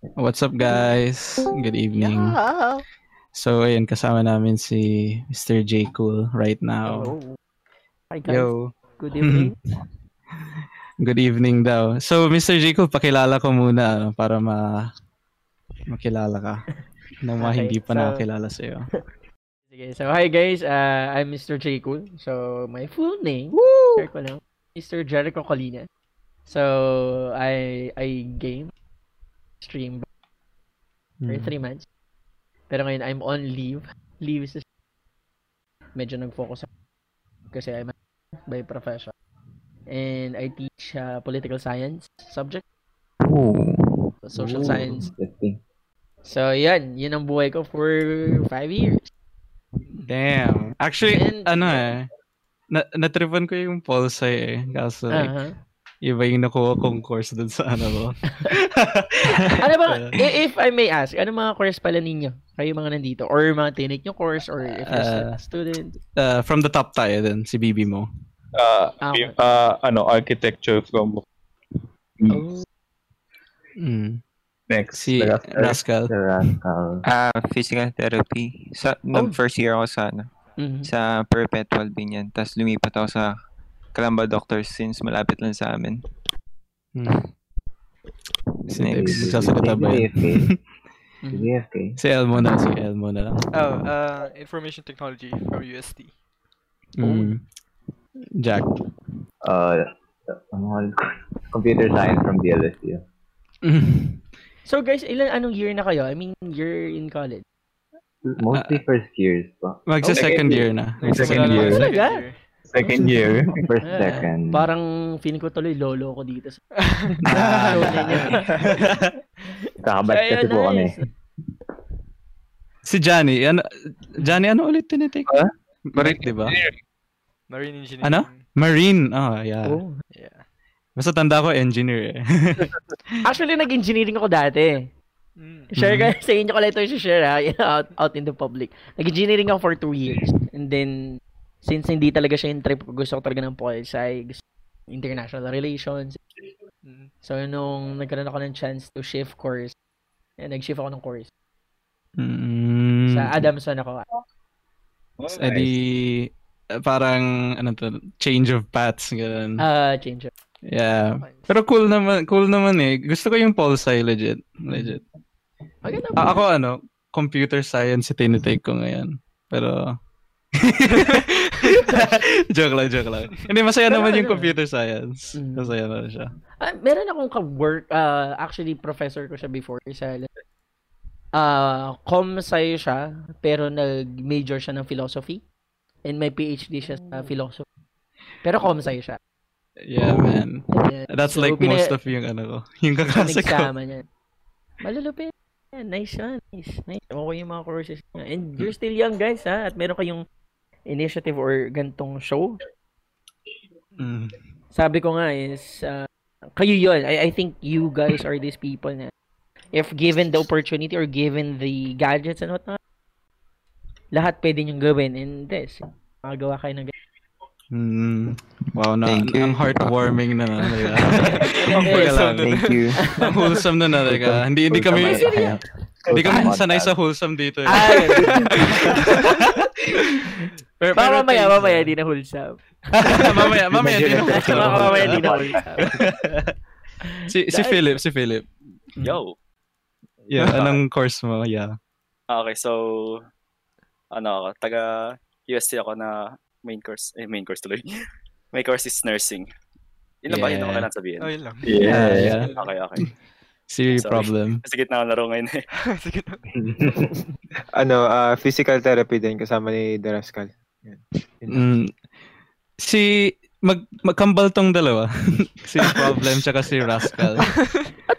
What's up guys? Good evening. Yeah. So ayun, kasama namin si Mr. J. Cool right now. Hello. Hi guys. Yo. Good evening. Good evening daw. So Mr. J. Cool, pakilala ko muna ano, para ma makilala ka. Ng mga Okay, hindi pa so- nakakilala sa'yo. Sige, so hi guys. Uh, I'm Mr. J. Cool. So my full name, share ko lang, Mr. Jericho Colina. So I I game stream for Hmm. three months. Pero ngayon I'm on leave. Leave is medyo nag-focus ako kasi I'm a by profession. And I teach uh, political science subject, Ooh. social Ooh, science. So yan, yun ang buhay ko for five years. Damn. Actually, And- ano eh, na natripan ko yung Pulsay eh. Kaso like, Aha. Iba yung nakuha kong course dun sa ano ko. ano ba, if I may ask, ano mga course pala ninyo? Kayo mga nandito? Or mga tinake nyo course? Or if you're Uh, a student? Uh, from the top tayo din, si Bibi mo. Uh, Ah, okay. uh, ano, architecture from Oh, Mm. next. Si Rascal. Ah, physical therapy. Sa Oh. first year ako sa ano, mhm. sa Perpetual Binyan. Tapos lumipat ako sa Calamba Doctors since malapit lang sa amin. Mm. Si Next. Nagsasalita ba yun? AFK. Si Elmo na, si Elmo na lang. Oh, uh, information technology from UST. Mm. Jack. Uh, ano computer science from DLSU. So guys, ilan anong year na kayo? I mean, you're in college. Mostly first years pa. Magsa Oh, second second year year. na. Second Wala year. Talaga? Second year. First, second. Parang feeling ko tuloy lolo ko dito. Sa... Kakabat kasi po kami. si Johnny, ano, Johnny, ano ulit tinitake? Huh? Correct, di ba? Marine engineering. Ano? Marine. Oh, yeah. Oh. Yeah. Basta tanda ko, engineer eh. Actually, nag-engineering ako dati. Mm. Share Mhm. ka sa inyo ko lang ito share ha, out, out in the public. Nag-engineering ako for two years. And then, since hindi talaga siya yung trip ko, gusto ko talaga ng pol sci, gusto international relations. Mm. So, nung nagkaroon ako ng chance to shift course, eh, nag-shift ako ng course. Mm. Sa Adamson ako. Eh di, eh, parang, ano to, change of paths, ganun. Ah, change up. yeah. Pero cool naman, cool naman eh. Gusto ko yung pol sci, legit. Legit. Maganda A- ako ano, computer science si tinitake ko ngayon. Pero joke lang, joke lang. Hindi, masaya Pero naman yung ano, computer science. Mm. Masaya naman siya. Ah, meron akong ka-work, ah, actually, professor ko siya before sa ah com sci siya, pero nag-major siya ng philosophy. And may PhD siya sa philosophy. Pero com sci siya. Yeah, man. Ayan. That's So, like pina- most of yung ano ko. Yung kaklase ko. Pinagsama niya. Malulupit. Yeah, nice yan. Nice. Nice. Okay yung mga courses niya. And you're still young, guys, ha? At meron kayong initiative or gantong show. Mm. Sabi ko nga is, uh, kayo yun. I, I think you guys are these people na if given the opportunity or given the gadgets and whatnot, lahat pwede niyong gawin. And this, makagawa kayo ng ganyan. Mm. Wow, na, Thank you. ang heartwarming na na. Okay, so- Thank you. ang wholesome na na. Diba? Hindi, hindi kami, hindi kami sanay sa wholesome dito. Eh. Ah, Pero, pero mamaya, mamaya, ah. di na wholesome. mamaya, mamaya, di na wholesome. mamaya, di na wholesome. si, si Philip, si Philip. Yo. Yeah, anong course mo? Yeah. Okay, so ano ako, taga UST ako na main course, eh main course tuloy. May course is nursing. Yun lang ba? Yun Yeah. lang kailangan sabihin. Oh, yun lang. Yeah, yeah. Okay, okay. Si Sorry. problem. Sa gitna ako laro ngayon eh. Sige na. ano, ah, physical therapy din kasama ni The Yan. Mm, si mag magkambal tong dalawa. si problem tsaka si Rascal.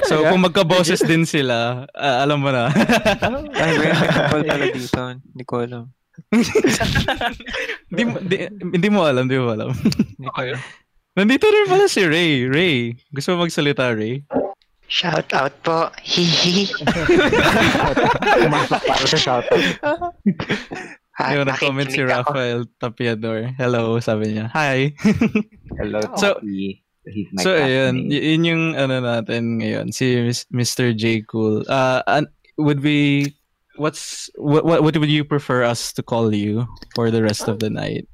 So kung magka-bosses din sila, ah, alam mo na. Ay, may couple pala dito. Hindi ko alam. Hindi mo di, hindi mo alam, di mo alam. Okay. Nandito rin pala si Ray. Ray, gusto mo magsalita, Ray? Shout out po. Hihi. Pumasok para sa shoutout. Ah, Yung nag-comment si nakikinig ako. Rafael Tapiador. Hello, sabi niya. Hi. Hello, So- Taki. He's my So ayun, y- yun yung ano natin ngayon, si Mr. J Cool. Uh, an- would we what's what, what what would you prefer us to call you for the rest of the night?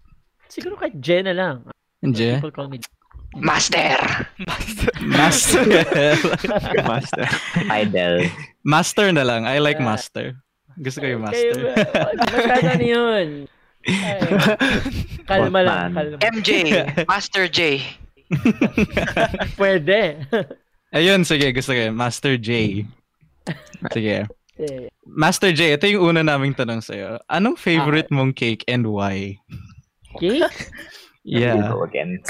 Siguro kahit Jen na lang. Je? People call me Master! Master. Master. Idol. master na lang. I like Yeah. master. Gusto ko yung Kayo master. ba? Masyado na yun. Ay, kalma lang, kalma. MJ! Master J! Pwede. Ayun, sige, gusto ko yun. Master J. Sige. Master J, ito yung una naming tanong sa'yo. Anong favorite mong cake and why? Cake? Yeah. again.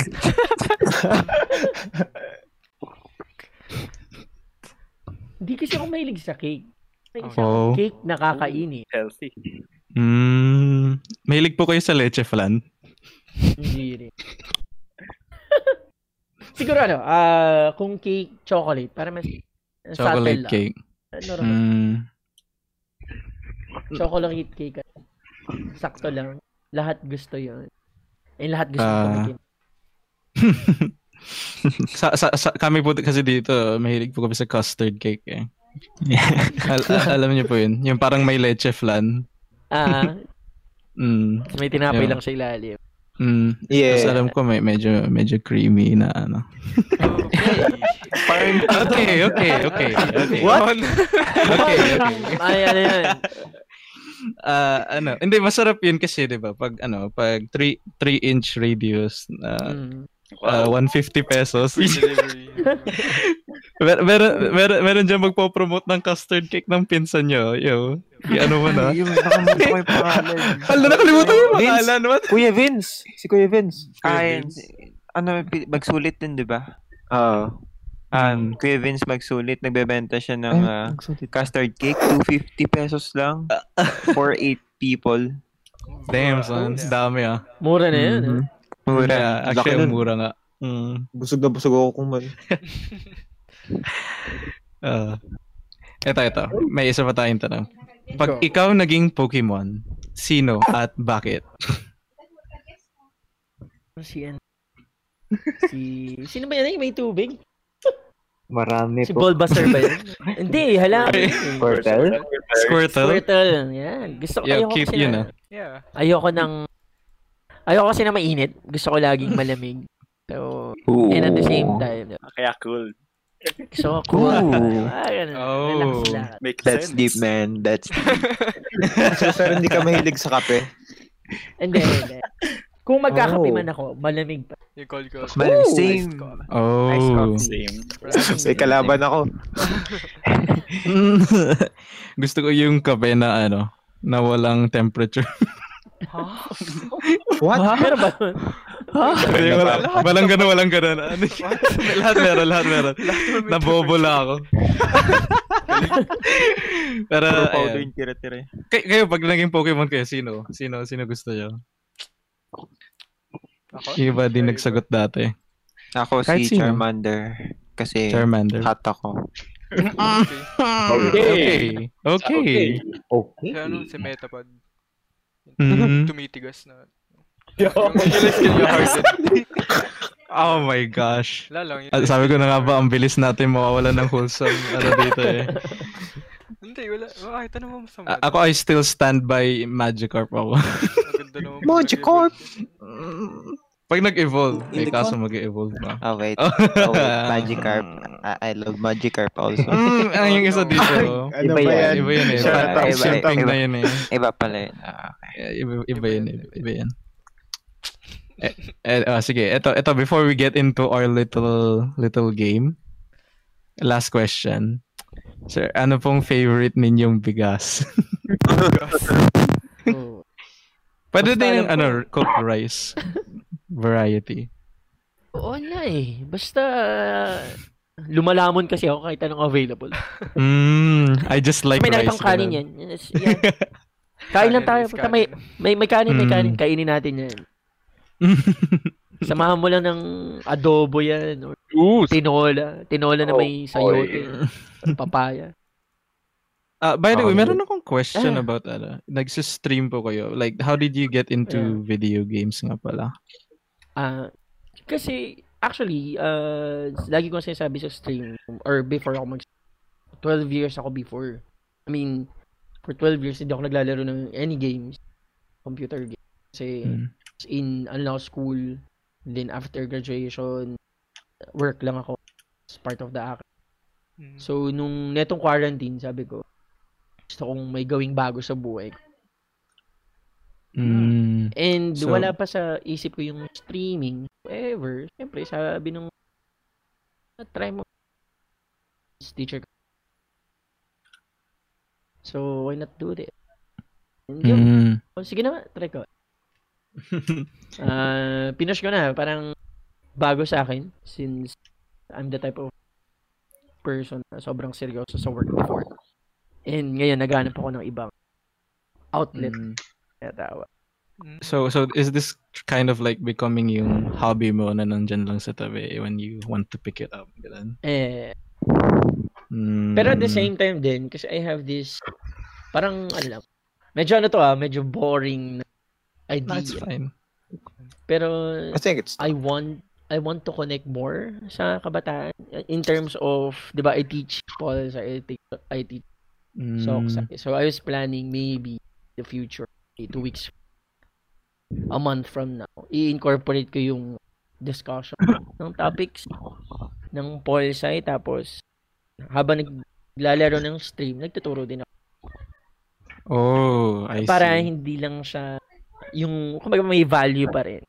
Hindi kasi ako mahilig sa cake. May isa Oh. cake na kakainin. Healthy. Mm, mahilig po kayo sa leche flan? Hindi rin. Siguro ano, ah kung cake, chocolate, para mas subtle Chocolate lang. cake. Ano rin, Mm, chocolate cake. Sakto lang. Lahat gusto yun. Eh, lahat gusto Ah. uh, sa, sa, sa, kami po kasi dito, mahilig po kami sa custard cake eh. Al- al- alam niyo po yun. Yung parang may leche flan. Ah, Mm, may tinapay Yeah. lang sa ilalim. mm. Yeah. Tapos alam ko may medyo medyo creamy na ano. Okay. Okay, okay, okay. okay. What? Okay, okay. Ay, ano yan? Ah, ano, hindi masarap 'yun kasi 'di ba? Pag ano, pag 3 3 inch radius uh, Mm. Uh, 150 pesos. Free delivery. Mer meron meron meron diyan magpo-promote ng custard cake ng pinsan nyo. Yo. Ano mo na? Yung nakalimutan ko yung pangalan. Hala, nakalimutan mo yung Vince. pangalan. What? Kuya Vince. Si Kuya Vince. Ay, ano, pi- magsulit din, di ba? Oo. Um, Kuya Vince magsulit, nagbebenta siya ng Ay, ah, magsulit. custard cake, 250 pesos lang for 8 people. Damn, son. Dami ah. Mura na yun. Mhm. ah. Mura. Yeah, actually, Laki mura nga. Mm. Busog na busog ako kung man. Ah. ito, ito. May isa pa tayong tanong. Pag ikaw naging Pokemon, sino at bakit? Si, ano? si, sino ba yan? Yung May tubig? Marami Si po. Bulbasaur ba yun? Hindi, hala. Squirtle? Squirtle? Squirtle. Yan. Gusto ko, Yeah, ayoko cute kasi yun na, ah. Yeah. ayoko ng, ayoko kasi na mainit. Gusto ko laging malamig. So, Ooh. and at the same time, Kaya cool. gusto ko cool. Ah, ganun. Oh. Relax lang. Make That's sense. deep, man. That's deep. So, pero hindi ka mahilig sa kape. Hindi, hindi. Kung magkakape Oh. man ako, malamig pa. You call ko. Ooh. same. Ice Oh. coffee. Same. May kalaban ako. Gusto ko yung kape na ano, na walang temperature. What? Meron ba? nun? Yung wala, walang gano'n, walang gano'n. Ano, lahat meron, lahat meron. Nabobola ako. Pero, Puro yung tira-tira. Kay, kayo, pag naging Pokemon kayo, sino? Sino, sino gusto nyo? Ako? Iba din nagsagot dati. Ako Kahit si sino. Charmander. Kasi Charmander. hot ako. Okay. Okay. Okay. Si ano, si Metapod. Mhm. Tumitigas na. Hard Oh my gosh. Wala lang. yun. Ah, Sabi ko na nga ba, ang bilis natin mawawala ng wholesome ano dito eh. Hindi, wala. Oh, kahit ano mo masama. A- ako, I still stand by Magikarp ako. Magikarp! Pag nag-evolve, eh, kaso mag-evolve pa. Oh, wait. Oh. Oh, wait. Magikarp. I, I love Magikarp also. Mm, ang yung isa dito. Ano Iba ba yan. yan? Iba yun eh. Shout out, iba, iba. na yun eh. Iba pala yun. Ah, okay. Yeah, Iba, iba yun eh. Iba yan. Eh, eh, ah, sige, ito, ito, before we get into our little little game, last question. Sir, ano pong favorite ninyong bigas? Oh. Pwede din yung ano, cooked rice variety. Oo na eh. Basta, lumalamon kasi ako kahit anong available. Mm, I just like may rice. nakitang kanin yan. Yes, yan. Kain lang tayo. Basta may, kanin. may, may kanin, may Mm. kanin. Kainin natin yan. Samahan mo lang ng adobo yan. Or Ooh, tinola. Tinola na may Oh, sayote. or papaya. Ah, by the way, Oh. meron akong question Ah. about ano. Nagsa-stream po kayo. Like, how did you get into video games nga pala? Ah, kasi actually, uh, lagi ko sinasabi sa stream, or before ako mag 12 years ako before. I mean, for 12 years, hindi ako naglalaro ng any games, computer games. Kasi, Mm. in ano school, then after graduation, work lang ako as part of the act. Mm. So, nung netong quarantine, sabi ko, gusto kong may gawing bago sa buhay. ko. Mm. And So- wala pa sa isip ko yung streaming. However, syempre, sabi nung try mo teacher ko. So, why not do it? And yun, Mm. oh, sige na, try ko. Ah, pinush ko na, parang bago sa akin since I'm the type of person na sobrang seryoso sa work before. And ngayon, naghanap ako ng ibang outlet Mm. Na tawag. Mm. So so is this kind of like becoming yung hobby mo na nandyan lang sa tabi when you want to pick it up? Ganun? Eh, Mm. Pero at the same time din, kasi I have this, parang, lang, medyo ano to ah, medyo boring na idea. fine. Pero, I think it's I want, I want to connect more sa kabataan in terms of, di ba, I teach Paul, I teach, I teach Mm. So, so I was planning maybe the future, two weeks, a month from now, i-incorporate ko yung discussion ng topics ng Paul Sai, tapos habang naglalaro ng stream, nagtuturo din ako. Oh, I para see. hindi lang siya yung kumbaga may value pa rin.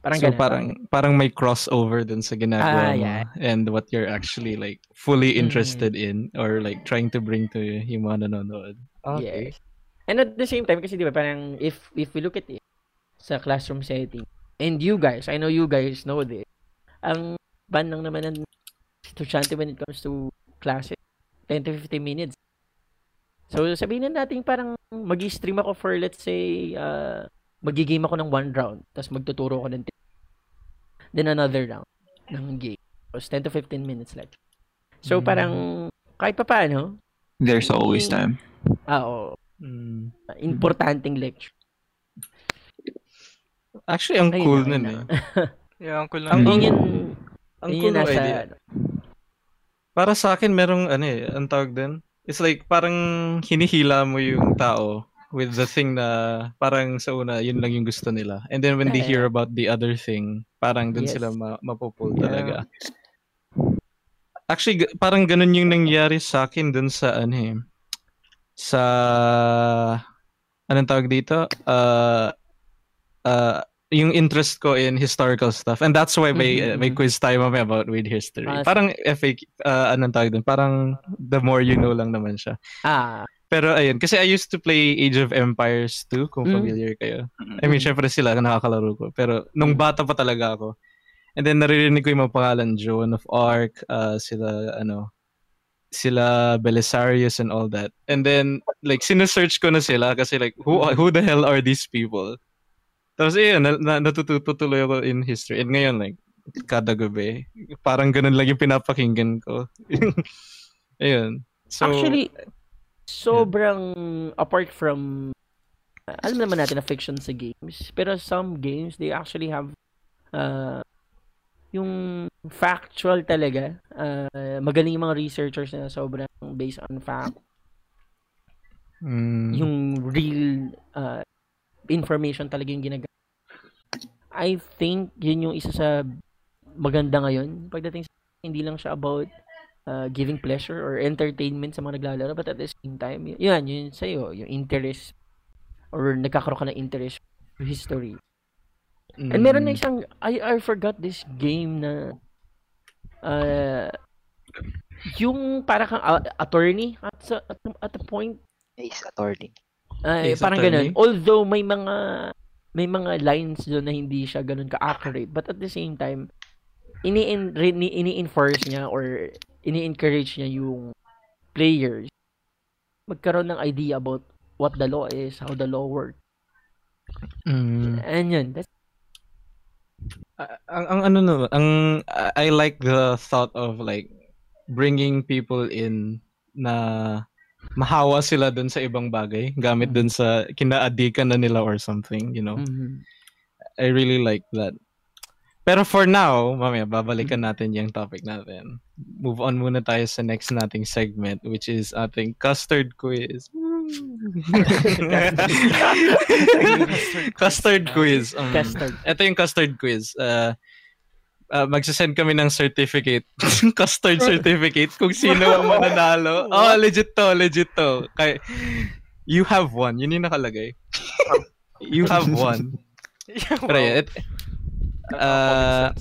Parang so ganun. parang parang may crossover dun sa ginagawa Ah, mo yeah. and what you're actually like fully Mm. interested in or like trying to bring to yung mga nanonood. Okay. Yes. And at the same time, kasi di ba, parang if, if we look at it sa classroom setting, and you guys, I know you guys know this, ang ban lang naman ng estudyante when it comes to classes, 10 to 15 minutes. So, sabihin na natin parang mag-stream ako for, let's say, uh, magigame ako ng one round, tapos magtuturo ako ng then another round ng game. Tapos 10 to 15 minutes lecture. So, Mm. parang, kahit pa paano, There's always time. ah, oo, Mm. importanteng lecture. Actually, ang Ay, cool ay, nun na. eh. Yeah, ang cool Ang- lang. Yun yun, Ang yun cool nasa, idea. ano. Para sa akin, merong ano eh, ang tawag din. It's like parang hinihila mo yung tao with the thing na parang sa una, yun lang yung gusto nila. And then when they hear about the other thing, parang dun Yes. sila ma- mapupul Yeah. talaga. Actually, g- parang ganun yung nangyari sa akin dun sa ano eh, sa anong tawag dito? Uh, uh, yung interest ko in historical stuff. And that's why may, Mhm, may mhm. quiz tayo mamaya about weird history. Ah, parang FAQ, uh, anong tawag dun? Parang the more you know lang naman siya. Ah, Pero ayun, kasi I used to play Age of Empires 2, kung Mm. familiar kayo. I mean, syempre sila nakakalaro ko. Pero nung bata pa talaga ako. And then naririnig ko yung mga pangalan, Joan of Arc, uh, sila, ano, sila Belisarius and all that. And then, like, sinesearch ko na sila kasi like, who, who the hell are these people? Tapos, ayun, na, na, natututuloy ako in history. And ngayon, like, kada gabi, parang ganun lang yung pinapakinggan ko. ayun. So, actually, sobrang apart from uh, alam naman natin na fiction sa games, pero some games they actually have uh, yung factual talaga. Uh, magaling yung mga researchers na sobrang based on fact. mm, Yung real uh, information talaga yung ginagamit. I think yun yung isa sa maganda ngayon pagdating sa hindi lang siya about uh, giving pleasure or entertainment sa mga naglalaro but at the same time y- yun yun sa'yo yung interest or nagkakaroon ka ng interest history and meron na mm, isang I, I forgot this game na uh, yung para kang uh, attorney at, sa, at, at the point Ace Attorney. ay Ace parang Attorney? ganun although may mga may mga lines doon na hindi siya ganun ka-accurate but at the same time ini ini-enforce niya or ini-encourage niya yung players magkaroon ng idea about what the law is, how the law works. mm. And yun, that's Ang ang ano no, ang I like the thought of like bringing people in na mahawa sila dun sa ibang bagay gamit dun sa kinaadikan na nila or something, you know. mhm. I really like that. Pero for now, mamaya babalikan natin yung topic natin. Move on muna tayo sa next nating segment which is ating custard quiz. custard quiz. Um, Custard. Ito yung custard quiz. Uh, uh, magsasend kami ng certificate. custard certificate kung sino ang mananalo. Oh, legit to, legit to. Kay, you have one. Yun yung nakalagay. you have one. Pero yun, it- Ah,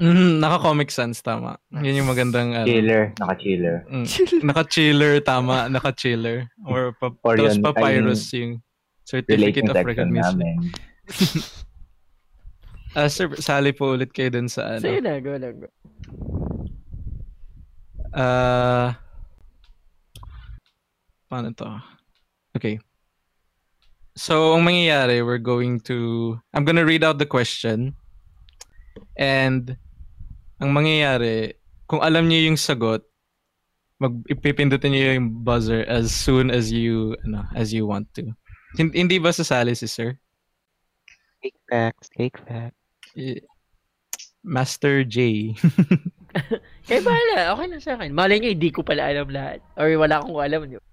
mm, naka-Comic Sans, tama. Yun yung magandang, ano, Chiller, naka-chiller. mm, naka-chiller, tama, naka-chiller. Or, pa, Or tapos yun, papyrus ay yung certificate of recognition. Ah, sir, sali po ulit kayo dun sa, Sige ano, na, go lang. Go. ah, paano to? Okay. So, ang mangyayari, we're going to, I'm gonna read out the question. And, ang mangyayari, kung alam niyo yung sagot, mag ipipindutin niyo yung buzzer as soon as you, ano, as you want to. Hin- Hindi ba sasali si sir? Take facts, take facts. Eh, Master J. Kaya bahala, okay lang sa akin. Malay nyo, hindi ko pala alam lahat. Or wala akong alam. Di ba?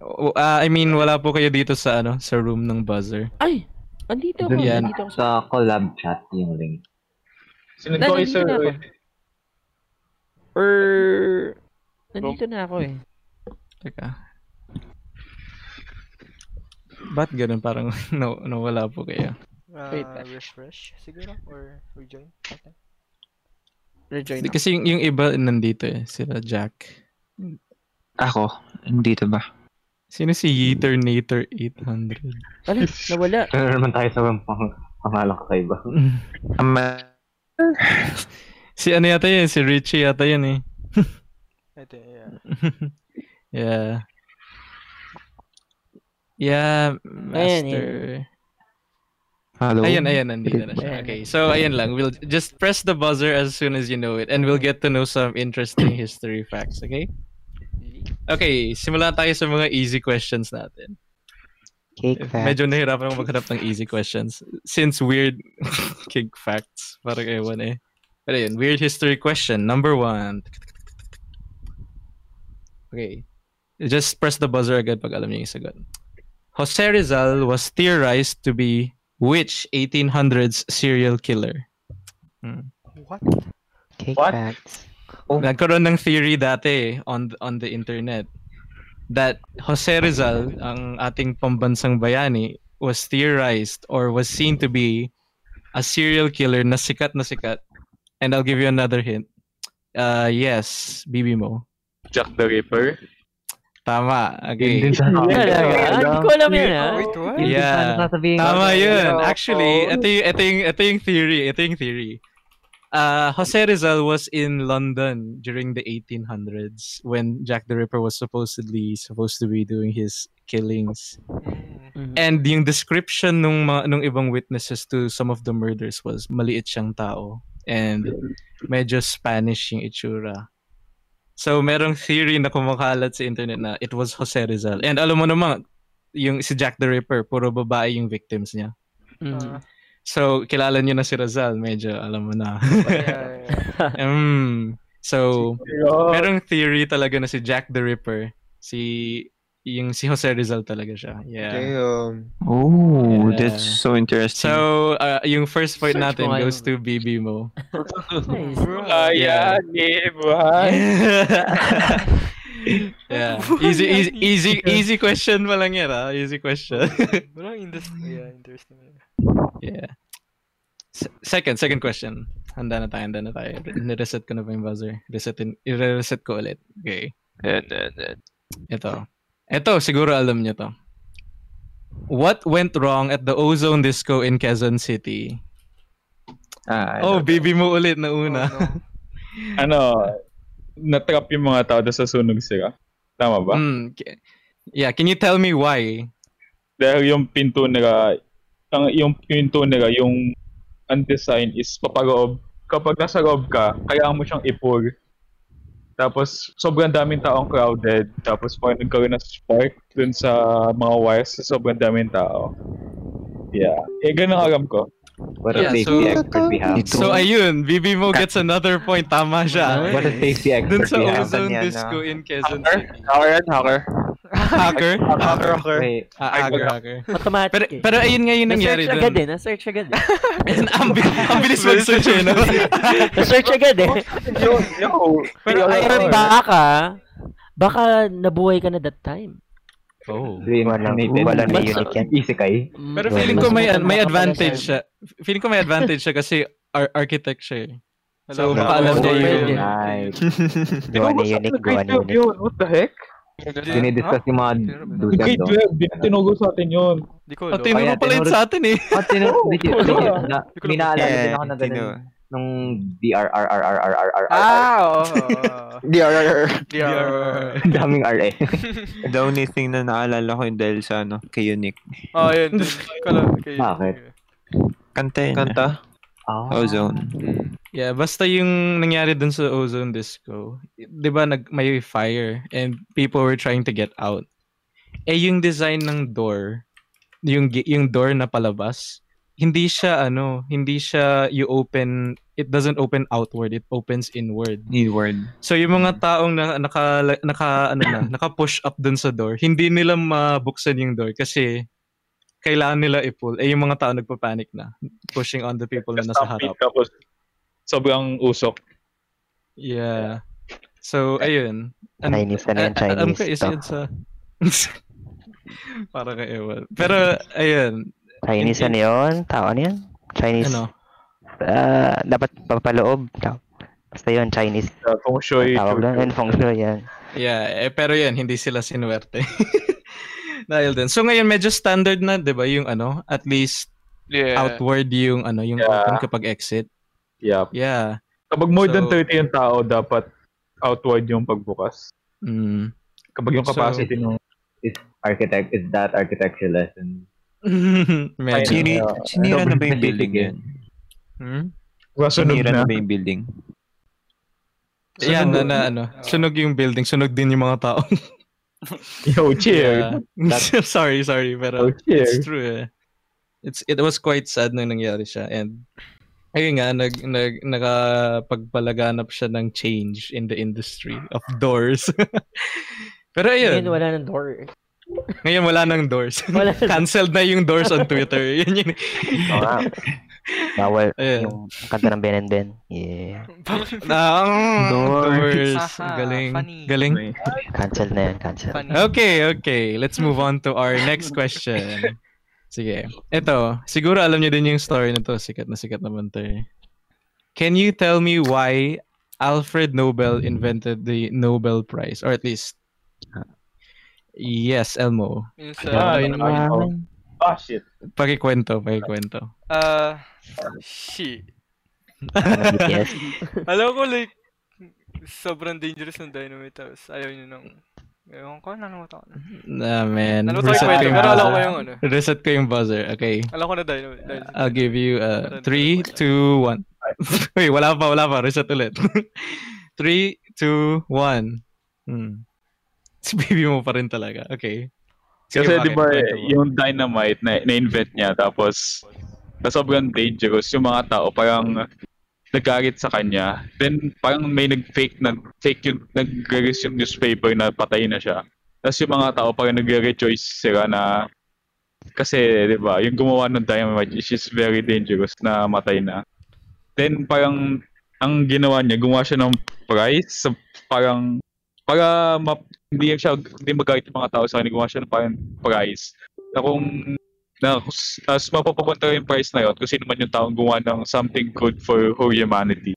O- ah, I mean, wala po kayo dito sa ano, sa room ng buzzer. Ay, andito ako. Yan, Andito ako sa... sa collab chat yung link. Sinend ko kay Nandito sir. na ako. Or... Nandito na ako eh. Teka. Ba't ganun? Parang no, nawala po kayo. Wait, Uh, refresh siguro or rejoin. Okay. Rejoin Di, kasi yung, yung iba nandito eh. Sila Jack. Ako, dito ba? Sino si Yeeternator 800? Ano? Nawala. Pero naman tayo sa pang pangalang kakaiba. Ama, si ano yata yun? Si Richie yata yun eh. Ito, yeah. yeah. Yeah, Ayan, Master. hello? Ayan, ayan, nandito na siya. Ayan. Okay, so ayan lang. We'll just press the buzzer as soon as you know it and we'll get to know some interesting history facts, okay? Okay, simulan tayo sa mga easy questions natin. Take facts. Medyo nahirapan ako maghanap ng easy questions. Since weird kig facts, parang ewan eh. Pero yun, weird history question. Number one. Okay. Just press the buzzer agad pag alam niyo yung sagot. Jose Rizal was theorized to be which 1800s serial killer? Hmm. What? Take What? facts. Nagkaroon ng theory dati eh, on on the internet that Jose Rizal, ang ating pambansang bayani, was theorized or was seen to be a serial killer na sikat na sikat. And I'll give you another hint. Uh, yes, Bibi Mo. Jack the Ripper. Tama. Okay. Hindi ko alam ah. Yun din Yeah. Tama yun. Oo. Actually, ito yung, ito yung, ito yung theory. Ito yung theory. Uh, Jose Rizal was in London during the 1800s when Jack the Ripper was supposedly supposed to be doing his killings. Mm. Mhm. And yung description nung mga, nung ibang witnesses to some of the murders was maliit siyang tao and medyo Spanish yung itsura. So merong theory na kumakalat sa internet na it was Jose Rizal. And alam mo naman, yung si Jack the Ripper, puro babae yung victims niya. Mhm. So kilala niyo na si Rizal, medyo alam mo na. Yeah, yeah. mm, so merong theory talaga na si Jack the Ripper, si yung si Jose Rizal talaga siya. Yeah. Damn. Oh, Yeah. that's so interesting. So, uh, yung first point Search natin goes to BB Mo. Nice. Ayan, eh, buhay. yeah. Easy, easy, easy, easy question pa lang yan, ah. Easy question. Walang interesting. Yeah, interesting. yeah. S- second, second question. Handa na tayo, handa na tayo. Nireset ko na ba yung buzzer? Resetin, i-reset ko ulit. Okay. And, and, and. Ito. Ito, siguro alam niyo to. What went wrong at the Ozone Disco in Quezon City? Ah, Oh. BB mo ulit na una. Oh, no. ano, natrap yung mga tao sa sunog sila. Tama ba? Mm, yeah, can you tell me why? Dahil yung pinto nila, ang yung pinto nila, yung ang design is papaloob. Kapag nasa loob ka, kailangan mo siyang ipur. Tapos, sobrang daming taong crowded. Tapos, parang nagkaroon ng spark dun sa mga wires sa sobrang daming tao. Yeah. Eh, ganun ang alam ko. What a Yeah, safety so- expert we have. So ayun, BB Mo gets another point. Tama siya. What a safety Dun expert sa we have. Ozone Yan, Disco in Quezon Hacker? City. Hacker hacker. Hacker? Hacker, hacker. Wait, hacker, hacker. Automatic Pero, eh. pero ayun nga yung nangyari Na-search agad dun. eh. Na-search agad eh. ang, ang bilis mag-search eh, no? Na-search agad eh. Yo, yo. Pero ayun, baka, baka nabuhay ka na that time. Oh. reincarnated. walang Mas- unique yan. Isekai. Pero feeling ko may may advantage sa- siya. Feeling ko may advantage siya kasi ar- architect siya eh. So, Alam mo, baka alam niya yung... Nice. Gawa ni unique, gawa unique. Yun, what the heck? Dinidiscuss yung mga dudes Grade doon. 12, di tinugo sa atin yun. Di ko, Oh, tinuro Kaya pala yun sa atin eh. Oh, tinu... legit, legit. Na, may naalala Yeah, din ako na ganun. Nung DRRRRRRR. Ah, oo. oo. DRR. DRR. Daming RA. The only thing na naalala ko yung dahil sa ano, kay Unique. Oh, yun. Kala, kay, Bakit? Kanta yun. Kanta. Ah. Ozone. Yeah, basta yung nangyari dun sa Ozone Disco, 'di ba nag may fire and people were trying to get out. Eh yung design ng door, yung yung door na palabas, hindi siya ano, hindi siya you open, it doesn't open outward, it opens inward. Inward. So yung mga taong na, naka naka ano na, naka-push up dun sa door, hindi nila mabuksan yung door kasi kailangan nila i-pull. Eh yung mga tao nagpa-panic na, pushing on the people na nasa harap. Tapos sobrang usok. Yeah. So, ayun. An- Chinese ano yan, a- Alam ko, Chinese is sa... Para kay Ewan. Pero, ayun. Chinese ano yun? Tao ano yun? Chinese. Ano? Ah, dapat papaloob. Tao. Basta yun, Chinese. Uh, feng shui. Tawag doon. Yun, feng shui yan. Yeah, eh, pero yan, hindi sila sinuwerte. Dahil din. So, ngayon, medyo standard na, di ba, yung ano, at least Yeah. outward yung ano, yung Yeah. open kapag exit. Yeah. Yeah. Kapag more than So- 30 yung tao, dapat outward yung pagbukas. Mm. Kapag yung So- capacity ng Architect, is that architecture lesson? medyo. Sini, uh, sinira na ba yung building yan? Hmm? Sunog Sinira na. na ba yung building? Yan, na, na, ano, sunog yung building, sunog din yung mga tao. Yo, cheer. Yeah. sorry, sorry, pero Oh, it's true. Eh. It's it was quite sad nung nangyari siya and ayun nga nag nag nakapagpalaganap siya ng change in the industry of doors. pero ayun, Ngayon, wala ng door. Ngayon wala nang doors. Wala na. Cancelled na yung doors on Twitter. Yun yun. Oo nga. Bawal. Ayun. Yung kanta ng Ben and Ben. Yeah. Ah, Doors. doors. Haha, Galing. funny. Galing. Cancel na yan. Cancel. Funny. Okay, okay. Let's move on to our next question. Sige. Ito, siguro alam niyo din yung story nito. Sikat na sikat naman to eh. Can you tell me why Alfred Nobel invented the Nobel Prize? Or at least, yes, Elmo. Yung Ah, sa, yun ang Ah, shit. Pakikwento, pakikwento. ah, shit. Ano, BTS? Alam ko like, sobrang dangerous ng dynamite tapos ayaw nyo nang, ewan ko, nalimutan ko na. Nah, man. Reset yung ko yung pero alam ko buzzer. yung ano. Reset ko yung buzzer. Okay. Alam ko na dynamite. sa- I'll give you uh, 3, 2, 1. Wait, wala pa, wala pa. Reset ulit. 3, 2, 1. Hmm. Si baby mo pa rin talaga. Okay. Sige, Kasi di ba yung dynamite na, na-invent niya tapos na sobrang dangerous yung mga tao parang nagalit sa kanya. Then parang may nag-fake na fake yung nag-release yung newspaper na patay na siya. Tapos yung mga tao parang nagre-rejoice sila na kasi di ba yung gumawa ng dynamite is just very dangerous na matay na. Then parang ang ginawa niya, gumawa siya ng prize sa parang para ma- hindi siya hindi magalit yung mga tao sa kanya, gumawa siya ng parang prize na kung na tapos mapapapunta yung prize na yun kung sino man yung taong gumawa ng something good for humanity.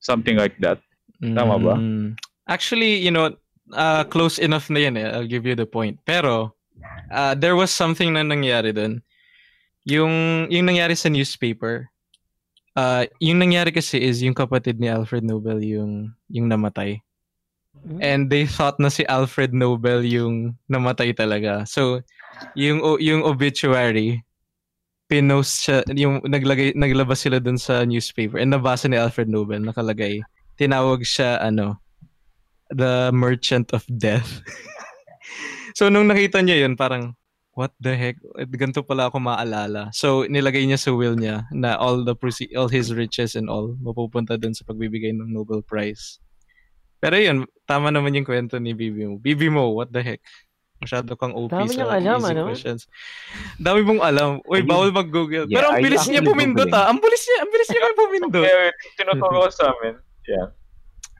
Something like that. Tama ba? Mm. Actually, you know, uh, close enough na yan eh. I'll give you the point. Pero, uh, there was something na nangyari dun. Yung, yung nangyari sa newspaper, uh, yung nangyari kasi is yung kapatid ni Alfred Nobel yung, yung namatay. And they thought na si Alfred Nobel yung namatay talaga. So, yung yung obituary, pinost siya, yung naglagay, naglabas sila dun sa newspaper and nabasa ni Alfred Nobel, nakalagay, tinawag siya, ano, the merchant of death. so, nung nakita niya yun, parang, what the heck? Ganito pala ako maalala. So, nilagay niya sa will niya na all the all his riches and all mapupunta dun sa pagbibigay ng Nobel Prize. Pero yun, tama naman yung kwento ni Bibi mo. Bibi mo, what the heck? Masyado kang OP Dami sa alam, easy ano? questions. Dami mong alam. Uy, bawal mag-google. Yeah, Pero ang bilis niya pumindot ah. Ang bilis niya, ang bilis niya kayo pumindot. Kaya tinuturo ko sa amin. Yeah.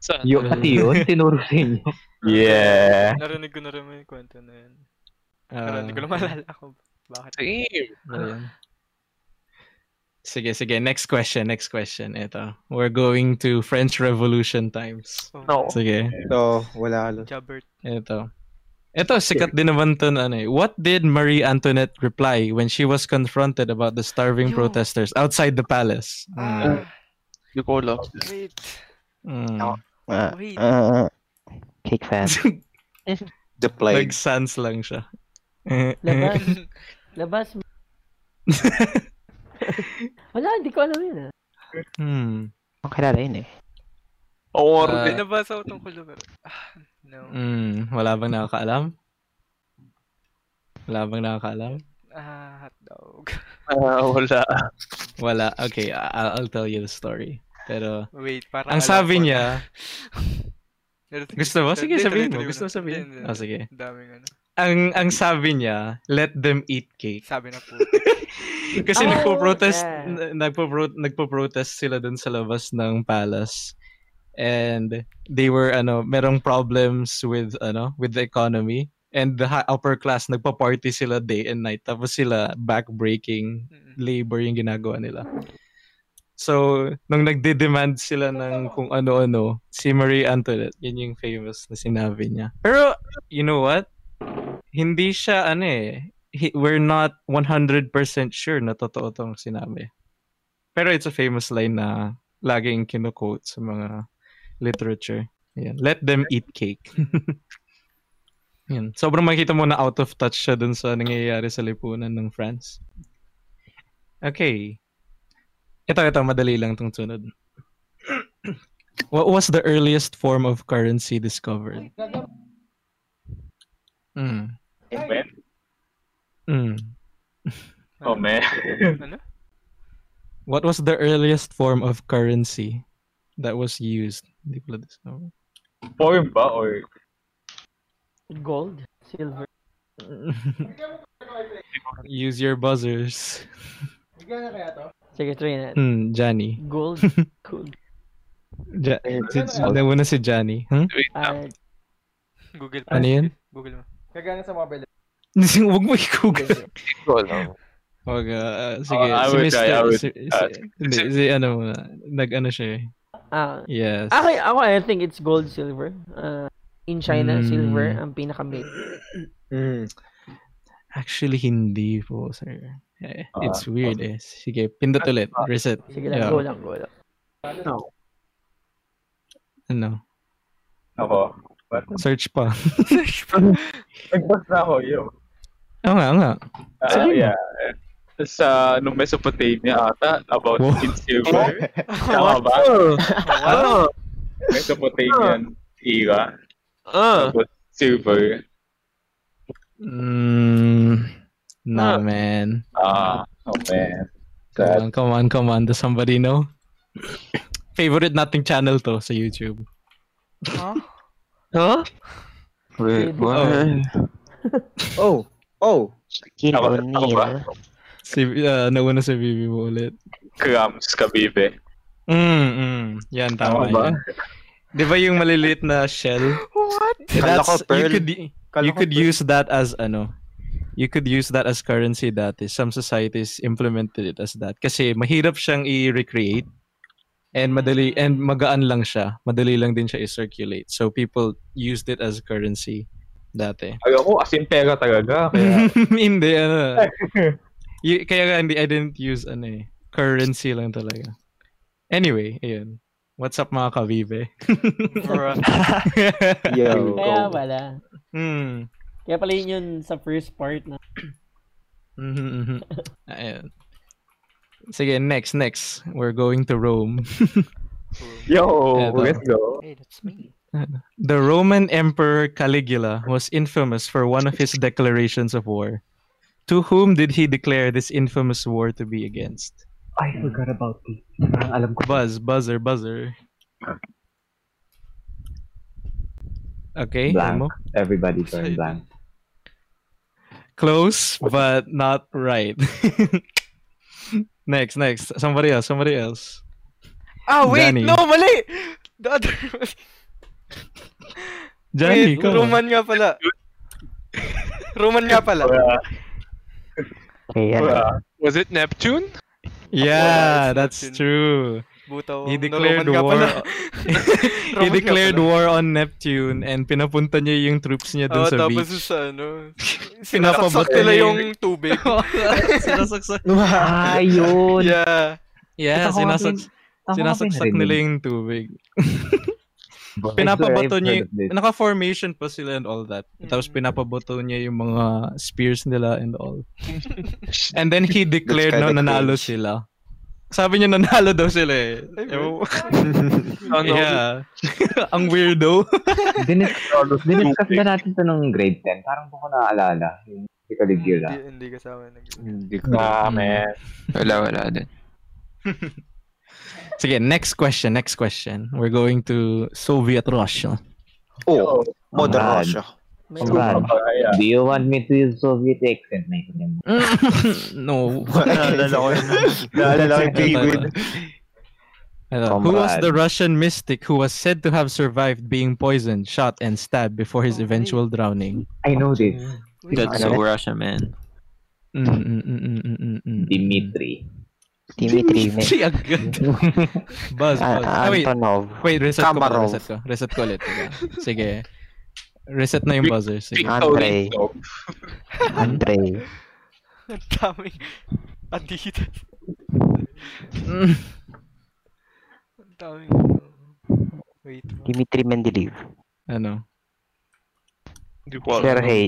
Saan? Yung pati yun, tinuro sa inyo. Yeah. Narinig ko na rin yung kwento na yun. Ah, Pero hindi ko lang maalala kung bakit. Same. Ayan. Sige, sige. Next question, next question. Ito. We're going to French Revolution times. Oh, No. Sige. So, wala halos. Jabert. Ito. Ito, sikat din naman to na ano eh. What did Marie Antoinette reply when she was confronted about the starving Yo. protesters outside the palace? Mm. Ah, Hindi ko alam. wait. Mm. Ah, Wait. ah, cake fan. The plague. Nag-sans lang siya. Labas. Labas. Wala, hindi ko alam yun ah. hmm. Ang kilala yun eh. Or, Ah. May nabasa ko tungkol pero... Ah, no. Hmm. Wala bang nakakaalam? Wala bang nakakaalam? Ah, hotdog. ah, wala. Wala. Okay, I'll, I'll tell you the story. Pero, Wait, parang ang sabi ko na. niya, Gusto mo? Sige, sabihin mo. Gusto mo na. sabihin? Ah, sige. Daming ano. ang ang sabi niya, let them eat cake. Sabi na po. Kasi Oh, nagpo-protest yeah. n- nagpo-pro- nagpo-protest sila dun sa labas ng palace. And they were ano, merong problems with ano, with the economy. And the upper class nagpa-party sila day and night. Tapos sila back-breaking labor yung ginagawa nila. So, nung nagde-demand sila ng kung ano-ano, si Marie Antoinette, yun yung famous na sinabi niya. Pero, you know what? Hindi siya, ano eh, we're not 100% sure na totoo tong sinabi. Pero it's a famous line na laging kino-quote sa mga literature. Ayan. Let them eat cake. Yan. Sobrang makikita mo na out of touch siya dun sa nangyayari sa lipunan ng France. Okay. Ito, ito, madali lang tong sunod. What was the earliest form of currency discovered? Mm. Man. Mm. Oh, man. ano? What was the earliest form of currency that was used? Hindi ko lang discover. Form ba? Or Gold, silver. Use your buzzers. Sige, try na. Hmm, Johnny. Gold, gold. Ja- si, nauna si Johnny. Hmm? Wait lang. Ah, Google Ano yun? Google mo. Kagana sa mobile. Huwag mo i-google. Alam. Wag, ah, sige. I si Mr. try, I would- si, si, uh, hindi, si ano muna. Nag-ano siya eh. ah, Yes. ako, ako, I think it's gold, silver. Ah, in China, Mm. silver ang pinaka-main. Mm. Actually, hindi po, sir. Eh, Ah, It's weird eh. Sige, pindot ulit. Reset. Sige lang, Yeah. go lang, go lang. Ano? ako. Search pa. Nagbas na ako, yo. Oo nga, nga. Mo. yeah. Sa nung Mesopotamia ata, about Wow. in silver. Tama ba? Ah, Mesopotamian era. ah. About silver. Mm, nah, Ah. man. Ah, oh man. Come Sad. on, come on, come on. Does somebody know? Favorite nating channel to sa YouTube. Huh? Huh? Wait, what? Oh. Oh. Shaquille Ako- ako ba? O'Neal. Si, uh, nauna si Bibi mo ulit. Crumbs kabibe. Mm, mm. Yan, tama Tama ba? yan. Di ba yung maliliit na shell? What? Kala ko That's, you pearl. could, Kala you ko could pearl. use that as ano, you could use that as currency dati. Some societies implemented it as that. Kasi mahirap siyang i-recreate and madali and magaan lang siya. Madali lang din siya i-circulate. So people used it as currency dati. Ay ako, as in pera talaga. Kaya, hindi ano. Y- kaya nga hindi I didn't use ano eh. Currency lang talaga. Anyway, ayun. What's up mga kavive? Yo. Kaya pala. hmm. Kaya pala yun yun sa first part na. Mhm, mhm. Ayun. Sige, next, next. We're going to Rome. yo, Eto. let's go. Hey, that's me. The Roman Emperor Caligula was infamous for one of his declarations of war. To whom did he declare this infamous war to be against? I forgot about this. Parang alam ko. Buzz, buzzer, buzzer. Okay, Blank. Emo? Everybody turn blank. Close, but not right. next, next. Somebody else, somebody else. Ah, wait! Johnny. No, mali! The other Johnny, Wait, on. Roman nga pala. Roman nga pala. Okay, ano? Was it Neptune? Yeah, that's Neptune. true. Buto. He no, declared Roman nga war. pala. he declared war on Neptune and pinapunta niya yung troops niya dun Oo, sa tapos beach. sa ano, sinasaksak nila yung tubig. Sinasaksak. Ah, yun. yeah. Yeah, sinasak sinasaksak nila yung tubig. Pinapabato niya, naka-formation pa sila and all that. Tapos Mm. pinapabato niya yung mga spears nila and all. And then he declared na nanalo cringe. sila. Sabi niya nanalo daw sila eh. Oh, no. yeah. Ang weirdo. Dinis- Diniscuss ba natin to nung grade 10? Parang po ko naaalala. Yung si Caligula. Hindi, hindi kasama Hindi ko Nah, man. Wala, wala din. Sige, next question, next question. We're going to Soviet Russia. Oh, Modern Brad. Russia. May Oh, Brad, do you want me to use Soviet accent? May ganyan. no. Naalala ko yun. Naalala ko yung penguin. Ano, who was the Russian mystic who was said to have survived being poisoned, shot, and stabbed before his eventual drowning? I know this. That's so Russia, man. Mm, mm, mm, mm, mm, mm, mm. Dimitri. Dimitri, agad. Buzz, Ah, buzz. Ah, wait, wait, reset ko Kamarov. reset ko. Reset ko ulit. Sige. Reset na yung buzzer. Sige. Andre. Andre. Ang daming Adidas. Ang daming. Wait. Dimitri Mendeleev. Ano? Hindi ko alam. Sergey.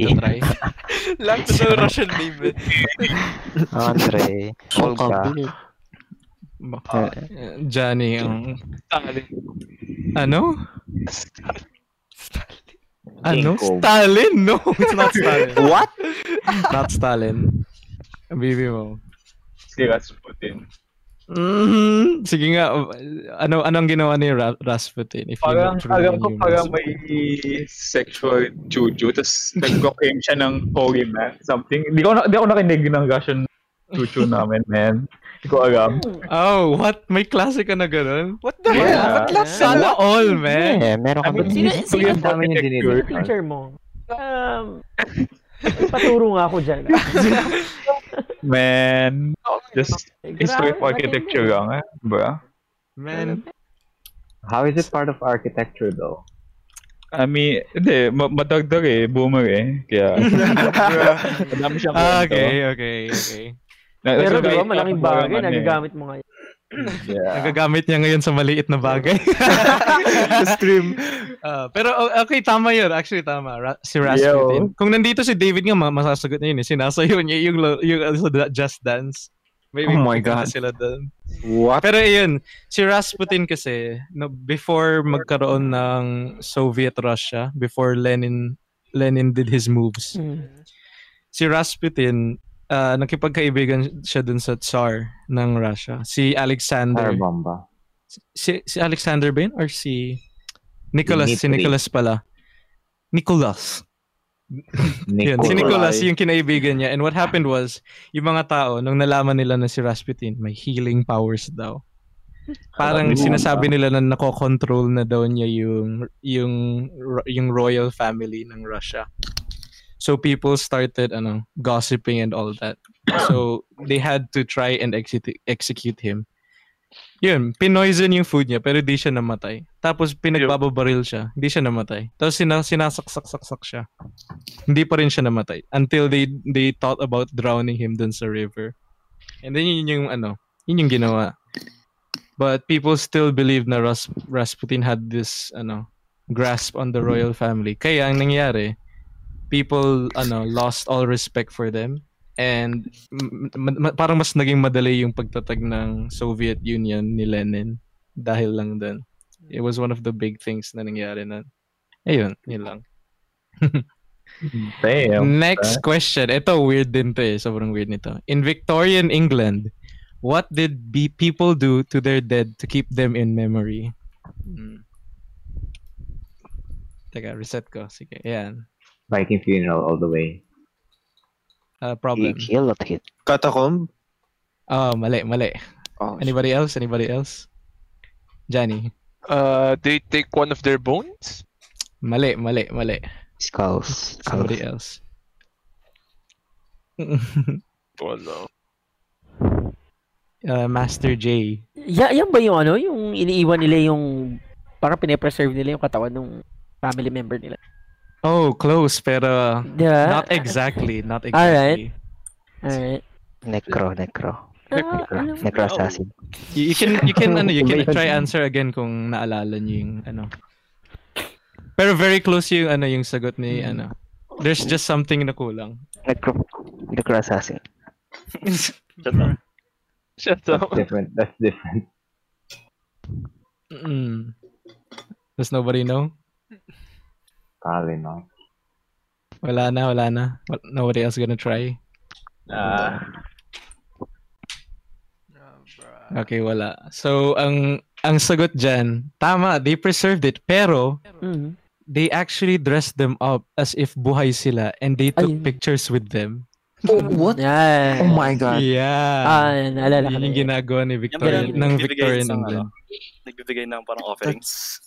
Lahat na Russian name eh. Andre. Olga. Ba- Johnny, ang... Ano? Ano? Jacob. Stalin? No, it's not Stalin. What? Not Stalin. Bibi mo. Si Rasputin. Mhm. Sige nga, ano anong ginawa ni Ra- Rasputin? If you Parang, alam ko parang may sexual juju, tapos nag-proclaim siya ng holy man, something. Hindi ko, na, hindi ako nakinig ng Russian juju namin, man. Hindi ko alam. Oh, what? May klase ka na ganun? What the Yeah. hell? What class Sana all, man. Eh, meron I kami. mean, Sino, sino dami niya architecture. dinilis. teacher mo? Um, paturo nga ako dyan. Man, just history of architecture lang, eh, bro. Man. How is it part of architecture though? I mean, hindi, ma- madagdag eh, boomer eh. Kaya, madami siyang Ah, kwento. okay, okay, okay. Pero nasa- di ba, malaking bagay, ano eh. nagagamit mo ngayon. Yeah. Nagagamit niya ngayon sa maliit na bagay. Stream. Ah, pero okay, tama yun. Actually, tama. Ra- si Rasputin. Kung nandito si David nga, ma- masasagot niya yun. Eh. Sinasayo niya yung, lo- yung, ano, Just Dance. Maybe Oh my God. sila doon. What? Pero yun, si Rasputin kasi, no, before magkaroon ng Soviet Russia, before Lenin Lenin did his moves, si Rasputin, uh, nakipagkaibigan siya dun sa Tsar ng Russia. Si Alexander. Fire bomba. Si, si Alexander ba yun? Or si Nicholas? Si Dimitri. Nicholas pala. Nicholas. Yun, si. Nicholas, yung kinaibigan niya. And what happened was, yung mga tao, nung nalaman nila na si Rasputin, may healing powers daw. Parang Ah, sinasabi nila na nakokontrol na daw niya yung, yung, yung royal family ng Russia. So people started ano, gossiping and all that. So they had to try and execute, execute him. Yun, pinoison yung food niya pero di siya namatay. Tapos pinagbababaril siya, hindi siya namatay. Tapos sina, sinasaksak-saksak siya. Hindi pa rin siya namatay until they they thought about drowning him dun sa river. And then yun yung ano, yun yung ginawa. But people still believe na Ras, Rasputin had this ano grasp on the royal family. Kaya ang nangyari, people ano lost all respect for them and m- m- ma- parang mas naging madali yung pagtatag ng Soviet Union ni Lenin dahil lang dun. It was one of the big things na nangyari na. Ayun, yun lang. Damn. Next question. Ito, weird din to eh. Sobrang weird nito. In Victorian England, what did be people do to their dead to keep them in memory? Hmm. Teka, reset ko. Sige, ayan. Viking funeral all the way. Uh, problem. Kill or hit? Catacomb? Oh, mali, mali. Oh, Anybody else? Anybody else? Johnny. Uh, they take one of their bones? Mali, mali, mali. Skulls. Somebody Skulls. else. Oh no. uh, Master J. Ya, yan ba yung ano, yung iniiwan nila yung parang pine-preserve nila yung katawan ng family member nila. Oh, close, pero Yeah. not exactly, not Alright. exactly. Alright. Necro, necro. Ah, alam Necro assassin. You, you can you can ano, you can try answer again kung naalala niyo yung ano. Pero very close yung ano yung sagot ni ano. There's just something na kulang. Necro. Necro assassin. Shut up. Shut That's up. different. That's different. Mm. Does nobody know? Probably not. Wala na, wala na. Nobody else gonna try. Bruh. Okay, wala. So, ang ang sagot dyan, tama, they preserved it, pero Mhm. they actually dressed them up as if buhay sila and they took Ayun. pictures with them. what? Yan. Oh my god. Yeah. Ah, naalala ko Yun yung yun. ginagawa ni Victorian, ng yung Victorian nagbibigay ng, England. Nagbibigay ng parang offerings.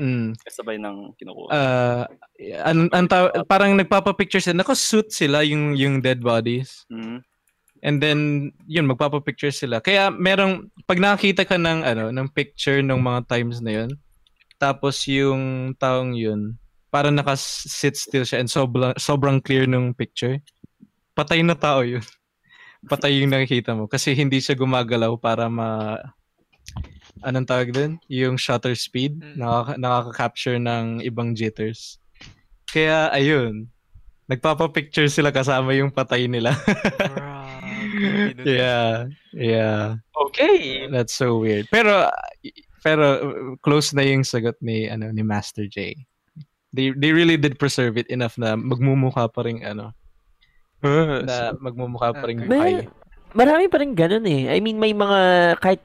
Mm. Kasabay ng kinukuha. Uh, an, an, taw- parang nagpapa-picture sila. Naka-suit sila yung, yung dead bodies. Mhm. And then, yun, magpapa-picture sila. Kaya merong, pag nakakita ka ng, ano, ng picture ng mga times na yun, tapos yung taong yun, parang naka-sit still siya and sobrang, sobrang clear nung picture, patay na tao yun. Patay yung nakikita mo. Kasi hindi siya gumagalaw para ma... Anong tawag din? Yung shutter speed. Mm. Nakaka- nakaka-capture ng ibang jitters. Kaya, ayun. Nagpapa-picture sila kasama yung patay nila. Yeah. Yeah. Okay. That's so weird. Pero pero uh, close na yung sagot ni ano ni Master J. They they really did preserve it enough na magmumukha pa rin ano na magmumukha pa rin Okay. buhay. Marami pa rin ganun eh. I mean, may mga, kahit,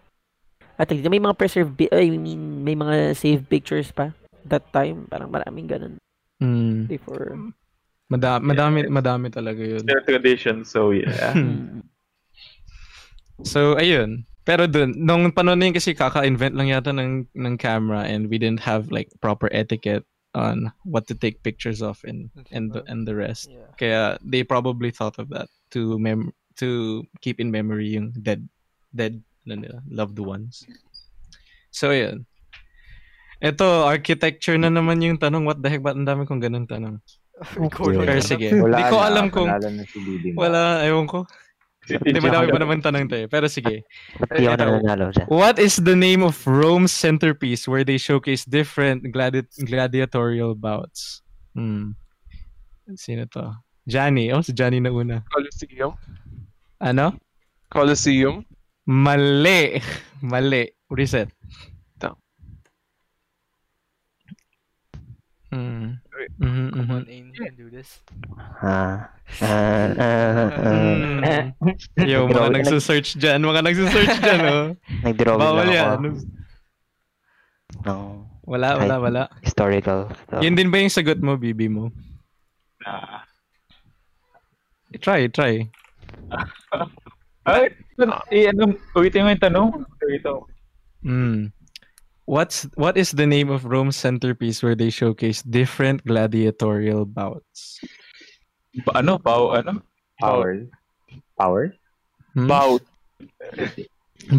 at least, may mga preserved, pi- I mean, may mga saved pictures pa. That time, parang maraming ganun Mm. before. Madami, madami madami talaga yun. their tradition, so yeah. So ayun. Pero dun, nung panahon na yun kasi kaka-invent lang yata ng, ng camera and we didn't have like proper etiquette on what to take pictures of and and the, and the rest. Yeah. Kaya they probably thought of that to mem to keep in memory yung dead dead ano nila, loved ones. So yun. Ito, architecture na naman yung tanong. What the heck? Ba't ang dami kong ganun tanong? Recording Pero sige. Wala Di ko na, alam kung... panalo na si Didi mo. Wala, ewan ko. Hindi madami pa naman tanong tayo. Pero sige. Ako? What is the name of Rome's centerpiece where they showcase different gladi- gladiatorial bouts? Hmm. Sino to? Johnny. Oh, si Johnny na una. Colosseum. Ano? Colosseum. Mali. Mali. Reset. Ito. Hmm. Wait. Mhm, Come on, Ain, you can do this. Ah. Ah. Hmm. ah. Yo, mga nagsusearch dyan. Mga nagsusearch dyan, oh. Nag-drawing Bawal lang yan. ako ng Wala, wala, wala. historical. stuff. Yun din ba yung sagot mo, Bibi mo? Ah. Try, try. Ay, eh, ano, ulitin mo yung tanong. Ito. Mm. What's what is the name of Rome's centerpiece where they showcase different gladiatorial bouts? Pa- ano, pao, ano? Powers. Powers? Hmm? Bout.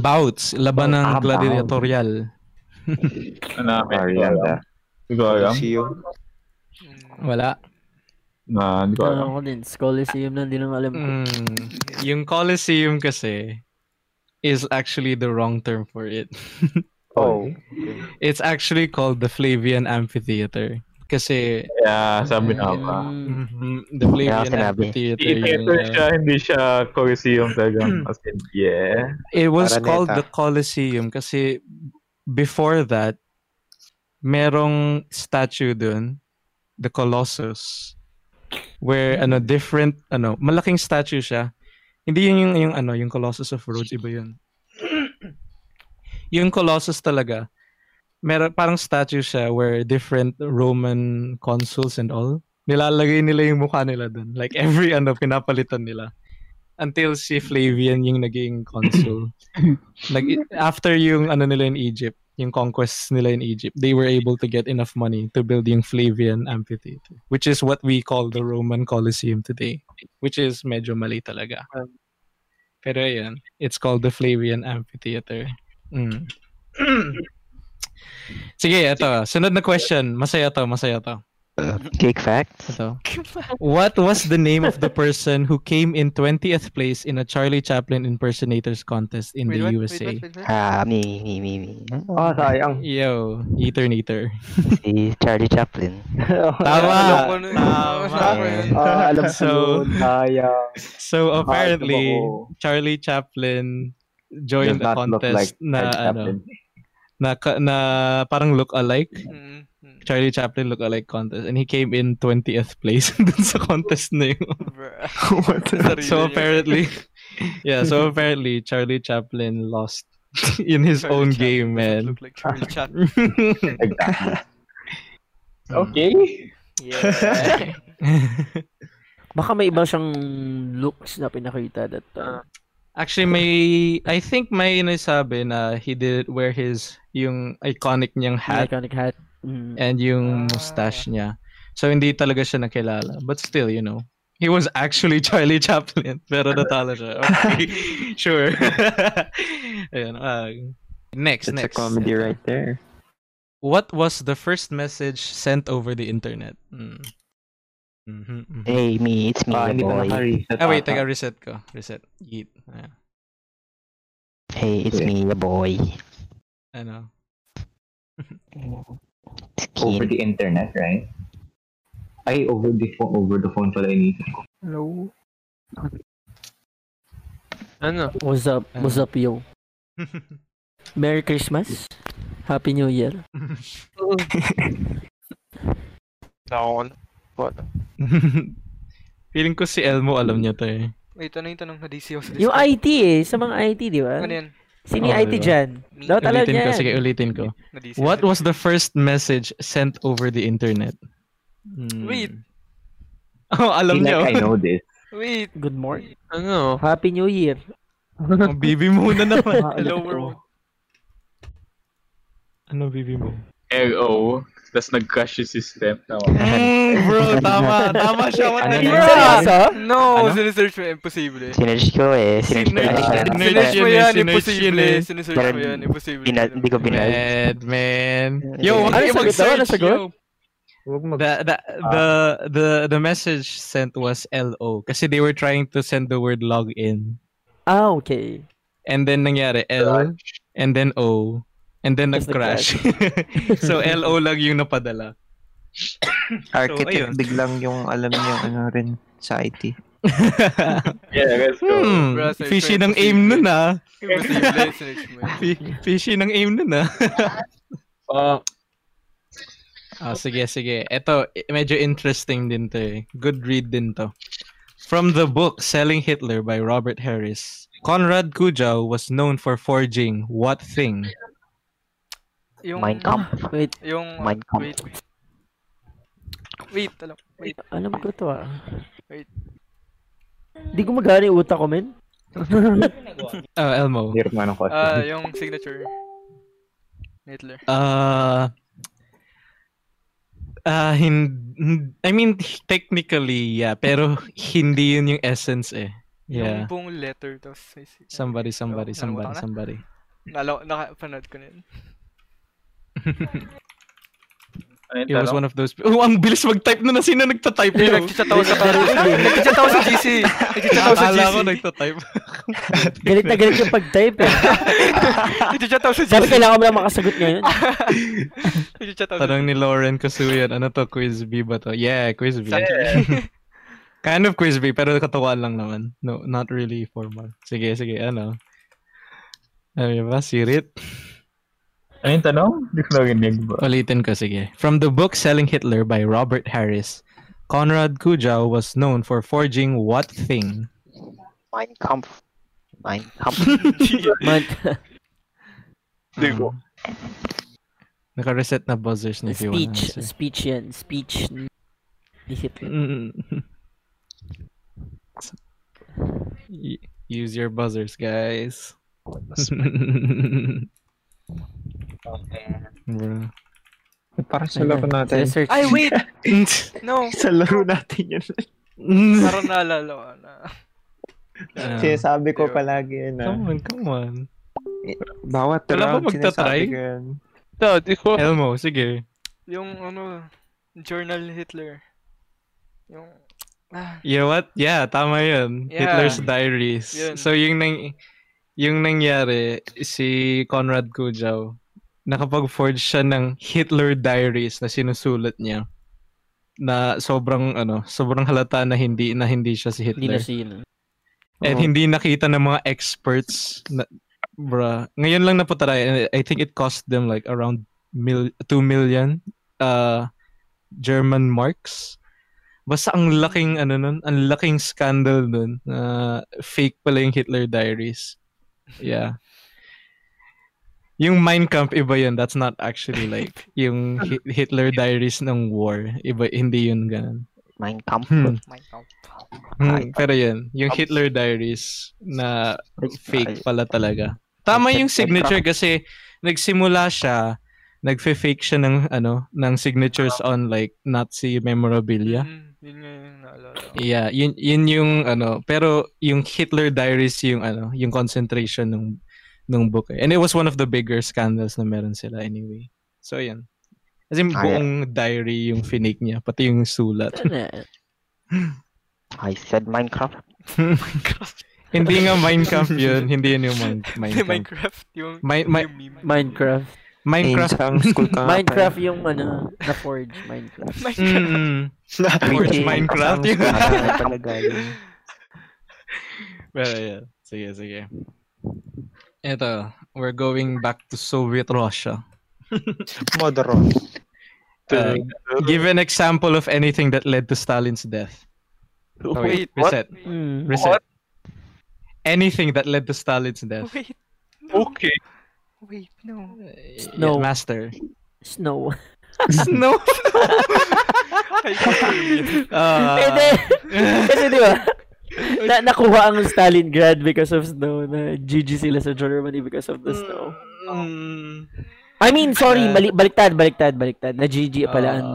Bouts, laban ng Ah, gladiatorial. Ano namin? Sorry, Hindi ko alam. Anda. Hindi ko alam. Na, hindi ko din, Coliseum na din ang alam ko. Mm. Yung Colosseum kasi is actually the wrong term for it. Oh. It's actually called the Flavian Amphitheater. Kasi Yeah, sabi na ba? Mm. mhm, the Flavian sinabi. Amphitheater yung, Theater uh, siya, hindi siya Coliseum talaga. As in, yeah. It was Araneta. called the Colosseum kasi before that, merong statue dun, the Colossus. Where ano different ano malaking statue siya. Hindi yun yung yung ano yung Colossus of Rhodes iba yun. yung Colossus talaga. Meron parang statue siya where different Roman consuls and all nilalagay nila yung mukha nila dun. Like every ano pinapalitan nila. Until si Flavian yung naging consul. Nag after yung ano nila in Egypt, yung conquest nila in Egypt, they were able to get enough money to build yung Flavian amphitheater, which is what we call the Roman Colosseum today, which is medyo mali talaga. Pero ayan, it's called the Flavian amphitheater. Mm. Sige, ito. Sunod na question. Masaya to, masaya to. Cake facts. Ito. What was the name of the person who came in 20th place in a Charlie Chaplin impersonators contest in Wait, the what? USA? Wait, what? Wait. Ah, me, me, me, me. Oh, sayang. Yo, Eater Neater. Si Charlie Chaplin. Tama. Alam Tama. alam ko yun. Ah, alam ko So, So apparently. Charlie Chaplin joined the a not look contest like na Charlie ano, Chaplin. na na parang look alike. Mm, mm. Charlie Chaplin look alike contest and he came in 20th place dun sa contest na yun. So apparently yeah, so apparently Charlie Chaplin lost in his Charlie own Chaplin game, man. Look like Charlie Chaplin. Exactly. Okay. Yeah. Baka may iba siyang looks na pinakita that time. Actually, may I think may nasabi na he did wear his yung iconic niyang hat Iconic hat. Mm. and yung mustache niya. So hindi talaga siya nakilala. But still, you know, he was actually Charlie Chaplin. Pero natalo siya. Okay. sure. Ayan, uh, next, That's a next. comedy right there. What was the first message sent over the internet? Mm. Mhm, mhm. Hey, me, it's me, Ah, your hindi pa boy. naka-reset. Ah, wait, ata. teka, reset ko. Reset. Yeet. Ayan. Hey, it's Okay. me, your boy. Ano? Over Skin. the internet, right? Ay, over the phone, over the phone pala inisip ko. Hello? Ano? What's up? Ano? What's up, yo? Merry Christmas. Happy New Year. Ako What? Feeling ko si Elmo alam niya to eh. Wait, ano yung tanong na DC ako sa Yung? IT eh, sa mga IT, di ba? Ano yan? Sino yung Oh, IT diba? dyan? Dapat alam Ulitin niya. ko, sige, ulitin ko. What was the first message sent over the internet? Hmm. Wait. Oh, alam niyo. like I know this. Wait. Good morning. Ano? Happy New Year. Oh, bibi muna naman. Hello world. ano bibi mo? LO. Tapos nag-crash yung system. Tama. Mm, bro, tama. Tama siya. What Ano heck? Seryoso? No, Ano? sinesearch mo, imposible. Sinerge ko eh. Sinerge ko. Eh. sinerge- Sinesearch mo yun eh, yan, sinesearch imposible. eh. Sinesearch mo yan, imposible. Hindi ko binal. Mad, man. Yo, Ano sagot daw? Ano mag-search, sagot? The, the, the, the, the message sent was LO kasi they were trying to send the word login. Ah, okay. And then nangyari L and then O and then nag-crash. so LO lang yung napadala. Architect ayun. biglang yung alam niya ano rin sa IT. Yeah, let's go. Hmm, search fishy ng aim nun ah. Fishy ng aim nun ah. Ah, Ah, sige, sige. Ito, medyo interesting din to eh. Good read din to. From the book Selling Hitler by Robert Harris, Konrad Kujau was known for forging what thing? Yung, Kampf. Wait, yung, Kampf. wait. Wait, alam, wait. alam ko to ah. Wait. Di ko magana yung utak ko, men. Oh, Elmo. Hirap nga ng question. Ah, yung signature. Hitler. Uh, uh, hin- I mean, technically, yeah. Pero hindi yun yung essence eh. Yeah. Yung buong letter, sig- Somebody, somebody, Oh, somebody, somebody. Nalo, nakapanood ko na yun. Ano It was one of those... Oh, ang bilis mag-type na na sino nagta-type nagchat ako sa Nagchat ako sa GC. Nagchat ako sa Akala ko GC. nagta-type. Galit na galit yung pag-type eh. Nagchat ako sa Sabi GC. kailangan mo lang makasagot ngayon. Sa Tanong ni Lauren Kasuyan, ano to, quiz B ba to? Yeah, quiz B. Yeah. kind of quiz B, pero katuwaan lang naman. No, not really formal. Sige, sige, ano. Ano yun ba? Sirit? Ano yung tanong? Hindi ko narinig ba? Ulitin ko, sige. From the book Selling Hitler by Robert Harris, Konrad Kujau was known for forging what thing? Mein Kampf. Mein Kampf. Man- Hindi ko. Naka-reset na buzzers na if you wanna speech. Speech yan. Speech ni ni Hitler. Use your buzzers, guys. Bro. Para sa laro natin. Search. Ay, wait! No. Sa laro natin yun. Parang naalala ko na. Ah, Sinasabi ko palagi yun. ah. come on, come on. Bawat Wala ba round, magtatry? sinasabi ko yun. No, di ko. Elmo, sige. Yung ano, Journal Hitler. Yung, ah, You know what? Yeah, tama yun. Yeah. Hitler's Diaries. Yun. So yung nang yung nangyari si Konrad Kujau nakapag-forge siya ng Hitler Diaries na sinusulat niya na sobrang ano, sobrang halata na hindi na hindi siya si Hindi na Hitler. sino. And hindi nakita ng mga experts na bruh. Ngayon lang napatry. and I think it cost them like around mil, 2 million uh German marks. Basta ang laking ano nun, ang laking scandal nun na fake pala yung Hitler diaries. Yeah. Yung Mein Kampf iba yun. That's not actually like yung Hi- Hitler diaries ng war. Iba hindi yun ganun. Mein Kampf. Hmm. Mein Kampf. Hmm, pero yun, yung Hitler Diaries na fake pala talaga. Tama yung signature kasi nagsimula siya, nagfe-fake siya ng ano, ng signatures on like Nazi memorabilia. mm, yun nga yung naalala ko. Yeah, yun yun yung ano, pero yung Hitler Diaries yung ano, yung concentration ng nung book. eh. And it was one of the bigger scandals na meron sila anyway. So yan. Kasi Ah, buong diary yung finake niya, pati yung sulat. I said Minecraft. hindi nga Minecraft yun, hindi yun yung Min- Minecraft. Minecraft. Yung, Mi- mi- yung meme. Minecraft. Minecraft. Ka. Minecraft yung ano, na-forge. Minecraft. Mm. Forge Minecraft yun. pala galing. Pero yeah. Sige, sige. Ito, we're going back to Soviet Russia. Modern. Uh, give an example of anything that led to Stalin's death. Oh, Wait, what? reset. Mm. Reset. Anything that led to Stalin's death. Wait. No. Okay. Wait, no. No. Yeah, master. Snow. Snow. Kay Kermit. Ah. Kasi di ba? Na nakuha ang Stalingrad because of snow na GG sila sa Germany because of the snow. Mm. I mean, sorry, Uh, mali, baliktad, baliktad, baliktad. Na GG pala Ah. ang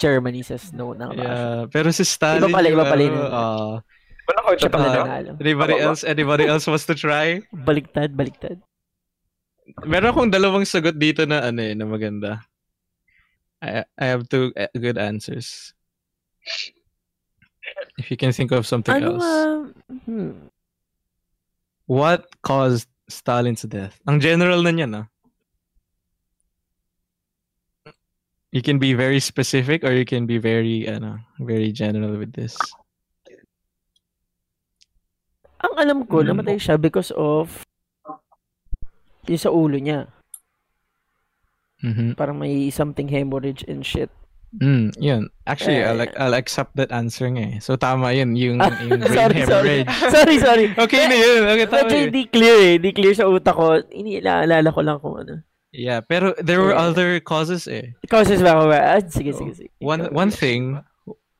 Germany sa snow Russia. Yeah, pero si Stalin Iba pala, iba yung pala ano, yun. ah, Wala ko Siya pala nanalo. anybody else anybody else wants to try? Baliktad, baliktad. Meron akong dalawang sagot dito na ano eh, na maganda. I I have two uh, good answers. If you can think of something Ano else. Hmm. What caused Stalin's death? Ang general na niyan, ah. You can be very specific or you can be very ano, very general with this. Ang alam ko, Hmm. namatay siya because of yung sa ulo niya. Mhm. Parang may something hemorrhage and shit. Mm, yun. Actually, Yeah, I'll, yeah. I'll accept that answer nga eh. So, tama yun. Yung, Ah, yung brain sorry, sorry. hemorrhage. sorry, sorry. Okay na yun. Okay, tama Medyo hindi clear eh. Hindi clear sa utak ko. Iniaalala ko lang kung ano. Yeah, pero there were Yeah. other causes eh. Causes ba ba? Ah, sige, sige, sige. One one thing,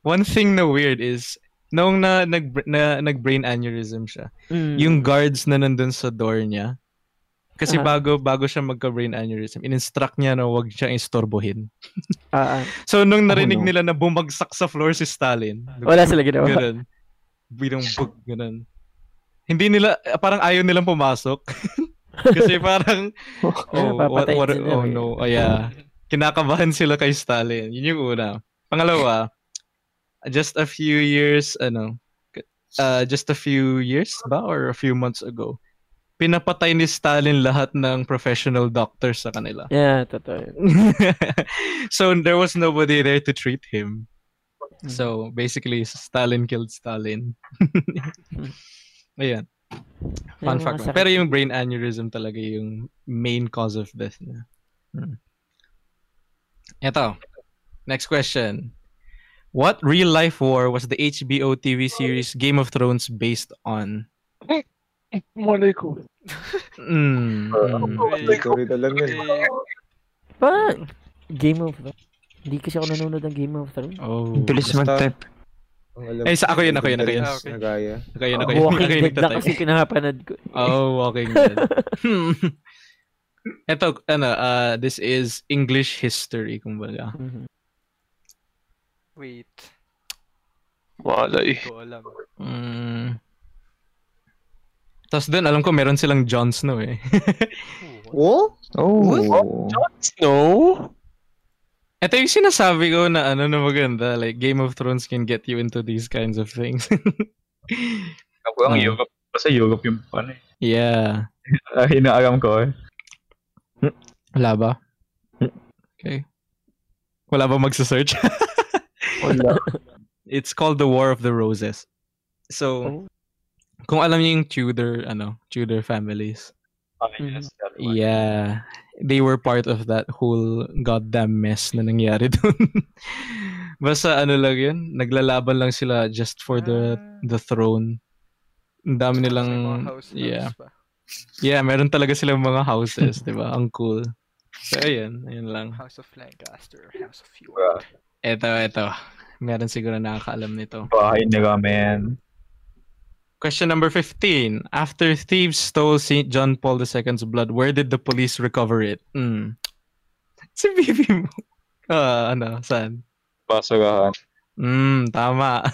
one thing na weird is nung na nag na nag brain aneurysm siya. Mm. Yung guards na nandun sa door niya. Kasi Aha. bago bago siya magka brain aneurysm, in-instruct niya na wag siyang istorbohin. Ah. So nung narinig no. nila na bumagsak sa floor si Stalin. Wala sila ginawa. Ganun. Binong bug, ganun. Hindi nila, parang ayaw nilang pumasok. Kasi parang, oh, what, Papatayin what, sila oh no, oh yeah. Kinakabahan sila kay Stalin. Yun yung una. Pangalawa, just a few years, ano, uh, just a few years ba? Or a few months ago, pinapatay ni Stalin lahat ng professional doctors sa kanila. Yeah, totoo. yun. so there was nobody there to treat him. Mm. So basically, Stalin killed Stalin. Ayan. Fun Yung fact. masakit. Pero yung brain aneurysm talaga yung main cause of death niya. Hmm. Ito. Next question. What real life war was the HBO TV series Game of Thrones based on? Malay ko. Mm. mm. Sorry na lang yun. Pa, Game of Thrones. Hindi kasi ako nanonood ng Game of Thrones. Oh. Bilis mag-type. Alam Eh, sa ako yun, ako yun, ako yun. Ah, okay. Nagaya. Ako yun, ako yun. Ako Walking yun Dead na kasi pinapanood ko. Oh, Walking Dead. Hmm. Ito, ano, uh, this is English history, kumbaga. Mhm. Wait. Malay. Hindi ko alam. Mm. Tapos doon, alam ko meron silang Jon Snow eh. Oh? Oh. No? Ito yung sinasabi ko na ano na maganda, like Game of Thrones can get you into these kinds of things. Ako ang Ah. Europe. Basta Europe yung ano eh. yeah. Ah, hinaaram ko eh. Wala ba? Okay. Wala ba magsa-search? Wala. It's called the War of the Roses. So, kung alam niyo yung Tudor, ano, Tudor families. Ah, yes, one. Yeah. They were part of that whole goddamn mess na nangyari dun. Basta ano lang yun, naglalaban lang sila just for the the throne. Ang dami nilang, yeah. Yeah, meron talaga silang mga houses, di ba? Ang cool. So, ayun, ayun lang. House of Lancaster, House of York. Eto, eto. Meron siguro nakakaalam nito. Bahay nila, man. Question number 15. After thieves stole St. John Paul II's blood, where did the police recover it? Hmm. Si Bibi mo. Ah, ano, saan? Basurahan. Hmm, tama.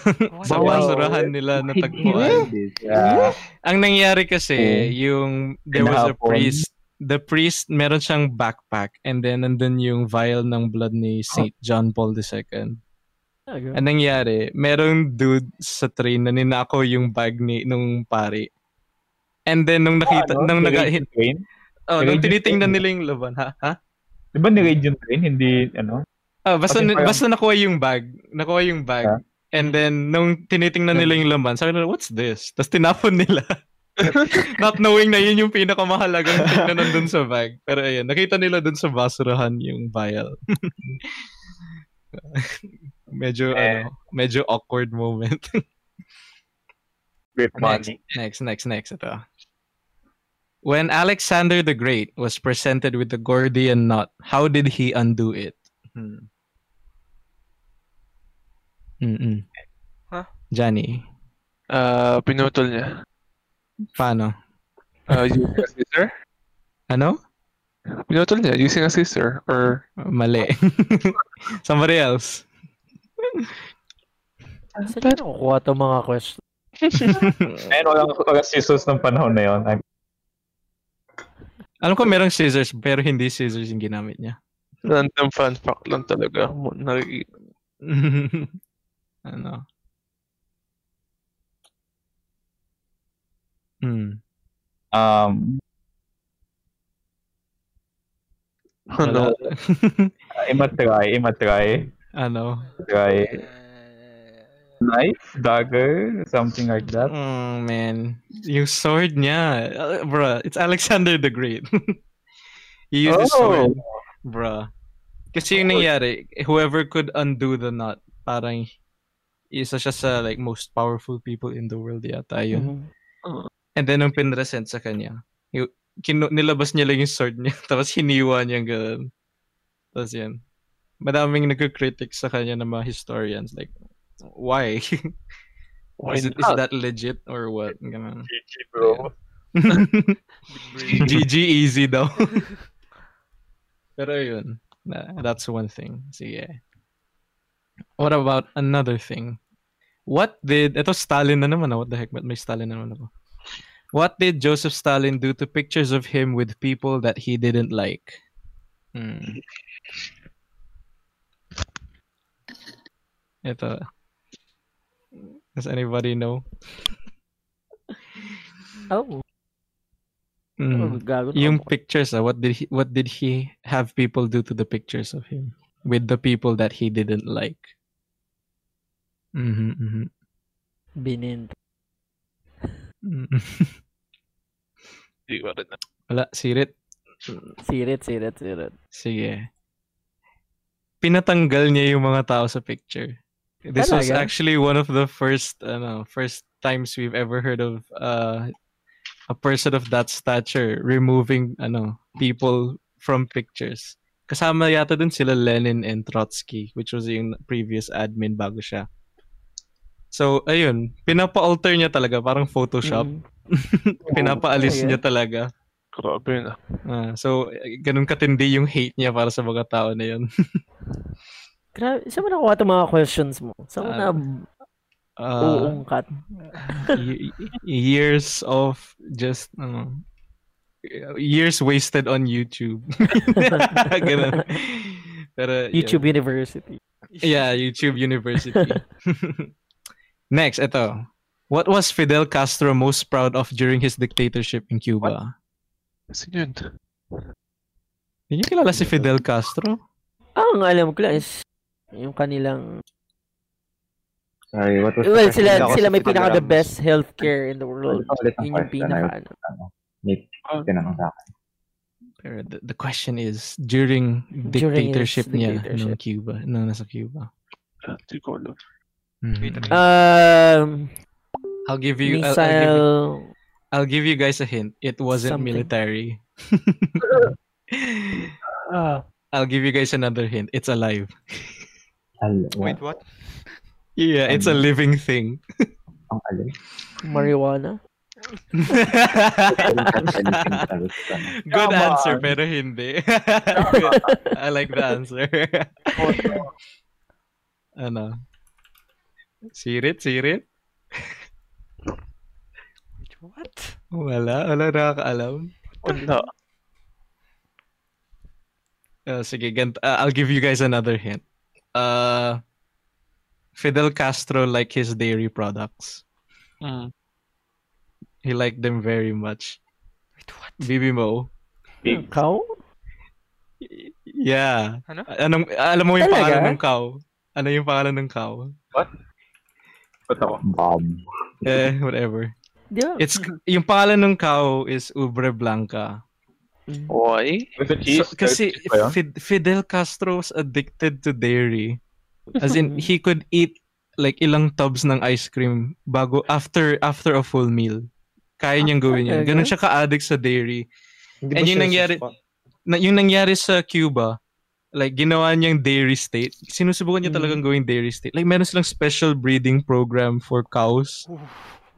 Sa Wow. basurahan nila natagpuan. Yeah. Ang nangyari kasi, Eh, yung there was a priest. The priest, meron siyang backpack and then nandun yung vial ng blood ni St. John Paul II. Talaga? Ang nangyari, merong dude sa train na ninako yung bag ni nung pari. And then nung nakita, Ano? nung yung train? oh, nung tinitingnan train? nila yung laban, ha? Ha? Di ba ni-raid yung train? Hindi, ano? Ah, basta parang- basta nakuha yung bag, nakuha yung bag. Ah. And then nung tinitingnan nila yung laman, sabi nila, "What's this?" Tapos tinapon nila. Not knowing na yun yung pinakamahalagang thing na nandun sa bag. Pero ayun, nakita nila dun sa basurahan yung vial. medyo Eh. ano, medyo awkward moment. Great Next, money. next, next, next. Ito. When Alexander the Great was presented with the Gordian knot, how did he undo it? Hmm. Mm-mm. Huh? Johnny, Ah, pinutol niya. paano? Ah, using a scissor? Ano? Pinutol niya using a scissor or Mali. Somebody else. Saan ka nakukuha itong mga question? Ayun, walang, walang scissors ng panahon na yun. I'm, Alam ko merong scissors, pero hindi scissors yung ginamit niya. random fun fact lang talaga. Mo- nakikita. ano? Hmm. um, Ano? Wala. imatry, imatry. Ano? Try. Knife? Dagger? Something like that. Oh, man. Yung sword niya. Uh, bruh, it's Alexander the Great. he used his sword. Bruh. Kasi yung nangyari, whoever could undo the knot, parang isa siya sa like most powerful people in the world yata yun. Mhm. And then nung pinresent sa kanya, yung, kinu- nilabas niya lang yung sword niya, tapos hiniwa niya gano'n. Tapos yan. Madaming nagkritik sa kanya ng mga historians, like, why? Why is, it, is that legit or what? Ganun. GG, bro. GG easy daw. Pero yun, that's one thing. Sige. What about another thing? What did, ito Stalin na naman, what the heck, may Stalin na naman ako? What did Joseph Stalin do to pictures of him with people that he didn't like? Hmm. Ito. Does anybody know? Oh, Hmm. oh. Yung pictures, ah, what did he what did he have people do to the pictures of him with the people that he didn't like? Mhm. mhm. Binint. Mm. Hindi ko rin. Wala, sirit. Sirit, sirit, sirit. Sige. Pinatanggal niya yung mga tao sa picture. This was Talaga? actually one of the first ano, first times we've ever heard of uh, a person of that stature removing ano people from pictures. Kasama yata dun sila Lenin and Trotsky, which was yung previous admin bago siya. So, ayun, pinapa-alter niya talaga, parang Photoshop. Mm. Pinapaalis talaga? niya talaga. Grabe na. Ah, so, eh, ganun katindi yung hate niya para sa mga tao na yun. Grabe, saan mo nakuha itong mga questions mo? Saan mo na uungkat? y- y- years of just ano, years wasted on YouTube. Ganun. Pero. YouTube University. Yeah, YouTube University. Next, ito. What was Fidel Castro most proud of during his dictatorship in Cuba? Sino yun? Hindi kilala si Fidel Castro? Ang alam ko lang is yung kanilang Sorry, what was the well question? sila sila sa may pinaka the best healthcare in the world. Ulit- ulit ang Yun yung question. pinaka ano. Ano, tinanong sa akin. Pero the, the question is, during During his dictatorship niya ng dictatorship. Cuba, nung nasa Cuba. Hindi ko alam. Mhm. Um I'll give you I'll, I'll give you missile I'll give you guys a hint. It wasn't Something. military. ah I'll give you guys another hint. It's alive. Al- Wait, what? Yeah, it's a living thing. Ang alin? marijuana. Good Come answer, on. pero hindi. I like the answer. ano? Sirit, sirit? What? Wala, wala nakakaalam. Wala. Uh, sige, gant uh, I'll give you guys another hint. Uh, Fidel Castro liked his dairy products. Mm. He liked them very much. Wait, what? Bibi Mo. Cow? Yeah. Ano? Anong, alam mo yung Talaga? pangalan ng cow? Ano yung pangalan ng cow? Ba't ako? Bob. Eh, whatever. It's yung pangalan ng cow is Ubre Blanca. Why? With the So, cheese? kasi Cheese Fidel Castro was addicted to dairy. As in, he could eat like ilang tubs ng ice cream bago after after a full meal. Kaya niyang gawin yun. talaga? Ganun siya ka-addict sa dairy. Hindi And yung nangyari, na, yung nangyari sa Cuba, like ginawa niyang dairy state. Sinusubukan niya Mhm. talagang gawing dairy state. Like meron silang special breeding program for cows.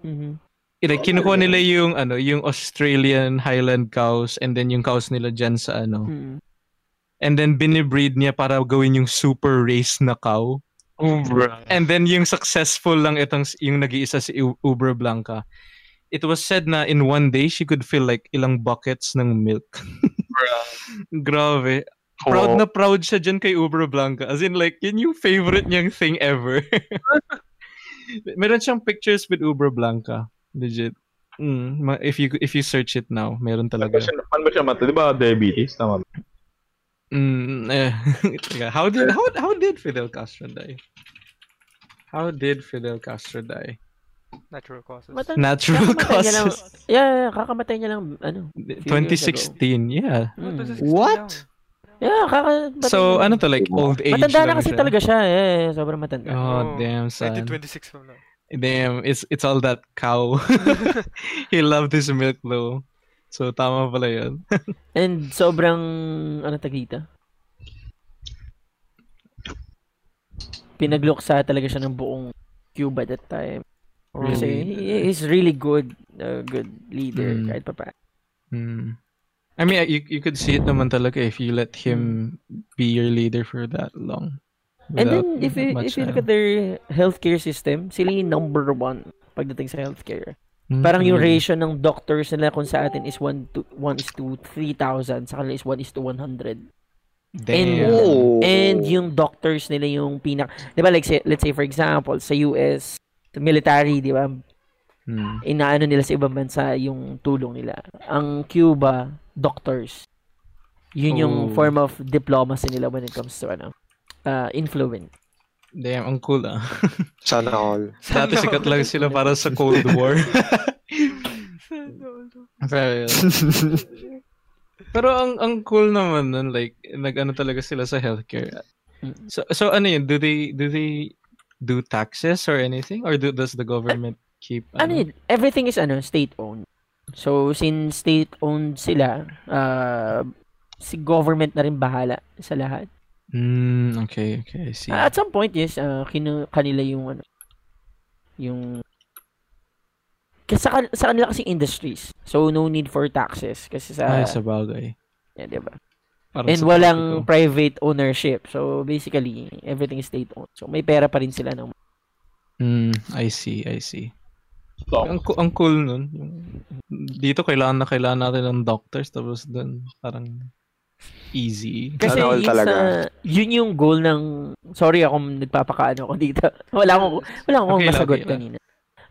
Mhm. Like kinukuha nila yung ano, yung Australian Highland cows and then yung cows nila diyan sa ano. Mhm. And then binibreed niya para gawin yung super race na cow. Ubra. And then yung successful lang itong yung nag-iisa si U- Uber Blanca. It was said na in one day she could fill like ilang buckets ng milk. Grabe. Proud na proud siya dyan kay Uber Blanca. As in like, yun yung favorite niyang thing ever. meron siyang pictures with Uber Blanca. Legit. Mm, ma- if you if you search it now, meron talaga. paano ba siya mata? Di ba diabetes? Tama ba? Mm, eh, how did how how did Fidel Castro die? How did Fidel Castro die? Natural causes. Matan- Natural kakamatay niya lang, causes. yeah, yeah, kakamatay niya lang, ano, few years ago. 2016, yeah. Mm. What? Yeah, kakamatay So, ano to, like, old age Matanda na kasi siya? talaga siya, eh. Sobrang matanda. Oh, damn, son. 1926 pa lang. Damn, it's it's all that cow. he loved his milk though. So, tama pala yun. And sobrang, ano tag dito? Pinagluksa talaga siya ng buong Cuba that time. Kasi he, he's really good, uh, good leader, Mm. kahit pa pa. Hmm. I mean, you, you could see it naman talaga if you let him be your leader for that long. And then, if you, if you look at their healthcare system, sila yung number one pagdating sa healthcare. Mm, Parang yung really? ratio ng doctors nila kung sa atin is 1 to 1 is to 3,000, sa kanila is 1 is to 100. And, Damn. and yung doctors nila yung pinak... Di ba, like, say, let's say, for example, sa US, sa military, di ba, Hmm. inaano nila sa ibang bansa yung tulong nila. Ang Cuba, doctors. Yun yung Oh. form of diplomacy nila when it comes to, ano, uh, influence. Damn, ang cool ah. Sana all. Dati sikat lang sila para sa Cold War. Pero. Pero ang ang cool naman nun, like nag-ano talaga sila sa healthcare. So so ano yun, do they do they do taxes or anything? Or do, does the government keep Ano yun? Everything is ano, state-owned. So, since state-owned sila, uh, si government na rin bahala sa lahat. Mm, okay, okay, I see. At some point, yes, uh, kinu- kanila yung ano, yung kasi sa, kan- sa kanila kasi industries. So, no need for taxes. Kasi sa... Ay, sa bagay. Yeah, diba? Parang And walang oh. private ownership. So, basically, everything is state-owned. So, may pera pa rin sila ng... Hmm, I see, I see. Ang, co- ang cool nun. Yung, dito kailangan na kailangan natin ng doctors tapos dun parang easy. Kasi yun, sa, yun yung goal ng... Sorry ako nagpapakaano ko dito. wala akong, wala akong Okay masagot okay kanina.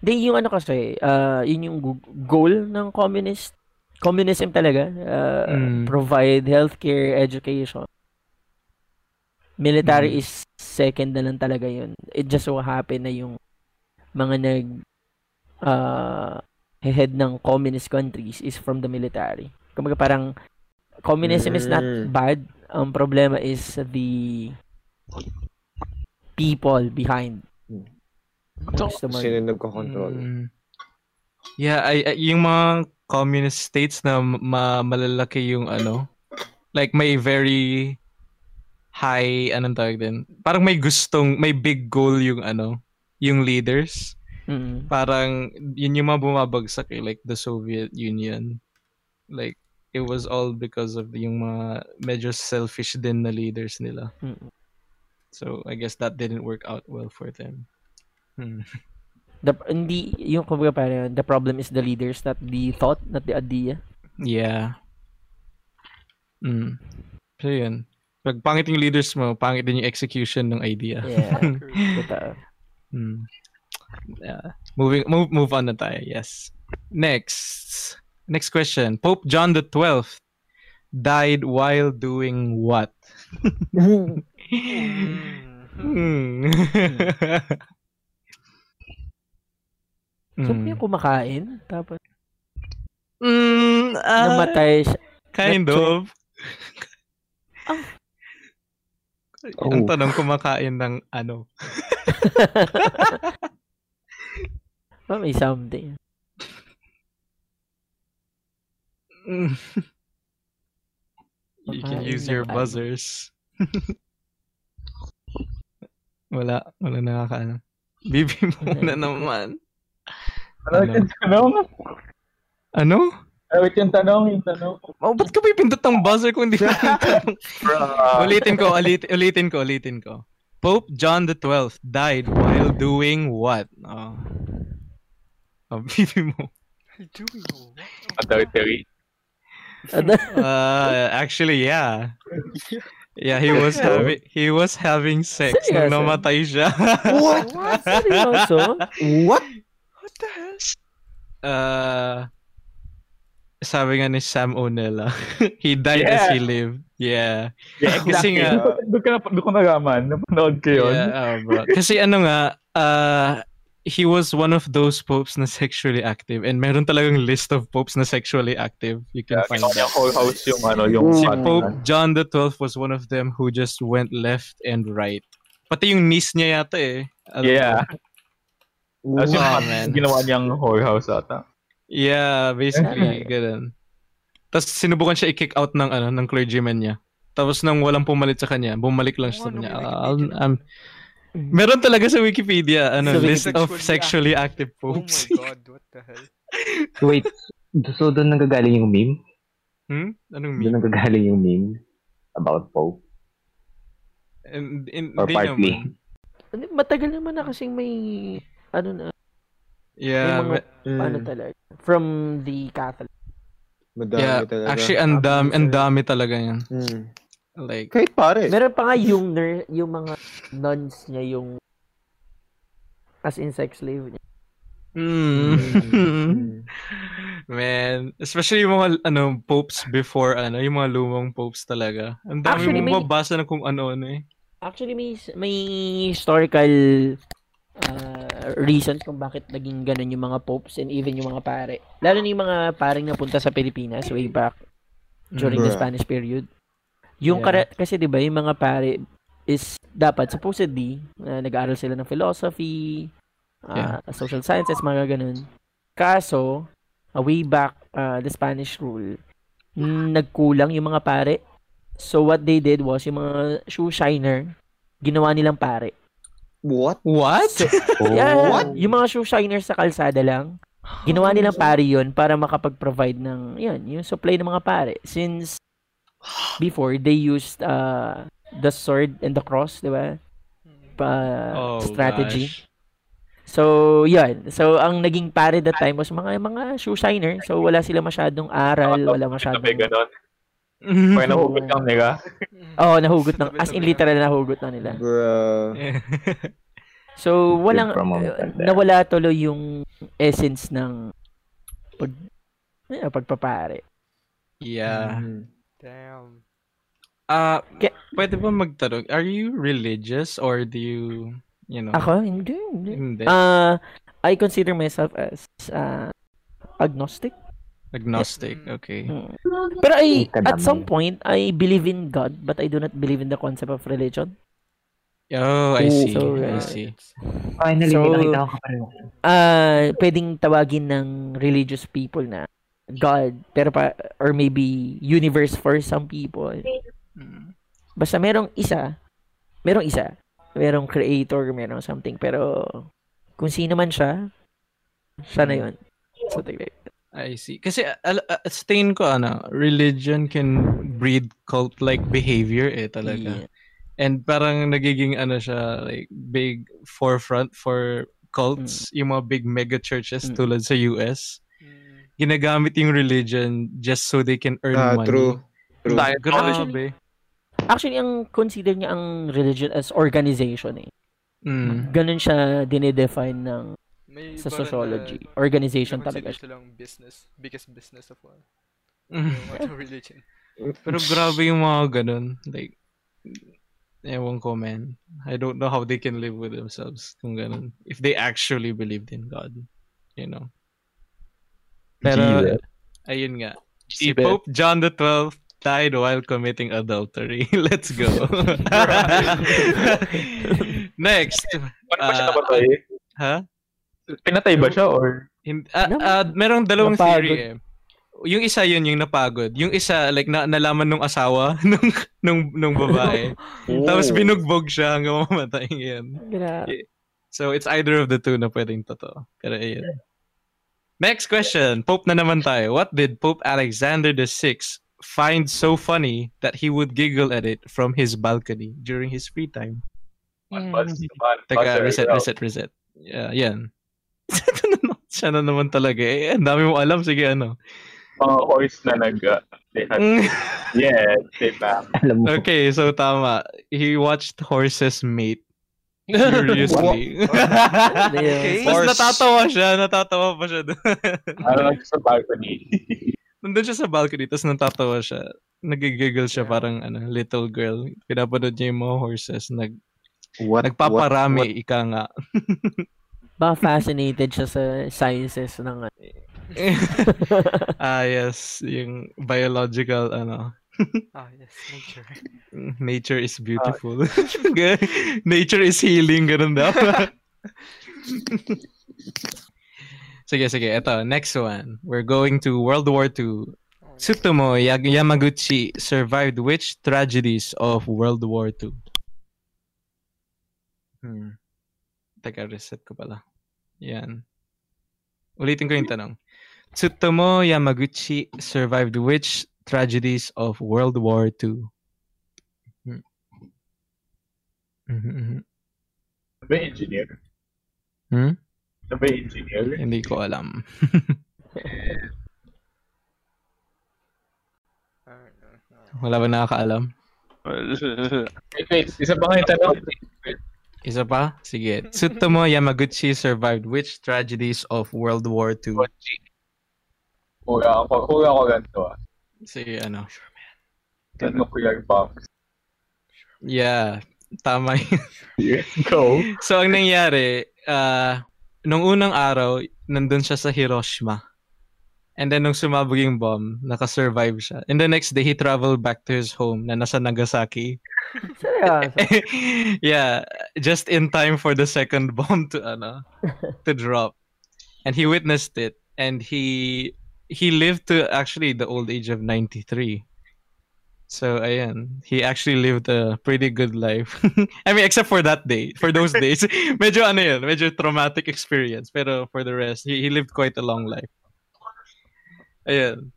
Di yung ano kasi, uh, yun yung goal ng communist communism talaga. Uh, Mm. Provide healthcare, education. Military Mm. is second na lang talaga yun. It just so happen na yung mga nag uh, head ng communist countries is from the military. Kumbaga parang communism is not Mm. bad. Ang problema is the people behind. Mo- Sino nagko-control? Mm. Yeah, I, I- yung mga communist states na ma- malalaki yung ano, like may very high, anong tawag din? Parang may gustong, may big goal yung ano, yung leaders. Mm. Parang yun yung mga bumabagsak eh, like the Soviet Union. Like, it was all because of yung mga medyo selfish din na leaders nila. Mm. So, I guess that didn't work out well for them. Hmm. The, hindi, yung kumbaga parang the problem is the leaders, not the thought, not the idea. Yeah. Mm. So yun. Pag pangit yung leaders mo, pangit din yung execution ng idea. Yeah. Totoo. mm. Yeah. Moving move move on na tayo. Yes. Next. Next question. Pope John the 12th died while doing what? Hmm. So, Mm. yung kumakain, tapos Mm, ah, namatay siya. Kind Nat- of. Ang Oh. tanong kumakain ng ano? May something. Mm. You can use your buzzers. wala, wala nakakaano. Bibi mo na naman. Ano tanong? Ano? Ano yung tanong? Yung tanong? Oh, ba't ka ba ipindot ng buzzer kung hindi mo yung tanong? ulitin ko, ulit, ulitin ko, ulitin ko. Pope John the 12th died while doing what? Oh. Oh, bibi mo. Doing what? Adultery. Uh, actually, yeah. Yeah, he was having he was having sex nung Seryoso? namatay siya. What? Seryoso? What? What the hell? Uh, sabi nga ni Sam O'Neill, ah, he died as he lived. Yeah. Yeah, Kasi exactly. nga, Doon ka na, doon ko nalaman. Napanood ko yun. Yeah, oh, bro. Kasi ano nga, uh, he was one of those popes na sexually active and meron talagang list of popes na sexually active. You can Yeah, find that. whole house yung ano, yung Si fat Pope. John the 12th was one of them who just went left and right. Pati yung niece niya yata eh. Alam Yeah. mo. As yung Wow, man. ginawa niyang whole house ata. Yeah, basically, ganun. Tapos sinubukan siya i-kick out ng ano ng clergyman niya. Tapos nang walang pumalit sa kanya, bumalik lang siya sa kanya. Ah, um, um, meron talaga sa Wikipedia, ano, Sa list of Sexually active Oh popes. my god, what the hell? Wait, so doon nagagaling yung meme? hmm? Anong Doon meme? nagagaling yung meme about Pope? And, in, Or partly? naman. Matagal naman na kasing may ano na Yeah, may mga ma- ano talaga from the Catholic. Madami yeah, talaga. actually, ang dami, ang dami talaga yan. Hmm. Like, Kahit pare. Meron pa nga yung ner- yung mga nuns niya yung as in sex slave niya. mm, Hmm. man, especially yung mga ano popes before ano, yung mga lumang popes talaga. Ang dami Actually, mong may- mababasa na kung ano-ano eh. Actually may may historical uh, reasons kung bakit naging ganun yung mga popes and even yung mga pare. Lalo na yung mga paring napunta sa Pilipinas way back during the Bruh. Spanish period. Yung Yeah. kara- kasi 'di ba yung mga pare is dapat supposedly uh, nag-aaral sila ng philosophy, uh, social sciences, mga ganun. Kaso, uh, way back uh, the Spanish rule, mm, nagkulang yung mga pare. So what they did was yung mga shoe shiner, ginawa nilang pare. What? What? So, yeah, Yung mga shoe shiners sa kalsada lang, ginawa nilang pare yun para makapag-provide ng, yun, yung supply ng mga pare. Since before, they used uh, the sword and the cross, di ba? Pa, Oh, strategy. gosh. So, yun. So, ang naging pare that time was mga mga shoe shiner. So, wala sila masyadong aral, wala masyadong... Sabi ganon. Pag nahugot kang nila. Oo, oh, nahugot ng... As in, literal na nahugot na nila. Bro. So, walang... uh, nawala tuloy yung essence ng pag, eh, pagpapare. Yeah. Damn. Ah, Ke- pwede ba magtanong, are you religious or do you, you know? Ako, hindi. hindi. Hindi. Ah, I consider myself as uh, agnostic. Agnostic, okay. Mm. Pero I, at some point, I believe in God, but I do not believe in the concept of religion. Oh, I see. so, I uh, see. Finally, So, nakita ko ka pa rin. Ah, pwedeng tawagin ng religious people na God, pero pa, or maybe universe for some people. Mm. Basta merong isa, merong isa, merong creator, merong something, pero kung sino man siya, siya na yun. Something like. I see. Kasi al- uh, sa tingin ko ano, religion can breed cult-like behavior eh talaga. Yeah. And parang nagiging ano siya, like big forefront for cults, yung mga big mega churches Mm. tulad sa US. Ginagamit yung religion just so they can earn Ah, money. true. True. Grabe. Actually, ang consider niya ang religion as organization eh. Mm. Ganun siya dinedefine ng May sa sociology. na Organization talaga siya. silang business, biggest business of all. Mm. Yung religion. Pero grabe yung mga ganun. Like, ewan ko man. I don't know how they can live with themselves kung ganun. If they actually believed in God. You know. Pero, Jesus. ayun nga. Si Jesus. Pope John the 12th died while committing adultery. Let's go. Next. Paano ba siya Ah, napatay? ha? Pinatay ba siya or? Hin- ah, Nam- ah, merong dalawang napagod. theory eh. Yung isa yun yung napagod. Yung isa like na nalaman nung asawa nung nung nung babae. Tapos binugbog siya hanggang mamatay yan. Gra- So it's either of the two na pwedeng totoo. Pero ayun. Next question. Pope na naman tayo. What did Pope Alexander VI find so funny that he would giggle at it from his balcony during his free time? Teka, reset, reset, reset. Yeah, yan. Siya na naman talaga. Eh, ang dami mo alam. Sige, ano. Mga horse na nag... Uh, yeah, they back. Alam mo. Okay, so tama. He watched horses mate. Furiously. Okay. Tapos natatawa siya. Natatawa pa siya doon. Ano sa balcony. Nandun siya sa balcony, tapos natatawa siya. Nagigiggle siya parang ano, little girl. Pinapanood niya yung mga horses. Nag, What? nagpaparami, what- ika nga. Baka fascinated siya sa sciences ng ano. ah, yes. Yung biological, ano. Ah, yes, nature. Nature is beautiful. Nature is healing, ganun daw. sige, sige. Ito, next one. We're going to World War II. Tsutomu Yamaguchi survived which tragedies of World War II? Hmm. Teka, reset ko pala. Yan. Ulitin ko yung tanong. Tsutomu Yamaguchi survived which tragedies of World War II? Hmm. Mhm, mhm. Ano ba yung engineer? Hmm? Ba engineer? Hindi ko alam. Wala ba nakakaalam? Wait, wait. Isa pa nga yung tanong. Isa pa? Sige. Tsutomu Yamaguchi survived which tragedies of World War II? Kuya ako, kuya ako ganito ah. Sige, ano? Nuclear bombs. Yeah. Tama yun. Go. So, ang nangyari, ah, nung unang araw, nandun siya sa Hiroshima. And then nung sumabog yung bomb, nakasurvive siya. And the next day, he traveled back to his home na nasa Nagasaki. Seryoso. yeah, just in time for the second bomb to ano, to drop. And he witnessed it and he he lived to actually the old age of 93. So ayan, he actually lived a pretty good life. I mean, except for that day, for those days, medyo ano yun, medyo traumatic experience. Pero for the rest, he, he lived quite a long life. Ayan.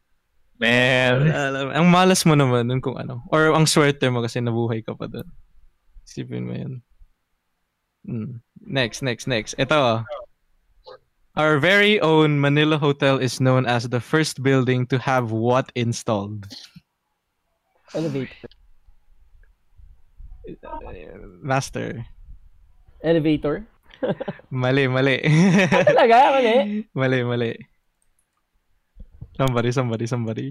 Man. Alam, ang malas mo naman nun kung ano. Or ang swerte mo kasi nabuhay ka pa doon. Isipin mo yun. Hmm. Next, next, next. Ito. Our very own Manila Hotel is known as the first building to have what installed? Elevator. Master. Elevator? Mali, mali. Ah, talaga? Mali? mali, mali. Somebody, somebody, somebody.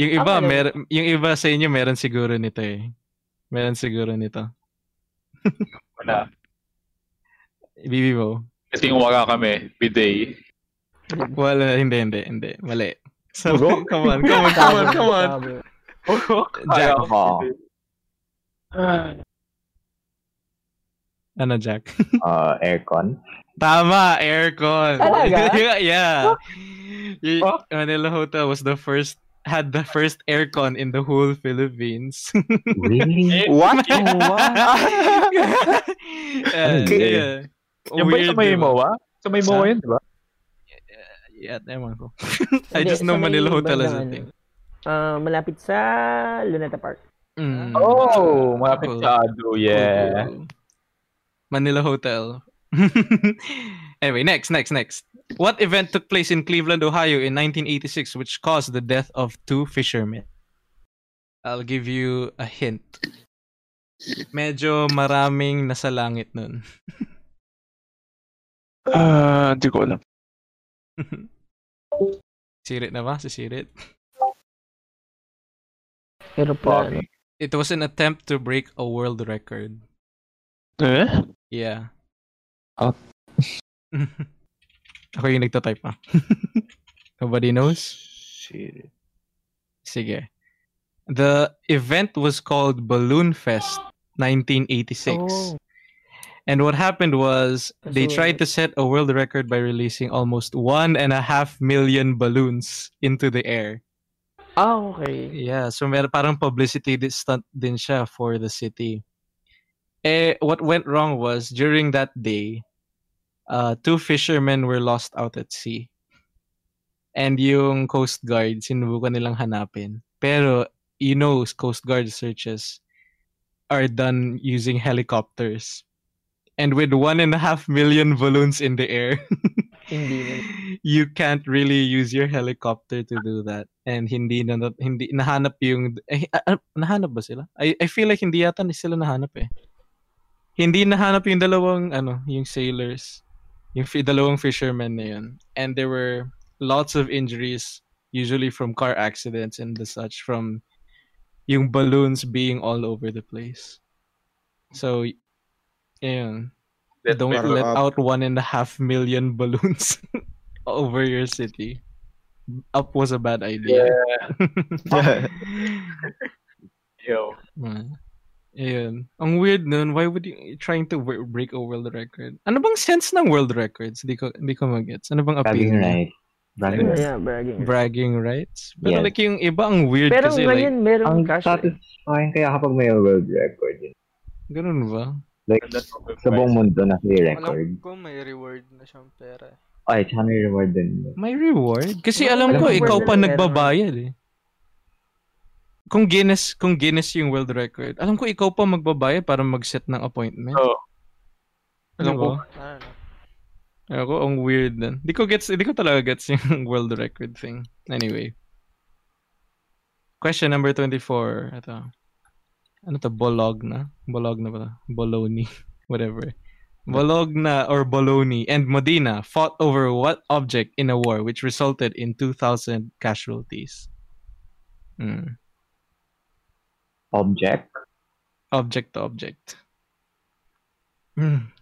Yung iba, ano? mer yung iba sa inyo meron siguro nito eh. Meron siguro nito. Wala. Bibi mo. Kasi yung wala kami, bidet. Wala, hindi, hindi, hindi. Mali. So, come on, come on, come on, come on. Jack. Ano, Jack? Uh, aircon. Tama, aircon. Talaga? yeah. yeah. Y- Manila Hotel was the first had the first aircon in the whole Philippines. Really? What? Uh, Okay. yeah. Yung ba yung sa may diba? MOA? Sa may MOA yun, di ba? Yeah, ewan ko. I just know Manila Hotel as a bandang thing. ano, ah, malapit sa Luneta Park. Mm. Oh, malapit Cool. sa Ado, yeah. Cool. Manila Hotel. anyway, next, next, next. What event took place in Cleveland, Ohio in 1986 which caused the death of two fishermen? I'll give you a hint. Medyo maraming nasa langit nun. Ah, hindi ko alam. Sirit na ba? Si Sirit? Pero pa, ano, It was an attempt to break a world record. Eh? Yeah. Oh. Ako yung nagtatype ah. Nobody knows? Shit. Sige. The event was called Balloon Fest 1986. Oh. And what happened was they tried to set a world record by releasing almost one and a half million balloons into the air. Ah, okay. Yeah, so mer parang publicity stunt din siya for the city. Eh, what went wrong was during that day, uh, two fishermen were lost out at sea. And yung Coast Guard, sinubukan nilang hanapin. Pero, you know, Coast Guard searches are done using helicopters. And with one and a half million balloons in the air, Hindi you can't really use your helicopter to do that. And hindi na hindi nahanap yung eh, ah, ah, nahanap ba sila? I I feel like hindi yata sila nahanap eh. Hindi nahanap yung dalawang ano, yung sailors, yung fi- dalawang fishermen na yun. And there were lots of injuries usually from car accidents and the such from yung balloons being all over the place. So ayun. Don't Pero, let uh, out one and a half million balloons over your city. Up was a bad idea. Yeah. Yo. Man. Ayun. Ang weird nun. Why would you trying to w- break a world record? Ano bang sense ng world records? Hindi ko, hindi ko magets. Ano bang appeal? Bragging niya? right. Bragging right. Yeah, bragging. Bragging rights? Pero Yes. like yung iba ang weird Pero kasi ngayon, like, meron Ang cash. satisfying kaya kapag may world record yun. ganun ba? Like, sa buong mundo na may record. Alam ko may reward na siyang pera. Ay, tsaka may reward din. May reward? Kasi Well, alam alam ko, ko ikaw pa nagbabayad eh. Kung Guinness, kung Guinness yung world record, alam ko ikaw pa magbabayad para mag-set ng appointment. Oo. Alam ko. Ano. Ako, ang weird nun. Di ko gets, di ko talaga gets yung world record thing. Anyway. Question number 24. Ito. Ano to? Bologna? Bologna ba? Bologna. Whatever. Bologna or Bologna and Modena fought over what object in a war which resulted in 2,000 casualties? Hmm. Object. Object to object. Hmm.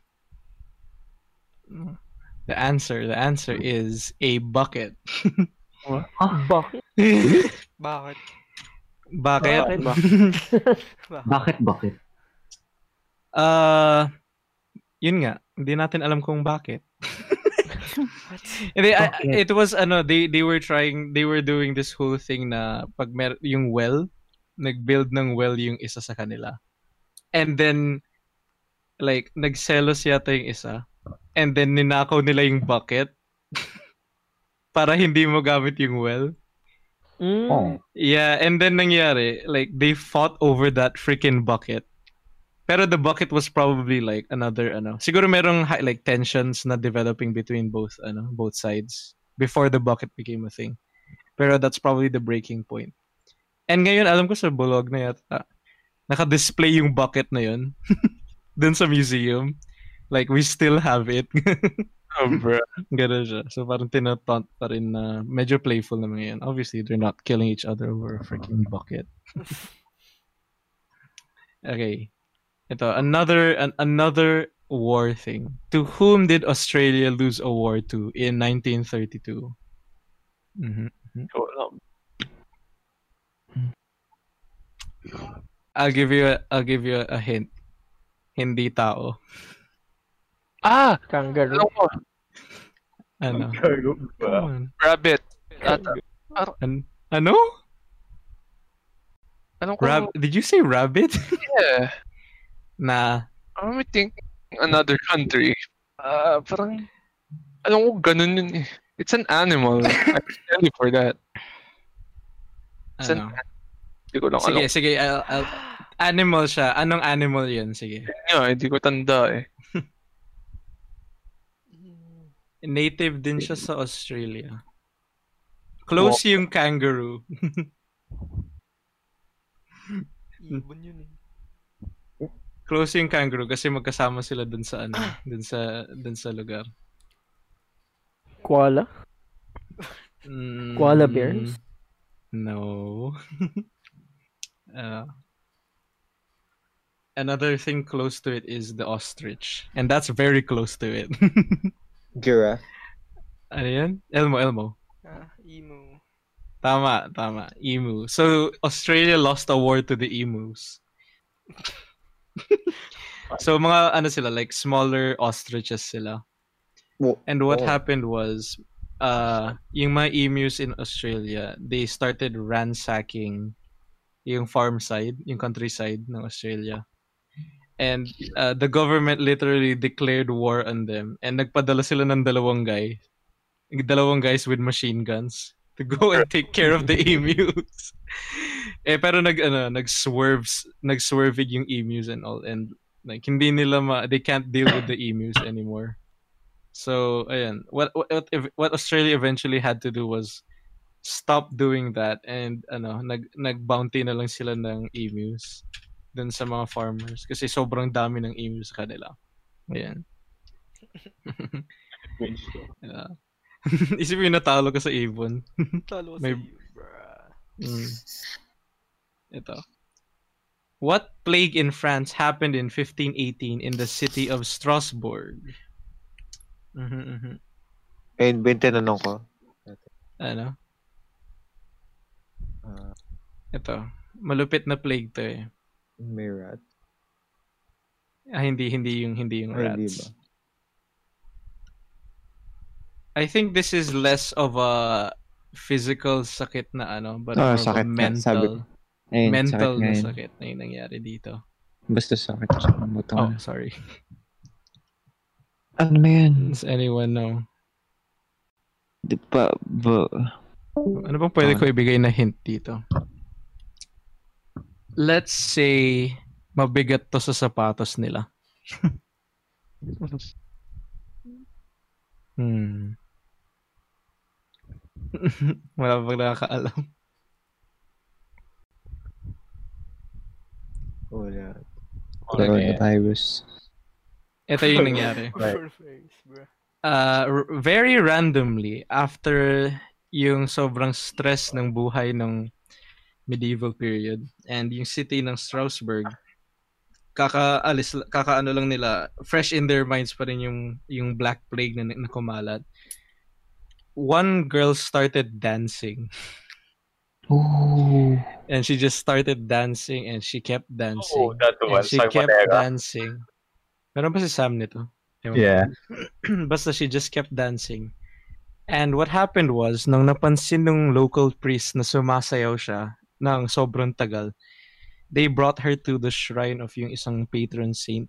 The answer, the answer is a bucket. Bakit? Bakit? Bakit? Bakit, bakit? Uh, yun nga, hindi natin alam kung bakit. Hindi, I- it was ano, they they were trying, they were doing this whole thing na pag mer- yung well, nag-build ng well yung isa sa kanila. And then like nagselos yata yung isa. And then ninakaw nila yung bucket para hindi mo gamit yung well. Mm. Oh. Yeah, and then nangyari, like they fought over that freaking bucket. Pero the bucket was probably like another ano. Siguro merong hi- like tensions na developing between both ano, both sides before the bucket became a thing. Pero that's probably the breaking point. And ngayon alam ko sa Bulog na yata naka-display yung bucket na yun dun sa museum. Like we still have it. Oh, bro. Ganun siya. So parang tinataunt pa rin na medyo playful naman yan. Obviously, they're not killing each other over a freaking bucket. okay. Ito, another an, another war thing. To whom did Australia lose a war to in 1932? Mhm, mhm. I'll give you a, I'll give you a hint. Hindi tao. Ah! Kangaroo. Alam ko. Ano? Come on. Rabbit. An- ano? Ko. Rab- did you say rabbit? Yeah. na Let me think another country. Ah, parang, alam ko, ganun yun eh. It's an animal. I can tell you for that. It's an, ano? hindi ko lang Sige, alam. sige. I'll, I'll, animal siya. Anong animal yun? Sige. Yeah, hindi ko tanda eh. Native din siya sa Australia. Close yung kangaroo. Ibon yun eh. Close yung kangaroo kasi magkasama sila dun sa ano, dun sa dun sa lugar. Koala? Mm, Koala bears? No. uh, another thing close to it is the ostrich. And that's very close to it. Giraffe. ano yan? Elmo, Elmo. Ah, emu. Tama, tama. Emu. So, Australia lost a war to the emus. so, mga ano sila, like smaller ostriches sila. Wo- And what oh. happened was, uh, yung mga emus in Australia, they started ransacking yung farm side, yung countryside ng Australia. And uh, the government literally declared war on them. And nagpadala sila ng dalawang guy. Dalawang guys with machine guns to go and take care of the emus. eh pero nag ano, nag-swerves, yung emus and all and like hindi nila ma they can't deal with the emus anymore. So, ayan. What what what, if- what Australia eventually had to do was stop doing that and ano, nag nag-bounty na lang sila ng emus dun sa mga farmers kasi sobrang dami ng emus sa kanila. Ayan. yeah. Isipin mo natalo ka sa ibon. Talo May- sa bruh. Mm. Ito. What plague in France happened in 1518 in the city of Strasbourg? Mhm, mhm. Ayun ba tinanong ko? Ano? Ah, Ito. Malupit na plague to eh. May rat. Ah, hindi hindi yung hindi yung Ay, rats. I think this is less of a physical sakit na ano, but Oh, sakit mental sabi. Ayun, mental sakit na sakit na yung nangyari dito. Basta sakit sa buto. Oh, sorry. Ano yan? Does anyone know? Di pa, ba, Ano bang pwede ko ibigay na hint dito? Let's say mabigat to sa sapatos nila. hmm. Wala pa nakakaalam. Wala. coronavirus. Ito yung nangyari. Uh, r- very randomly after yung sobrang stress ng buhay ng medieval period and yung city ng Strasbourg kakaalis kakaano lang nila fresh in their minds pa rin yung yung black plague na, na kumalat one girl started dancing Ooh. and she just started dancing and she kept dancing Oh, that one. and she Sabi mo kept talaga. dancing meron ba si Sam nito. Yeah. basta she just kept dancing and what happened was nung napansin ng local priest na sumasayaw siya ng sobrang tagal they brought her to the shrine of yung isang patron saint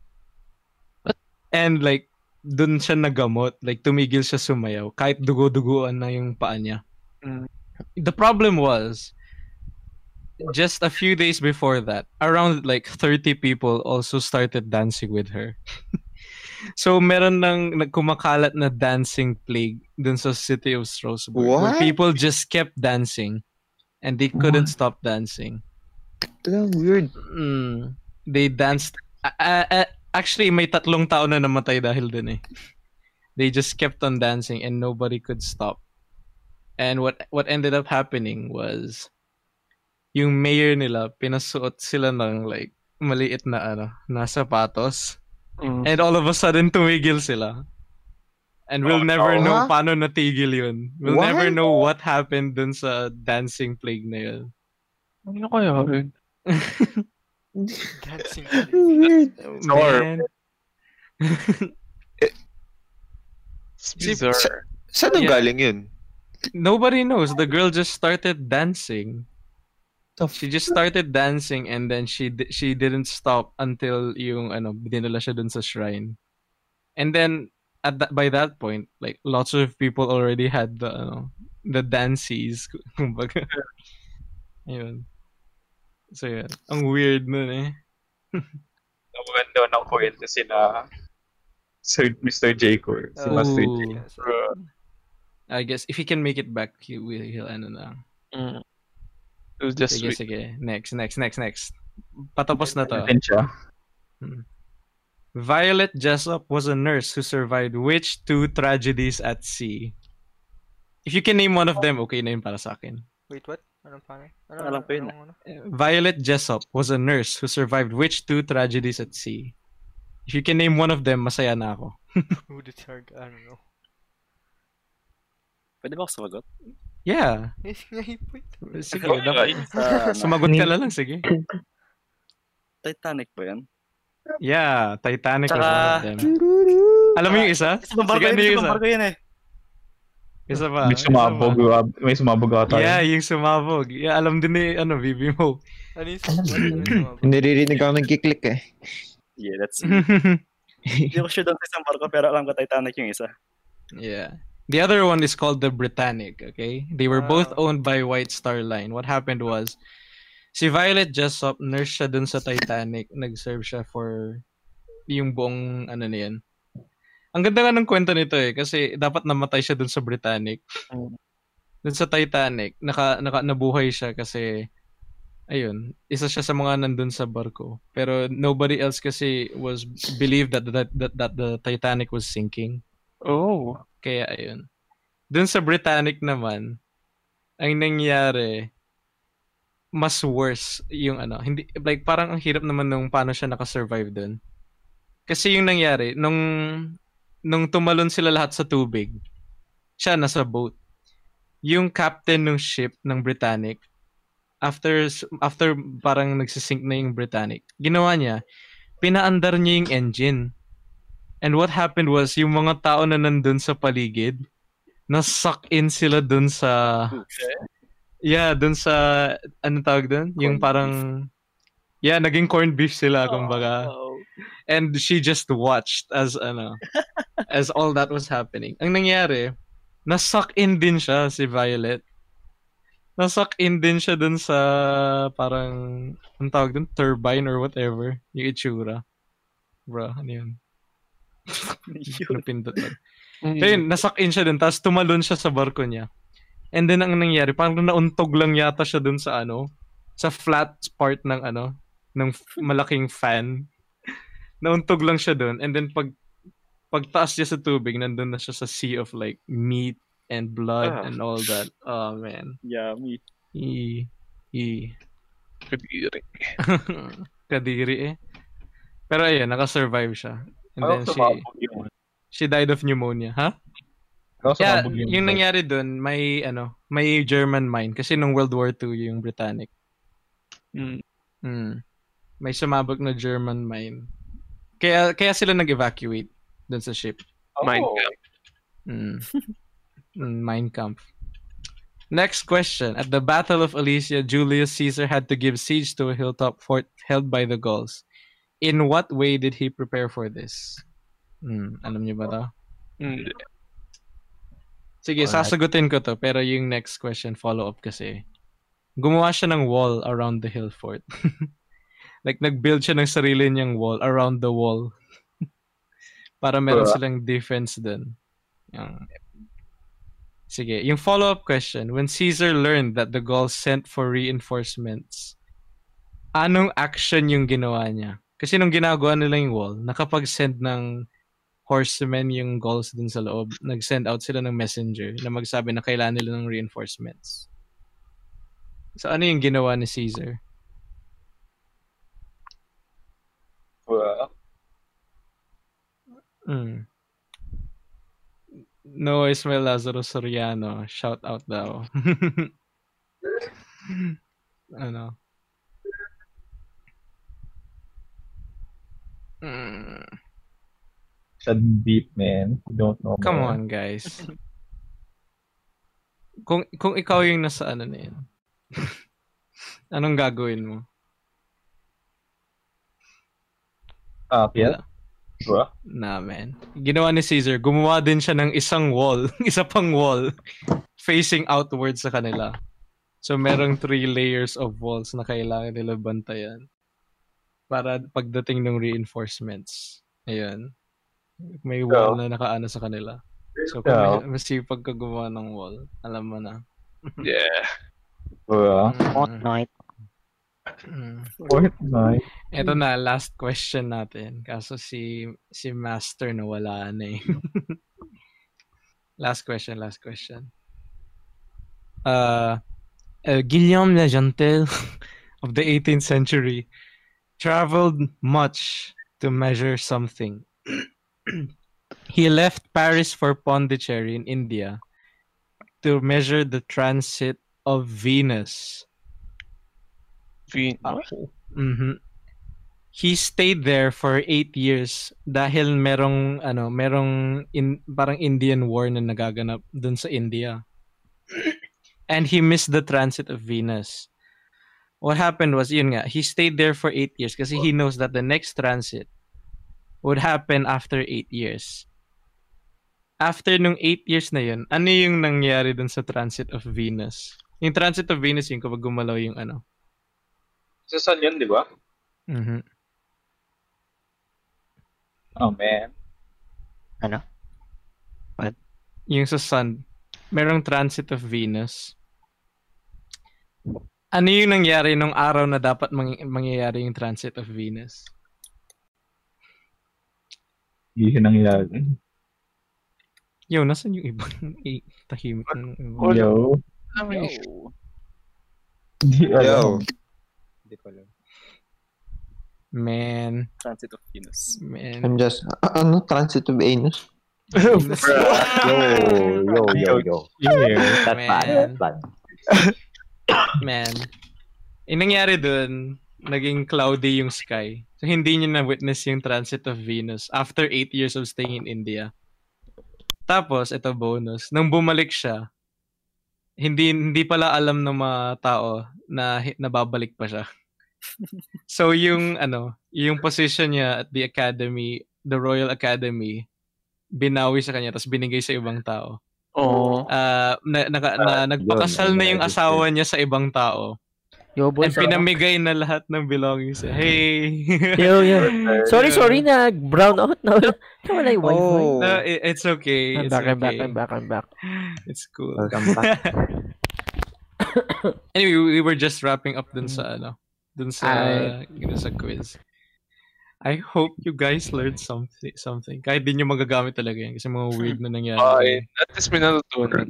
and like dun siya nagamot like tumigil siya sumayaw kahit dugo-duguan na yung paa niya Mm. the problem was just a few days before that around like 30 people also started dancing with her so meron nang nagkumakalat na dancing plague dun sa city of Strasbourg where What? people just kept dancing and they couldn't stop dancing Talagang weird. Mm, they danced. a- a- actually, may tatlong tao na namatay dahil dun eh. They just kept on dancing and nobody could stop. And what what ended up happening was yung mayor nila pinasuot sila ng like maliit na ano, na sapatos. Mm. And all of a sudden tumigil sila. And we'll Oh, never no. know Huh? paano natigil yun. We'll What? never know what happened dun sa dancing plague na yun. Ano kaya yun? Dancing. Weird. Oh, sure. Man. It's See, bizarre. Saan ang Yeah. galing yun? Nobody knows. The girl just started dancing. She just started dancing and then she she didn't stop until yung ano dinala siya dun sa shrine. And then at that by that point, like lots of people already had the ano, the dances. kumbaga. Ayun. So yeah, ang weird nun eh. Ang maganda ng kwento sila Sir Mr. Jacob. Si Master Ooh. Jacob. I guess if he can make it back, he will he'll ano na. Mm. It was just Sige, weird. sige. Next, next, next, next. Patapos na to. Din siya. Violet Jessup was a nurse who survived which two tragedies at sea? If you can name one of them, okay na yun para sa akin. Wait, what? Anong pangalan? Ano, Alam ko yun, anong ano? Violet Jessup was a nurse who survived which two tragedies at sea? If you can name one of them, masaya na ako. Who did hard? I don't know. Pwede ba ako sumagot? Yeah. Sige, dapat. Sumagot ka na lang, sige. Titanic ba yan? Yeah, Titanic was Tsaka- one of them. Alam mo yung isa? Sa barko Sige, yun, ano yung sa isa? barko yun eh. Isa pa. May isa sumabog. pa. May sumabog ata. Yeah, yung sumabog. Yeah, alam din ni ano, Vivi mo. Ano yung sumabog? Naririnig ako nagkiklik eh. Yeah, that's Hindi ko sure doon sa isang barko pero alam ko Titanic yung isa. Yeah. The other one is called the Britannic, okay? They were both Ah. owned by White Star Line. What happened was, si Violet Jessup, nurse siya dun sa Titanic. Nag-serve siya for yung buong, ano na yan. Ang ganda nga ng kwento nito eh, kasi dapat namatay siya dun sa Britannic. Dun sa Titanic, naka, naka, nabuhay siya kasi, ayun, isa siya sa mga nandun sa barko. Pero nobody else kasi was believed that, that, that, that the Titanic was sinking. Oh. Kaya ayun. Doon sa Britannic naman, ang nangyari, mas worse yung ano, hindi like parang ang hirap naman nung paano siya nakasurvive doon. Kasi yung nangyari, nung nung tumalon sila lahat sa tubig, siya nasa boat. Yung captain ng ship ng Britannic, after after parang nagsisink na yung Britannic, ginawa niya, pinaandar niya yung engine. And what happened was, yung mga tao na nandun sa paligid, na-suck in sila dun sa... Yeah, dun sa... Ano tawag dun? yung parang... Yeah, naging corned beef sila, kumbaga. And she just watched as, ano, as all that was happening. Ang nangyari, na-suck in din siya, si Violet. Na-suck in din siya dun sa parang, ang tawag dun? Turbine or whatever. Yung itsura. Bro, ano yun? Napindot lang. Mm. Ayun, nasak in siya dun, tapos tumalon siya sa barko niya. And then ang nangyari, parang nauntog lang yata siya dun sa ano, sa flat part ng ano, ng malaking fan. nauntog lang siya dun. And then pag pagtaas niya sa tubig, nandun na siya sa sea of like meat and blood Ah. and all that. Oh man. Yummy. E, e. Kadiri. Kadiri eh. Pero ayun, nakasurvive siya. And then she, she died of pneumonia. Ha? Parang Yeah, yung nangyari dun, may ano, may German mine kasi nung World War II yung Britannic. Mm. Mm. May sumabog na German mine. Kaya kaya sila nag-evacuate dun sa ship. Oh. Camp. Mm. mm, Mein Kampf. Next question. At the Battle of Alesia, Julius Caesar had to give siege to a hilltop fort held by the Gauls. In what way did he prepare for this? Hmm, alam niyo ba to? Hindi. Sige, Alright. sasagutin ko to, pero yung next question, follow-up kasi. Gumawa siya ng wall around the hill fort. like, nag-build siya ng sarili niyang wall around the wall. Para meron Diba? silang defense dun. Yung... Sige, yung follow-up question. When Caesar learned that the Gauls sent for reinforcements, anong action yung ginawa niya? Kasi nung ginagawa nila yung wall, nakapag-send ng horsemen yung Gauls dun sa loob. Nag-send out sila ng messenger na magsabi na kailangan nila ng reinforcements. So ano yung ginawa ni Caesar? Wala. Mm. No, Ismael Lazaro Soriano. Shout out daw. ano? Mm. Sa deep, man. You don't know. Come man. on, guys. Kung kung ikaw yung nasa ano na yun, anong gagawin mo? Ah, kaya? Diba? Na, man. Ginawa ni Caesar, gumawa din siya ng isang wall, isa pang wall, facing outward sa kanila. So, merong three layers of walls na kailangan nila bantayan para pagdating ng reinforcements. Ayun. May wall na nakaano sa kanila. So, kung Yeah. may- masipag ka gumawa ng wall, alam mo na. Yeah. Diba? Fortnite. Mm. Fortnite. Ito na, last question natin. Kaso si si Master na wala na eh. last question, last question. Uh, uh, Guillaume Legentel of the 18th century traveled much to measure something. he left Paris for Pondicherry in India to measure the transit of Venus. Venus. Mhm. He stayed there for eight years dahil merong ano, merong in, parang Indian war na nagaganap dun sa India. And he missed the transit of Venus. What happened was, yun nga, he stayed there for eight years kasi he knows that the next transit would happen after eight years. After nung eight years na yun, ano yung nangyari dun sa transit of Venus? Yung transit of Venus yung kapag gumalaw yung ano. Sa sun yun, di ba? Mhm. Oh, man. Ano? yung sa sun, merong transit of Venus. Ano yung nangyari nung araw na dapat mang- mangyayari yung transit of Venus? Hindi siya nangyari. Yo, nasan yung iba? Eh, tahimik ng iba. Yo. Yo. Hindi alam. Hindi ko alam. Man, Transit of Venus. man. I'm just, a- ano, transit of anus? Yo, yo, yo, yo. Yeah. That's bad, that's bad. Man. Yung nangyari dun, naging cloudy yung sky. So, hindi niya na-witness yung transit of Venus after 8 years of staying in India. Tapos, ito bonus. Nung bumalik siya, hindi hindi pala alam ng mga tao na nababalik pa siya. so, yung ano, yung position niya at the academy, the Royal Academy, binawi sa kanya tapos binigay sa ibang tao. Oh. Ah, na, naka- na- nagpakasal na yung asawa niya sa ibang tao. Yo, boy. And pinamigay na lahat ng belongings. Hey! Yo, yo. Sorry, sorry na brown out na wala. Nawala yung wifi. Oh. No, it- it's okay. I'm It's back, I'm back, okay. I'm back, I'm back. It's cool. Welcome back. anyway, we were just wrapping up dun sa ano, dun sa Ay. dun sa quiz. I hope you guys learned something something. Kahit di nyo magagamit talaga yan kasi mga weird na nangyari. Ay, at least may natutunan.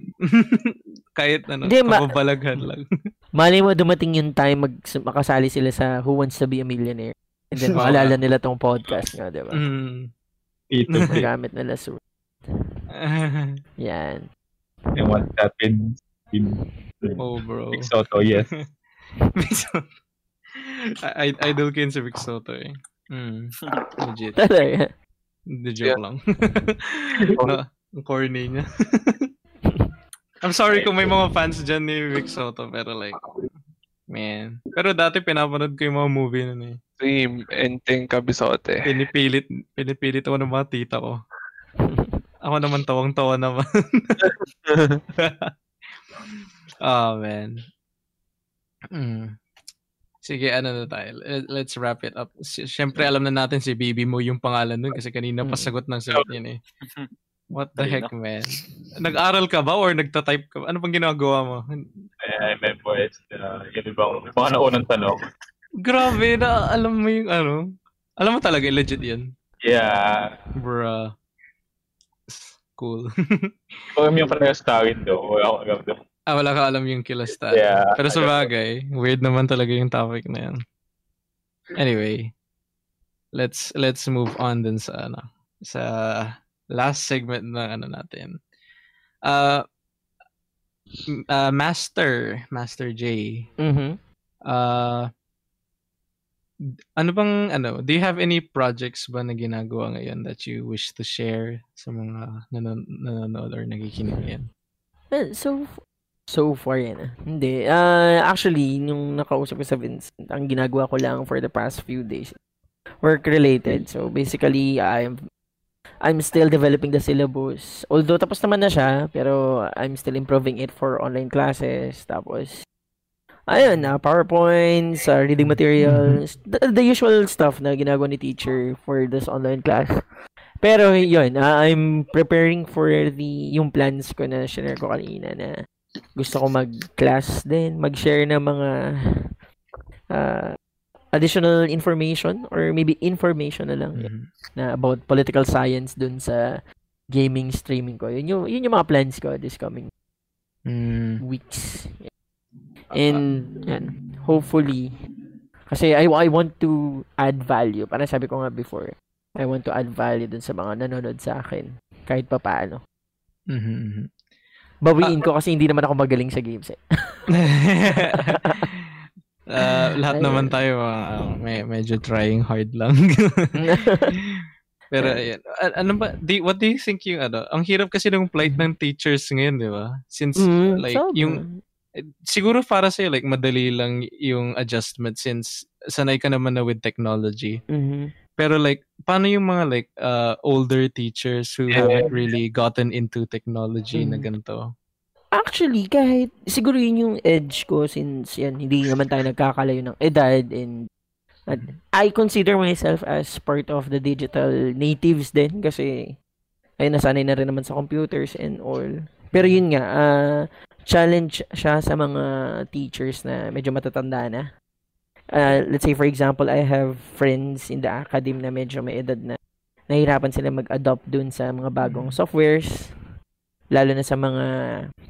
Kahit ano, Hindi, ma- kababalaghan lang. Mali mo dumating yung time mag makasali sila sa Who Wants to be a Millionaire. And then, maalala nila tong podcast nga, di ba? Mm. Ito. Magamit nila sur. Yan. And what happened in oh, bro. Big Soto, yes. Big Soto. I, I- idol ko yun si Big Soto eh. Mm. Legit. Talaga. Hindi joke lang. no, ang corny niya. I'm sorry kung may mga fans dyan ni Vic Soto, pero like, man. Pero dati pinapanood ko yung mga movie nun eh. Dream, Enteng, Kabisote. Pinipilit, pinipilit ako ng mga tita ko. Ako naman tawang-tawa naman. oh, man. Mm. Sige, ano na tayo. Let- Let's wrap it up. Si- Siyempre, alam na natin si Bibi mo yung pangalan nun kasi kanina pa sagot ng sagot yun eh. What the heck, man? Nag-aral ka ba or nagta-type ka? ba? Ano pang ginagawa mo? I memorize uh, yun bang mga naunang tanong. Grabe na alam mo yung ano. Alam mo talaga, legit yun. Yeah. Bruh. Cool. Kung yung parang story do, wala akong alam doon. Ah, wala ka alam yung kila stat. Yeah. Pero sa bagay, weird naman talaga yung topic na yan. Anyway, let's let's move on dun sa ano, sa last segment na ano natin. Uh, uh Master, Master J. Mhm. Uh, ano bang ano, do you have any projects ba na ginagawa ngayon that you wish to share sa mga nanon- nanonood or nakikinig ngayon? Well, so so far yan. Hindi. Ah, actually, yung nakausap ko sa Vincent, ang ginagawa ko lang for the past few days work related. So basically, I'm I'm still developing the syllabus. Although tapos naman na siya, pero I'm still improving it for online classes. Tapos ayun, na PowerPoints, ah, reading materials, the, the usual stuff na ginagawa ni teacher for this online class. Pero yun, ah, I'm preparing for the yung plans ko na share ko kanina na gusto ko mag-class din, mag-share ng mga ah, additional information or maybe information na lang na about political science dun sa gaming streaming ko. Yun yung, yun yung mga plans ko this coming Mm. weeks. And yan, hopefully kasi I I want to add value. Parang sabi ko nga before, I want to add value dun sa mga nanonood sa akin kahit pa paano. Mhm, mhm. Bawiin ko kasi hindi naman ako magaling sa games eh. Ah, lahat Ayun. naman tayo ah, may medyo trying hard lang. Pero ayan, A- ano ba di, what do you think yung ano? Ang hirap kasi ng plight ng teachers ngayon, 'di ba? Since Mm, like sobra. yung eh, siguro para sa like madali lang yung adjustment since sanay ka naman na with technology. Mhm. Pero like paano yung mga like uh, older teachers who Yeah. haven't really gotten into technology na Mm. ganito? Actually, kahit siguro yun yung edge ko since yan, hindi naman tayo nagkakalayo ng edad and at I consider myself as part of the digital natives din kasi ay nasanay na rin naman sa computers and all. Pero yun nga, ah, challenge siya sa mga teachers na medyo matatanda na. Ah, let's say for example, I have friends in the academy na medyo may edad na nahirapan sila mag-adopt dun sa mga bagong softwares lalo na sa mga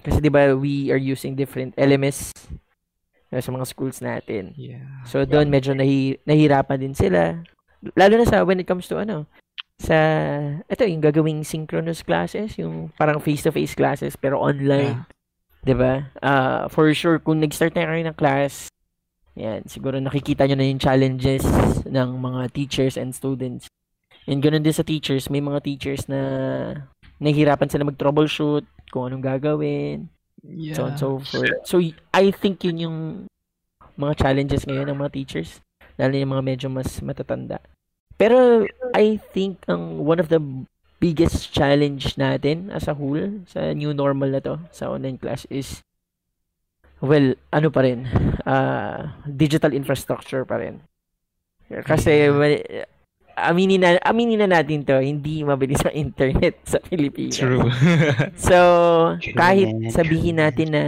kasi 'di ba we are using different LMS uh, sa mga schools natin. Yeah. So doon medyo nahi, nahirapan din sila. Lalo na sa when it comes to ano sa ito yung gagawing synchronous classes, yung parang face-to-face classes pero online. 'Di ba? Ah, for sure kung nag-start na kayo ng class, yan, siguro nakikita nyo na yung challenges ng mga teachers and students. And ganoon din sa teachers, may mga teachers na nahihirapan sila mag-troubleshoot kung anong gagawin, so on so forth. So, I think yun yung mga challenges ngayon ng mga teachers, lalo yung mga medyo mas matatanda. Pero, I think ang one of the biggest challenge natin as a whole sa new normal na to, sa online class is well, ano pa rin, ah, digital infrastructure pa rin. Kasi, well, aminin na, aminin na natin to, hindi mabilis ang internet sa Pilipinas. True. so, kahit sabihin natin na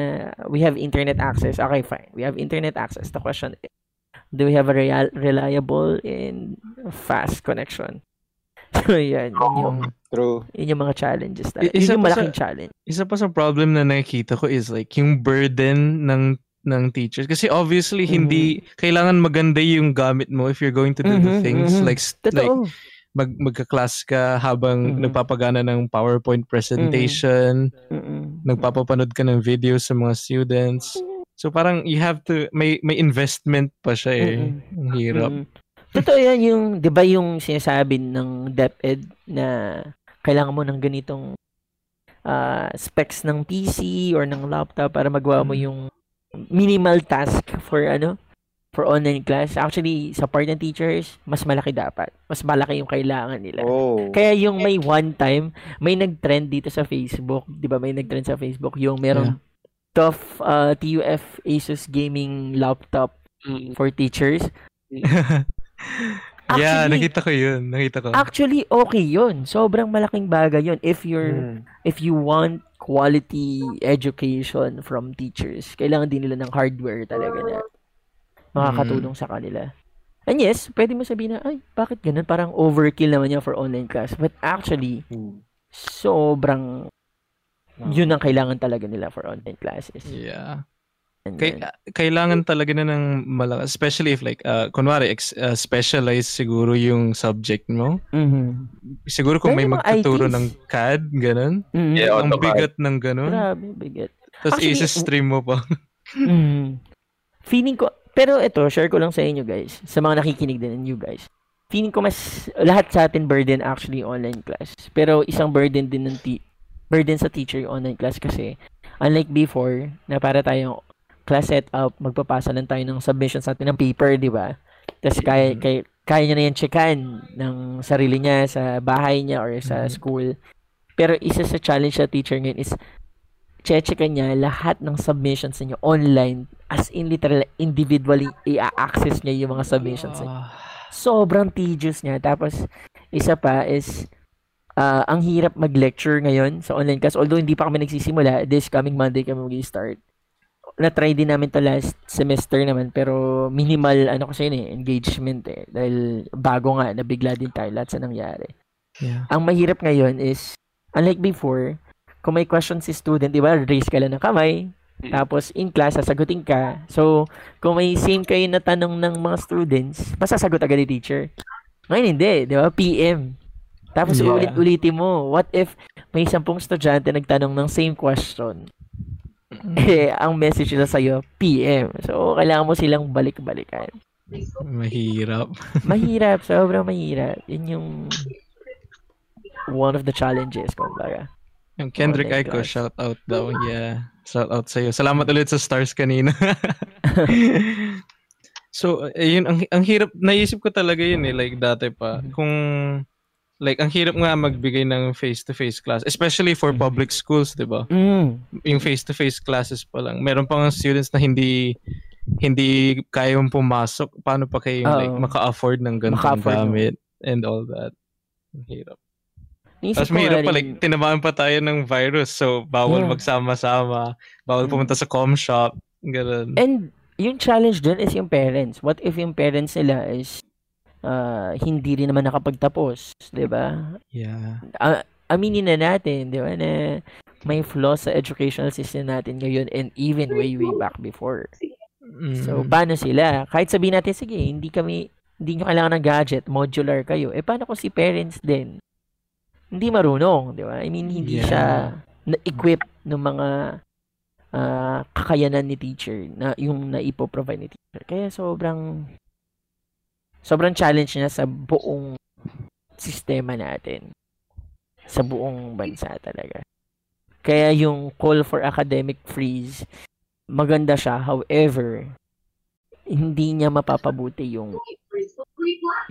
we have internet access, okay, fine. We have internet access. The question is, do we have a real, reliable and fast connection? So, yan. Yun yung, True. yun yung mga challenges na. Yun yung pa malaking sa, challenge. Isa pa sa problem na nakikita ko is like yung burden ng ng teachers kasi obviously hindi Mm-hmm. kailangan maganda yung gamit mo if you're going to do the Mhm, things mhm. like s- like Totoo. mag magka-class ka habang Mhm. nagpapagana ng PowerPoint presentation, Mm-mm. nagpapapanood ka ng videos sa mga students. So parang you have to may may investment pa siya eh. Mm-mm. Ang hirap. Mm. Totoo yan yung, di ba yung sinasabi ng DepEd na kailangan mo ng ganitong ah, specs ng PC or ng laptop para magawa mo yung minimal task for ano for online class. Actually, sa part ng teachers, mas malaki dapat. Mas malaki yung kailangan nila. Oh. Kaya yung may one time, may nag-trend dito sa Facebook, 'di ba? May nag-trend sa Facebook yung merong tough uh, TUF Asus gaming laptop Mm. for teachers. yeah, Actually- nakita ko 'yun. Nakita ko. Actually, okay yun. Sobrang malaking bagay yun. If you're, Mm. if you want quality education from teachers, kailangan din nila ng hardware talaga na makakatulong sa kanila. And yes, pwede mo sabihin na, ay, bakit ganun? Parang overkill naman yan for online class. But actually, Mm. sobrang yun ang kailangan talaga nila for online classes. Yeah. And Kay, then, kailangan talaga na ng malakas, especially if like, uh, kunwari, ex, uh, specialized siguro yung subject mo. mhm. Siguro kung may Lalo mga magtuturo ITs. ng CAD, ganun. Mhm. Yeah, Ang bigat ng ganun. Grabe, bigat. Tapos Actually, isa-stream mo pa. Mm. Feeling ko, pero ito, share ko lang sa inyo guys, sa mga nakikinig din and you guys. Feeling ko mas, lahat sa atin burden actually online class. Pero isang burden din ng ti- burden sa teacher yung online class kasi unlike before, na para tayong class setup, magpapasa lang tayo ng submissions natin ng paper, di ba? Tapos kaya, kaya, kaya niya na yan checkan ng sarili niya sa bahay niya or sa school. Pero isa sa challenge sa teacher ngayon is checkan niya lahat ng submissions niyo online as in literal individually i-access niya yung mga submissions niya. Sobrang tedious niya. Tapos isa pa is ah, ang hirap mag-lecture ngayon sa online class. Although hindi pa kami nagsisimula, this coming Monday kami mag-start. Na-try din namin to last semester naman pero minimal ano kasi yun eh, engagement eh. Dahil bago nga, nabigla din tayo lahat sa nangyari. Yeah. Ang mahirap ngayon is, unlike before, kung may question si student, di ba, raise ka lang ng kamay, tapos in class, sasagutin ka. So, kung may same kayo na tanong ng mga students, masasagot agad ni teacher. Ngayon hindi, di ba? PM. Tapos Yeah. ulit-ulitin mo. What if may sampung estudyante nagtanong ng same question? Eh, ang message nila sa'yo, PM. So, kailangan mo silang balik-balikan. Mahirap. Mahirap, sobrang mahirap. Yun yung one of the challenges, kumbaga. Yung Kendrick Online Aiko, shout out daw. Yeah. Shout out sa'yo. Salamat ulit sa stars kanina. so, ayun, ang, ang hirap, naisip ko talaga yun eh, like dati pa. Kung, like, ang hirap nga magbigay ng face-to-face class, especially for public schools, di ba? Mm. Yung face-to-face classes pa lang. Meron pa nga students na hindi hindi kaya mong pumasok. Paano pa kayo Oo. like maka-afford ng ganitong Maka-afford, gamit and all that. Ang hirap. Naisip Tapos mahirap pa, like, tinamaan pa tayo ng virus. So, bawal Yeah. magsama-sama. Bawal pumunta sa com shop. Ganun. And yung challenge dun is yung parents. What if yung parents nila is ah, hindi rin naman nakapagtapos, 'di ba? Yeah. Ah, aminin na natin, 'di ba, na may flaws sa educational system natin ngayon and even way way back before. So, Mm. paano sila? Kahit sabihin natin, sige, hindi kami, hindi nyo kailangan ng gadget, modular kayo. Eh, paano kung si parents din? Hindi marunong, di ba? I mean, hindi Yeah. siya na-equip ng mga ah, kakayanan ni teacher na yung naipo-provide ni teacher. Kaya sobrang sobrang challenge niya sa buong sistema natin. Sa buong bansa talaga. Kaya yung call for academic freeze, maganda siya. However, hindi niya mapapabuti yung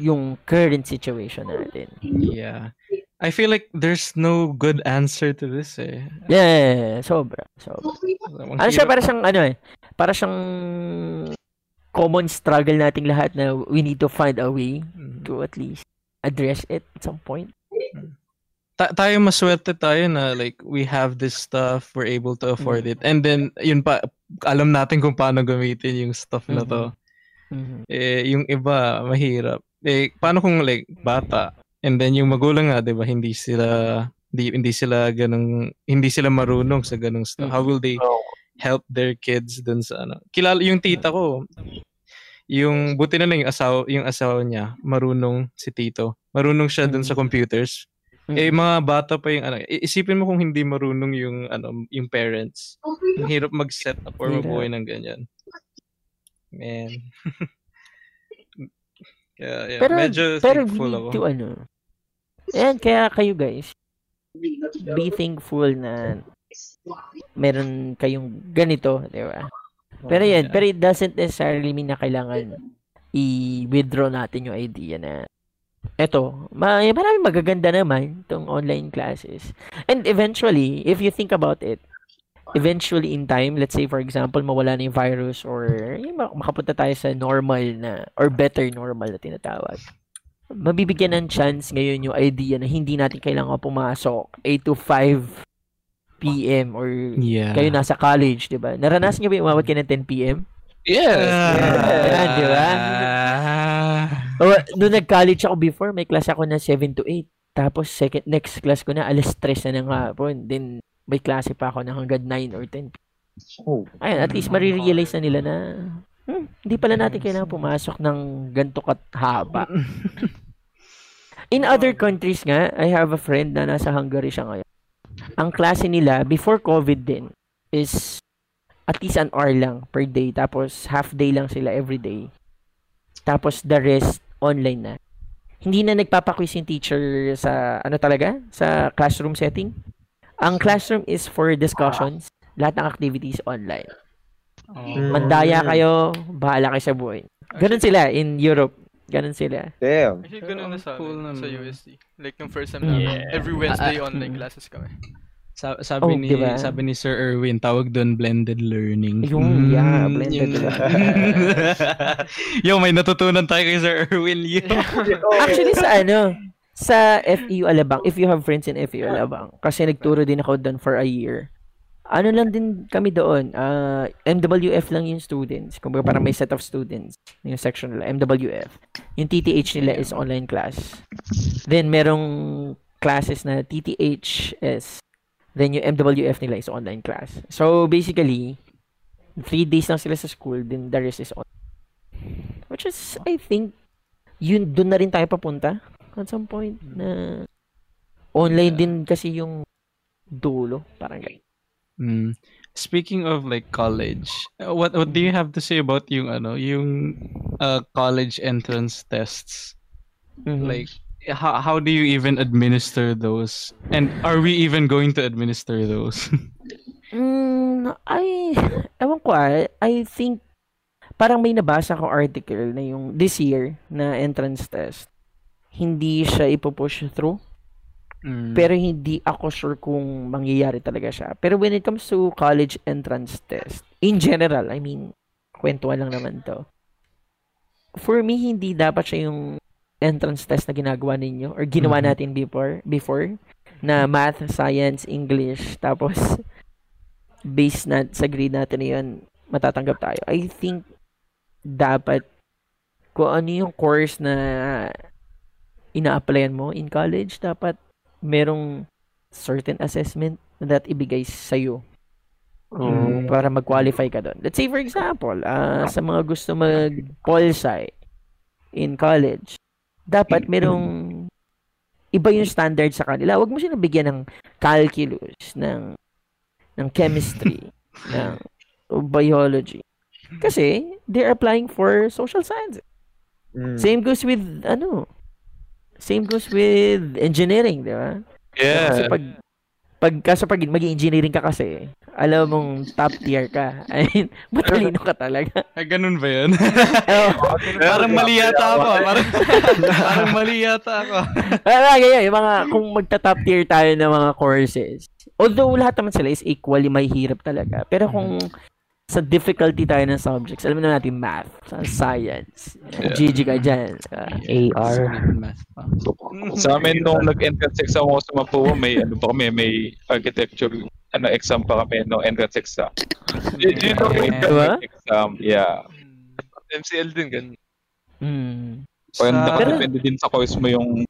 yung current situation natin. Yeah. I feel like there's no good answer to this eh. Yeah, sobra. sobra. Ano siya, para siyang, ano eh, para siyang common struggle nating lahat na we need to find a way Mm. to at least address it at some point. ta- tayo maswerte tayo na like we have this stuff, we're able to afford Mm. it. And then yun pa alam natin kung paano gamitin yung stuff na to. Mhm. Eh yung iba mahirap. Eh paano kung like bata and then yung magulang nga 'di ba hindi sila hindi, hindi sila ganung hindi sila marunong sa ganung stuff. How will they help their kids dun sa ano. Kilala yung tita ko. Yung buti na lang yung asawa, yung asawa niya, marunong si tito. Marunong siya dun sa computers. Eh mga bata pa yung ano, isipin mo kung hindi marunong yung ano, yung parents. Ang hirap mag-set up or mabuhay ng ganyan. Man. Kaya, yeah, Pero, medyo pero thankful ako. to ano. Ayan, kaya kayo guys, be thankful na meron kayong ganito, di ba? Pero yan, pero it doesn't necessarily mean na kailangan i-withdraw natin yung idea na eto, ma marami magaganda naman itong online classes. And eventually, if you think about it, eventually in time, let's say for example, mawala na yung virus or yung mak- makapunta tayo sa normal na or better normal na tinatawag. Mabibigyan ng chance ngayon yung idea na hindi natin kailangan pumasok 8 to 5 p.m. or Yeah. kayo nasa college, 'di ba? Naranasan niyo ba yung umabot kayo ng 10 p.m.? Yes. Yan, di ba? Oh, nung nag-college ako before, may class ako na 7 to 8. Tapos second next class ko na alas 3 na ng hapon. Then may klase pa ako na hanggang 9 or 10. Oh. Ayun, at least marirealize na nila na hmm, hindi pala natin kailangan pumasok ng ganito haba. In other countries nga, I have a friend na nasa Hungary siya ngayon. Ang klase nila, before COVID din, is at least an hour lang per day. Tapos half day lang sila every day. Tapos the rest, online na. Hindi na nagpapaquiz yung teacher sa, ano talaga? Sa classroom setting. Ang classroom is for discussions. Lahat ng activities online. Mandaya kayo, bahala kayo sa buhay. Ganun sila in Europe. Ganun sila. Damn. Actually, ganun na sa, Cool sa. USD. Like, nung first time namin, Yeah. every Wednesday ah, online classes kami. Sa- sabi Oh, ni diba? sabi ni Sir Erwin, tawag doon blended learning. Yung, yeah, Mm, blended yun. learning. Yo, may natutunan tayo kay Sir Erwin. Yo. Actually, sa ano, sa FEU Alabang, if you have friends in FEU Alabang, kasi nagturo din ako doon for a year. Ano lang din kami doon, ah, MWF lang yung students. Kung parang may set of students, yung section nila, MWF. Yung TTH nila is online class. Then, merong classes na TTHS. Then, yung MWF nila is online class. So, basically, three days lang sila sa school, then the rest is on. Which is, I think, yun, dun na rin tayo papunta at some point na online din kasi yung dulo. Parang ganyan. Mm. Speaking of like college, uh, what what do you have to say about yung ano, yung uh, college entrance tests? Mhm. Like how how do you even administer those? And are we even going to administer those? Mm, I, ewan ko ah, I think, parang may nabasa ko article na yung this year na entrance test, hindi siya ipupush through. Mm. Pero hindi ako sure kung mangyayari talaga siya. Pero when it comes to college entrance test, in general, I mean, kwentuhan lang naman to. For me, hindi dapat siya yung entrance test na ginagawa ninyo or ginawa Mhm. natin before, before na math, science, English, tapos based na sa grade natin na yun, matatanggap tayo. I think dapat kung ano yung course na ina-applyan mo in college, dapat merong certain assessment that ibigay sa'yo Mm. para mag-qualify ka doon. Let's say for example, ah, sa mga gusto mag-pol sci in college, dapat merong iba yung standard sa kanila. Huwag mo siya bigyan ng calculus, ng ng chemistry, ng biology. Kasi they're applying for social sciences. Mm. Same goes with ano, same goes with engineering, di ba? Kasi Yeah. pag pag kaso pag mag-engineering ka kasi, alam mong top tier ka. I mean, matalino ka talaga. Ay, ganun ba yun? Oh, parang mali yata ako. Parang, parang mali yata ako. ah, ganyan, yung mga kung magta-top tier tayo ng mga courses. Although lahat naman sila is equally may hirap talaga. Pero kung sa difficulty tayo ng subjects, alam na natin math, sa science, GG ka dyan. ah. AR. Math pa. Sa amin, nung nag-entrance exam ako sa Mapua, may ano pa kami, may architecture ano exam pa kami no entrance exam. Y- Yun yung Diba? exam, yeah. MCL din ganun. Hmm. Parang Sa- nakadepende din sa course mo yung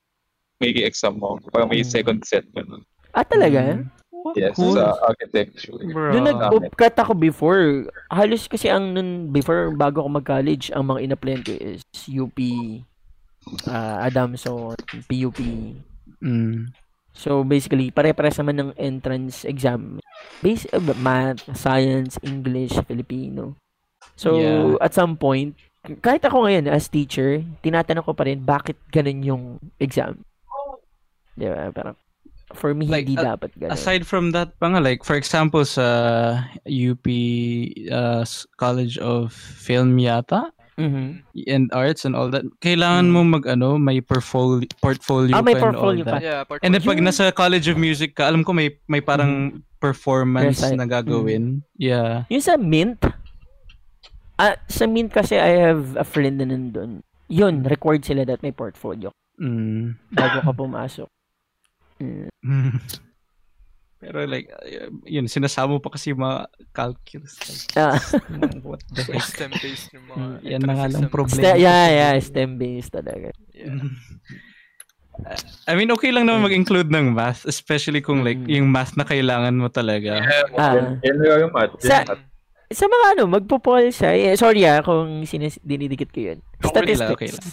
may exam mo. Parang may second set. Ganun. Ah, talaga? Yes, Cool. sa architecture. Nung nag-upcut ako before, halos kasi ang nun, before, bago ako mag-college, ang mga in-applyan ko is UP, uh, Adamson, PUP. Mm. So, basically, pare-pares naman ng entrance exam. Base, uh, math, science, English, Filipino. So, Yeah. at some point, kahit ako ngayon as teacher, tinatanong ko pa rin, bakit ganun yung exam? Di ba? Parang, for me, Like, hindi a- dapat ganun. Aside from that pa nga, like for example sa UP uh, College of Film yata Mhm. and Arts and all that, kailangan mo mag ano, may portfolio portfolio Ah, may ka and all portfolio that. ka. Yeah, And then pag nasa College of Music ka, alam ko may may parang performance Recite. na gagawin. Yeah. Yung sa Mint, ah, sa Mint kasi I have a friend na nandun. Yun, required sila that may portfolio Mm. bago ka pumasok. Mm. Pero like, uh, yun, sinasama pa kasi yung mga calculus. Ah. What the heck? STEM-based yung mga Yan na nga lang problema. Ste- yeah, yeah, STEM based talaga. I mean, okay lang naman mag-include ng math, especially kung like yung math na kailangan mo talaga. Ah. Yan na yung math. Sa, sa mga ano, magpo-poll siya. Eh, sorry ah, kung sinis, dinidikit ko yun. Okay lang, Statistics. okay lang.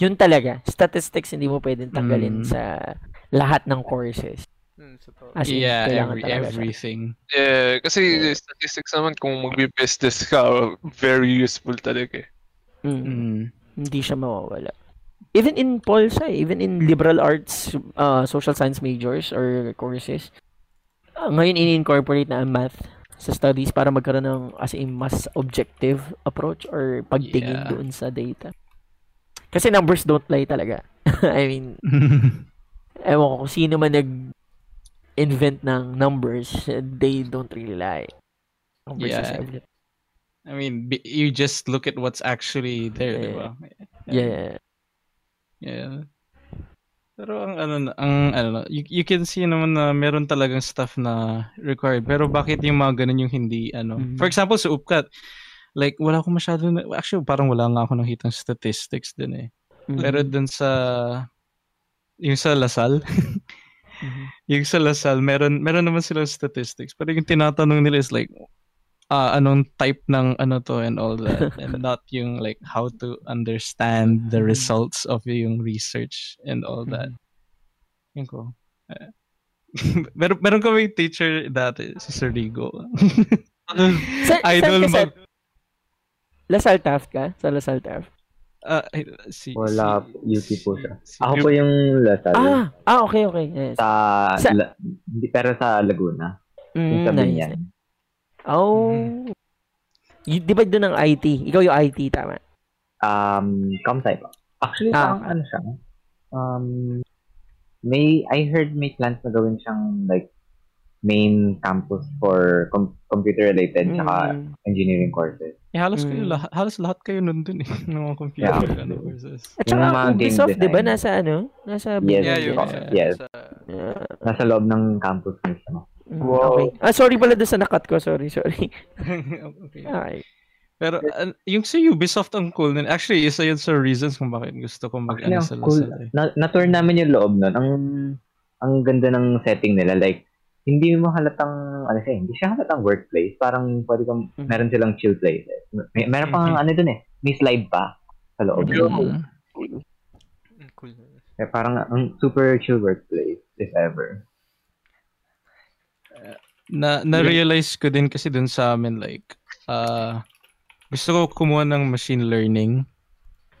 Yun talaga. Statistics hindi mo pwedeng tanggalin Mm. sa lahat ng courses. Hmm. As in, yeah, every, talaga siya. everything. Yeah, kasi statistics naman kung magbi-business ka, very useful talaga eh. Mm. Mm. Hindi siya mawawala. Even in Polsa, even in liberal arts, uh, social science majors or courses, uh, ngayon in-incorporate na ang math sa studies para magkaroon ng as a mas objective approach or pagtingin Yeah. doon sa data. Kasi numbers don't lie talaga. I mean, ewan ko kung sino man nag-invent ng numbers, they don't really lie. Numbers is Yeah. everything. I mean, you just look at what's actually there, di ba? Yeah. Yeah. Pero ang ano ang ano you, you can see naman na meron talagang stuff na required. Pero bakit yung mga ganun yung hindi ano? Mhm. For example, sa UPCAT, like wala akong masyado na, actually parang wala nga ako nakitang statistics din eh. Mhm. Pero dun sa yung sa Lasal, Mhm. yung sa Lasal, meron meron naman silang statistics. Pero yung tinatanong nila is like ah anong type ng ano to and all that and not yung like how to understand the results of yung research and all that. Yun ko. Eh, meron, meron kami teacher dati, si Sir Rigo. Sa, Idol sa- mag... Lasal Taft ka? Sa Lasal Taft? Ah, ay, si, Wala, si, UP po siya. si- Ako po yung Lasal. Ah, ah, okay, okay. Yes. Sa, Sa- La- hindi, pero sa Laguna. Yung Mm, sa nice. Oh. Y- di ba doon ng IT? Ikaw yung IT, tama? Um, Kamsay po. Actually, Ah, parang ano siya. Um, may, I heard may plans na gawin siyang like main campus for com- computer related saka Mm. engineering courses. Eh, halos kayo, Mm. lahat, halos lahat kayo nandun eh. ng mga computer Yeah. ano, courses. At saka mga game Ubisoft, di ba? Nasa ano? Nasa Yes, Yeah, yung po. Yes. Yeah. Nasa loob ng campus mismo. Mm, Wow. Okay. Ah, sorry pala doon sa nakat ko. Sorry, sorry. okay. Okay. Pero an- yung sa Ubisoft ang cool nun. Actually, isa yun sa reasons kung bakit gusto ko mag Actually, ano ang sa cool. Lasal eh. Na, na-tour namin yung loob nun. Ang, ang ganda ng setting nila. Like, hindi mo halatang, ano siya, hindi siya halatang workplace. Parang pwede kang, Mhm. meron silang chill places. May, meron pang ano dun eh, may slide pa sa loob. Mm, cool. Kaya parang ang super chill workplace, if ever. Na na-realize ko din kasi dun sa amin like uh, gusto ko kumuha ng machine learning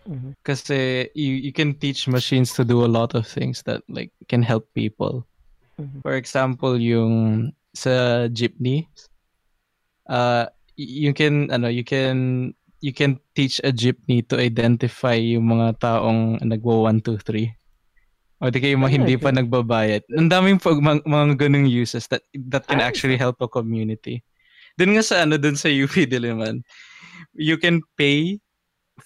Mhm. kasi you, you can teach machines to do a lot of things that like can help people. Mhm. For example, yung sa jeepney uh you can ano you can you can teach a jeepney to identify yung mga taong nagwo 1 2 3 o di kayo mga Ah, hindi pa nagbabayad. Ang daming pag, mga, mga ganung uses that that can Ah, actually help a community. Dun nga sa ano dun sa UP Diliman, you can pay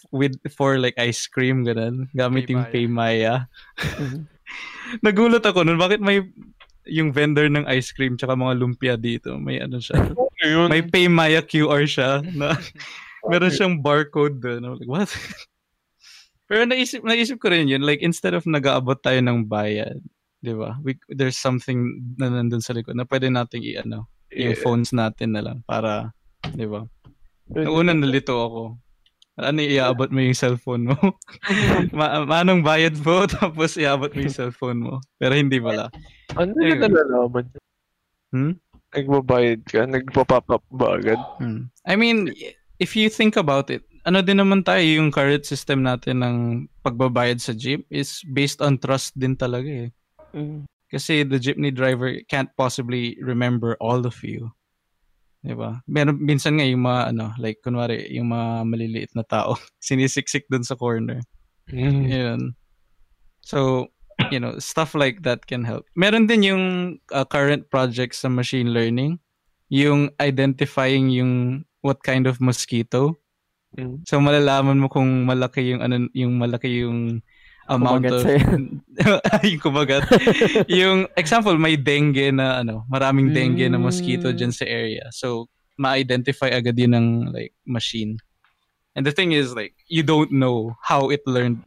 with for like ice cream ganun gamit yung Paymaya. Mhm. Nagulat ako nun bakit may yung vendor ng ice cream tsaka mga lumpia dito, may ano siya. Yun. May Paymaya QR siya na meron siyang barcode doon. I'm like, what? Pero naisip, naisip ko rin yun, like instead of nag-aabot tayo ng bayad, 'di ba? We there's something na nandun sa likod na pwede nating i-ano, yung Yeah. phones natin na lang para, 'di ba? Noong una nalito ako. Ano iaabot mo yung cellphone mo? Ma manong bayad po tapos iaabot mo yung cellphone mo. Pero hindi pala. Ano na Anyway. nalalaman? Hmm? Nagbabayad ka? Nagpa-pop up ba agad? Hmm. I mean, if you think about it, ano din naman tayo, yung current system natin ng pagbabayad sa jeep is based on trust din talaga eh. Mm. Kasi the jeepney driver can't possibly remember all of you. 'Di ba? Meron minsan nga yung mga ano, like kunwari yung mga maliliit na tao, sinisiksik dun sa corner. Mm. Yun. So, you know, stuff like that can help. Meron din yung uh, current project sa machine learning, yung identifying yung what kind of mosquito. Mm. So malalaman mo kung malaki yung ano yung malaki yung amount Kumagat of yung kumagat. yung example may dengue na ano, maraming dengue na mosquito Mm. dyan sa area. So ma-identify agad yun ng like machine. And the thing is like you don't know how it learned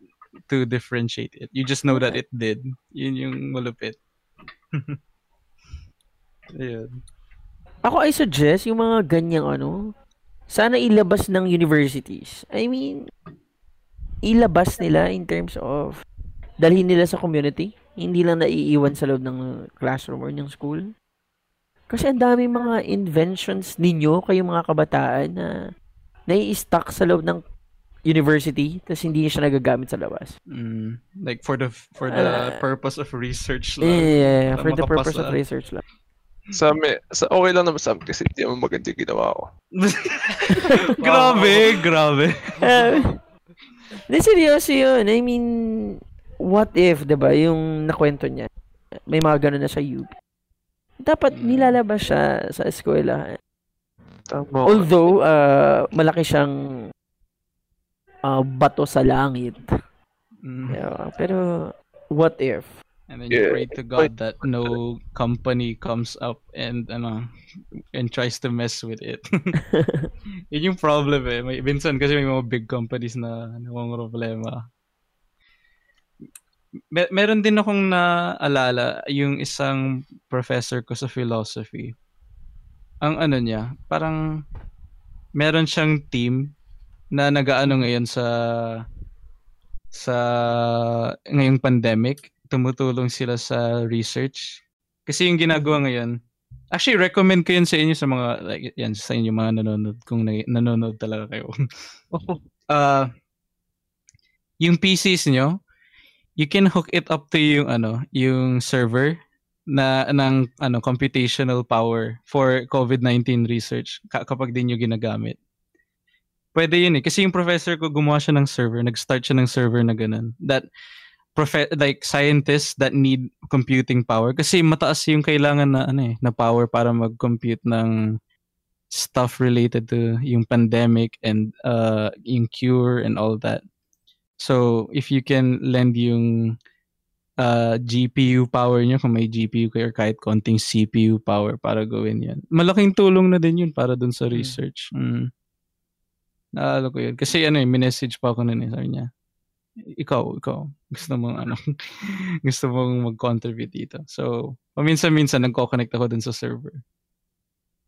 to differentiate it. You just know that it did. Yun yung malupit. Ayun. Ako I suggest yung mga ganyang ano, sana ilabas ng universities. I mean, ilabas nila in terms of dalhin nila sa community. Hindi lang naiiwan sa loob ng classroom or ng school. Kasi ang dami mga inventions ninyo, kayong mga kabataan na nai-stuck sa loob ng university tapos hindi siya nagagamit sa labas. Mm, like for the for the Ah. purpose of research lang. Yeah, Para for the purpose of makapasa. research lang. Sa, amin, sa okay lang naman sa amin kasi hindi naman maganda yung ginawa ko. grabe, grabe. Hindi, seryoso yun. I mean, what if, 'di ba yung nakwento niya, may mga ganun na sa UP. Dapat nilalabas siya sa eskwela. Tama. Although, uh, malaki siyang uh, bato sa langit. Mm. Yeah, pero, what if? And then you Yeah. pray to God that no company comes up and ano and tries to mess with it. Yun yung problem eh. May, minsan kasi may mga big companies na namang problema. Mer- meron din akong naalala yung isang professor ko sa philosophy. Ang ano niya, parang meron siyang team na nagaano ngayon sa sa ngayong pandemic, tumutulong sila sa research. Kasi yung ginagawa ngayon, actually recommend ko yun sa inyo sa mga like yan sa inyo mga nanonood kung na, nanonood talaga kayo. uh, yung PCs nyo, you can hook it up to yung ano, yung server na ng ano computational power for COVID-19 research ka- kapag din nyo ginagamit. Pwede yun eh. Kasi yung professor ko gumawa siya ng server, nag-start siya ng server na ganun. That profe- like scientists that need computing power kasi mataas yung kailangan na ano eh, na power para mag-compute ng stuff related to yung pandemic and uh yung cure and all that. So if you can lend yung uh, GPU power nyo kung may GPU kayo or kahit konting CPU power para gawin yan. Malaking tulong na din yun para dun sa research. Mm. Naalala ko yun. Kasi ano eh, minessage pa ako nun eh. Sabi niya, ikaw, ikaw, gusto mong ano, gusto mong mag-contribute dito. So, paminsan-minsan nagko-connect ako dun sa server.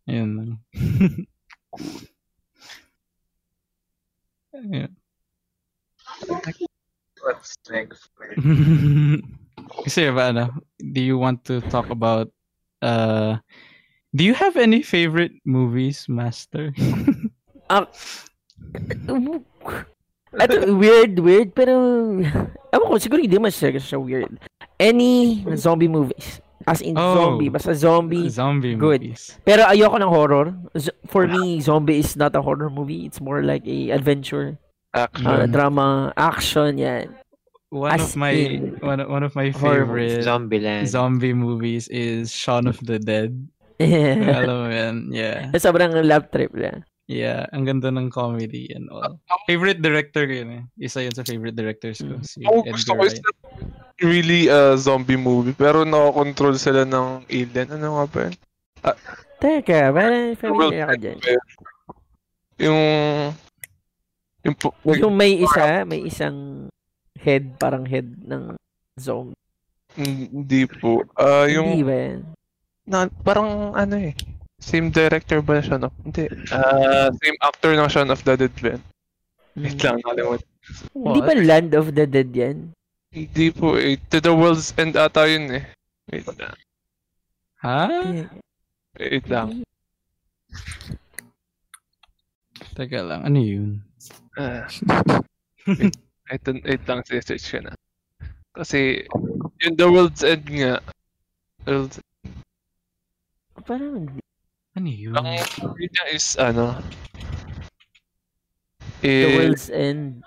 Ayun lang. Ayun. What's next? Kasi ba ano, do you want to talk about uh do you have any favorite movies, Master? Ah, Ito, weird, weird, pero ewan ko, siguro hindi man siya, siya weird. Any zombie movies. As in Oh. zombie, basta zombie, Zombie good. movies. Pero ayoko ng horror. For me, zombie is not a horror movie. It's more like a adventure, Action. uh, drama, action, yan. One As of my in one, of- one of my horror favorite Zombieland. zombie movies is Shaun of the Dead. Yeah. Alam mo yan, yeah. Sobrang love trip lang. Yeah, ang ganda ng comedy and all. Favorite director ko yun eh. Isa yun sa favorite directors ko. Si Ako gusto Edgar ko is really a zombie movie, pero nakakontrol sila ng alien. Ano nga ba yun? Teka, parang familiar ako dyan. Yung... Yung... po- Yung may isa, may isang head, parang head ng zombie. Hindi po. Ah, Hindi yung ba yan? na, parang ano eh. Same director ba siya no? Hindi. Ah, same actor ng Shaun of the Dead ba? yan? Wait lang, nakalimutan. Hindi ba Land of the Dead yan? Hindi po eh. To the World's End ata yun eh. Wait lang. Ha? Wait lang. Teka lang, ano yun? Ah. wait, wait, wait lang, search ka na. Kasi, yung The World's End nga. World's Parang hindi. Ano yun? Ang yun niya is ano The eh, World's End.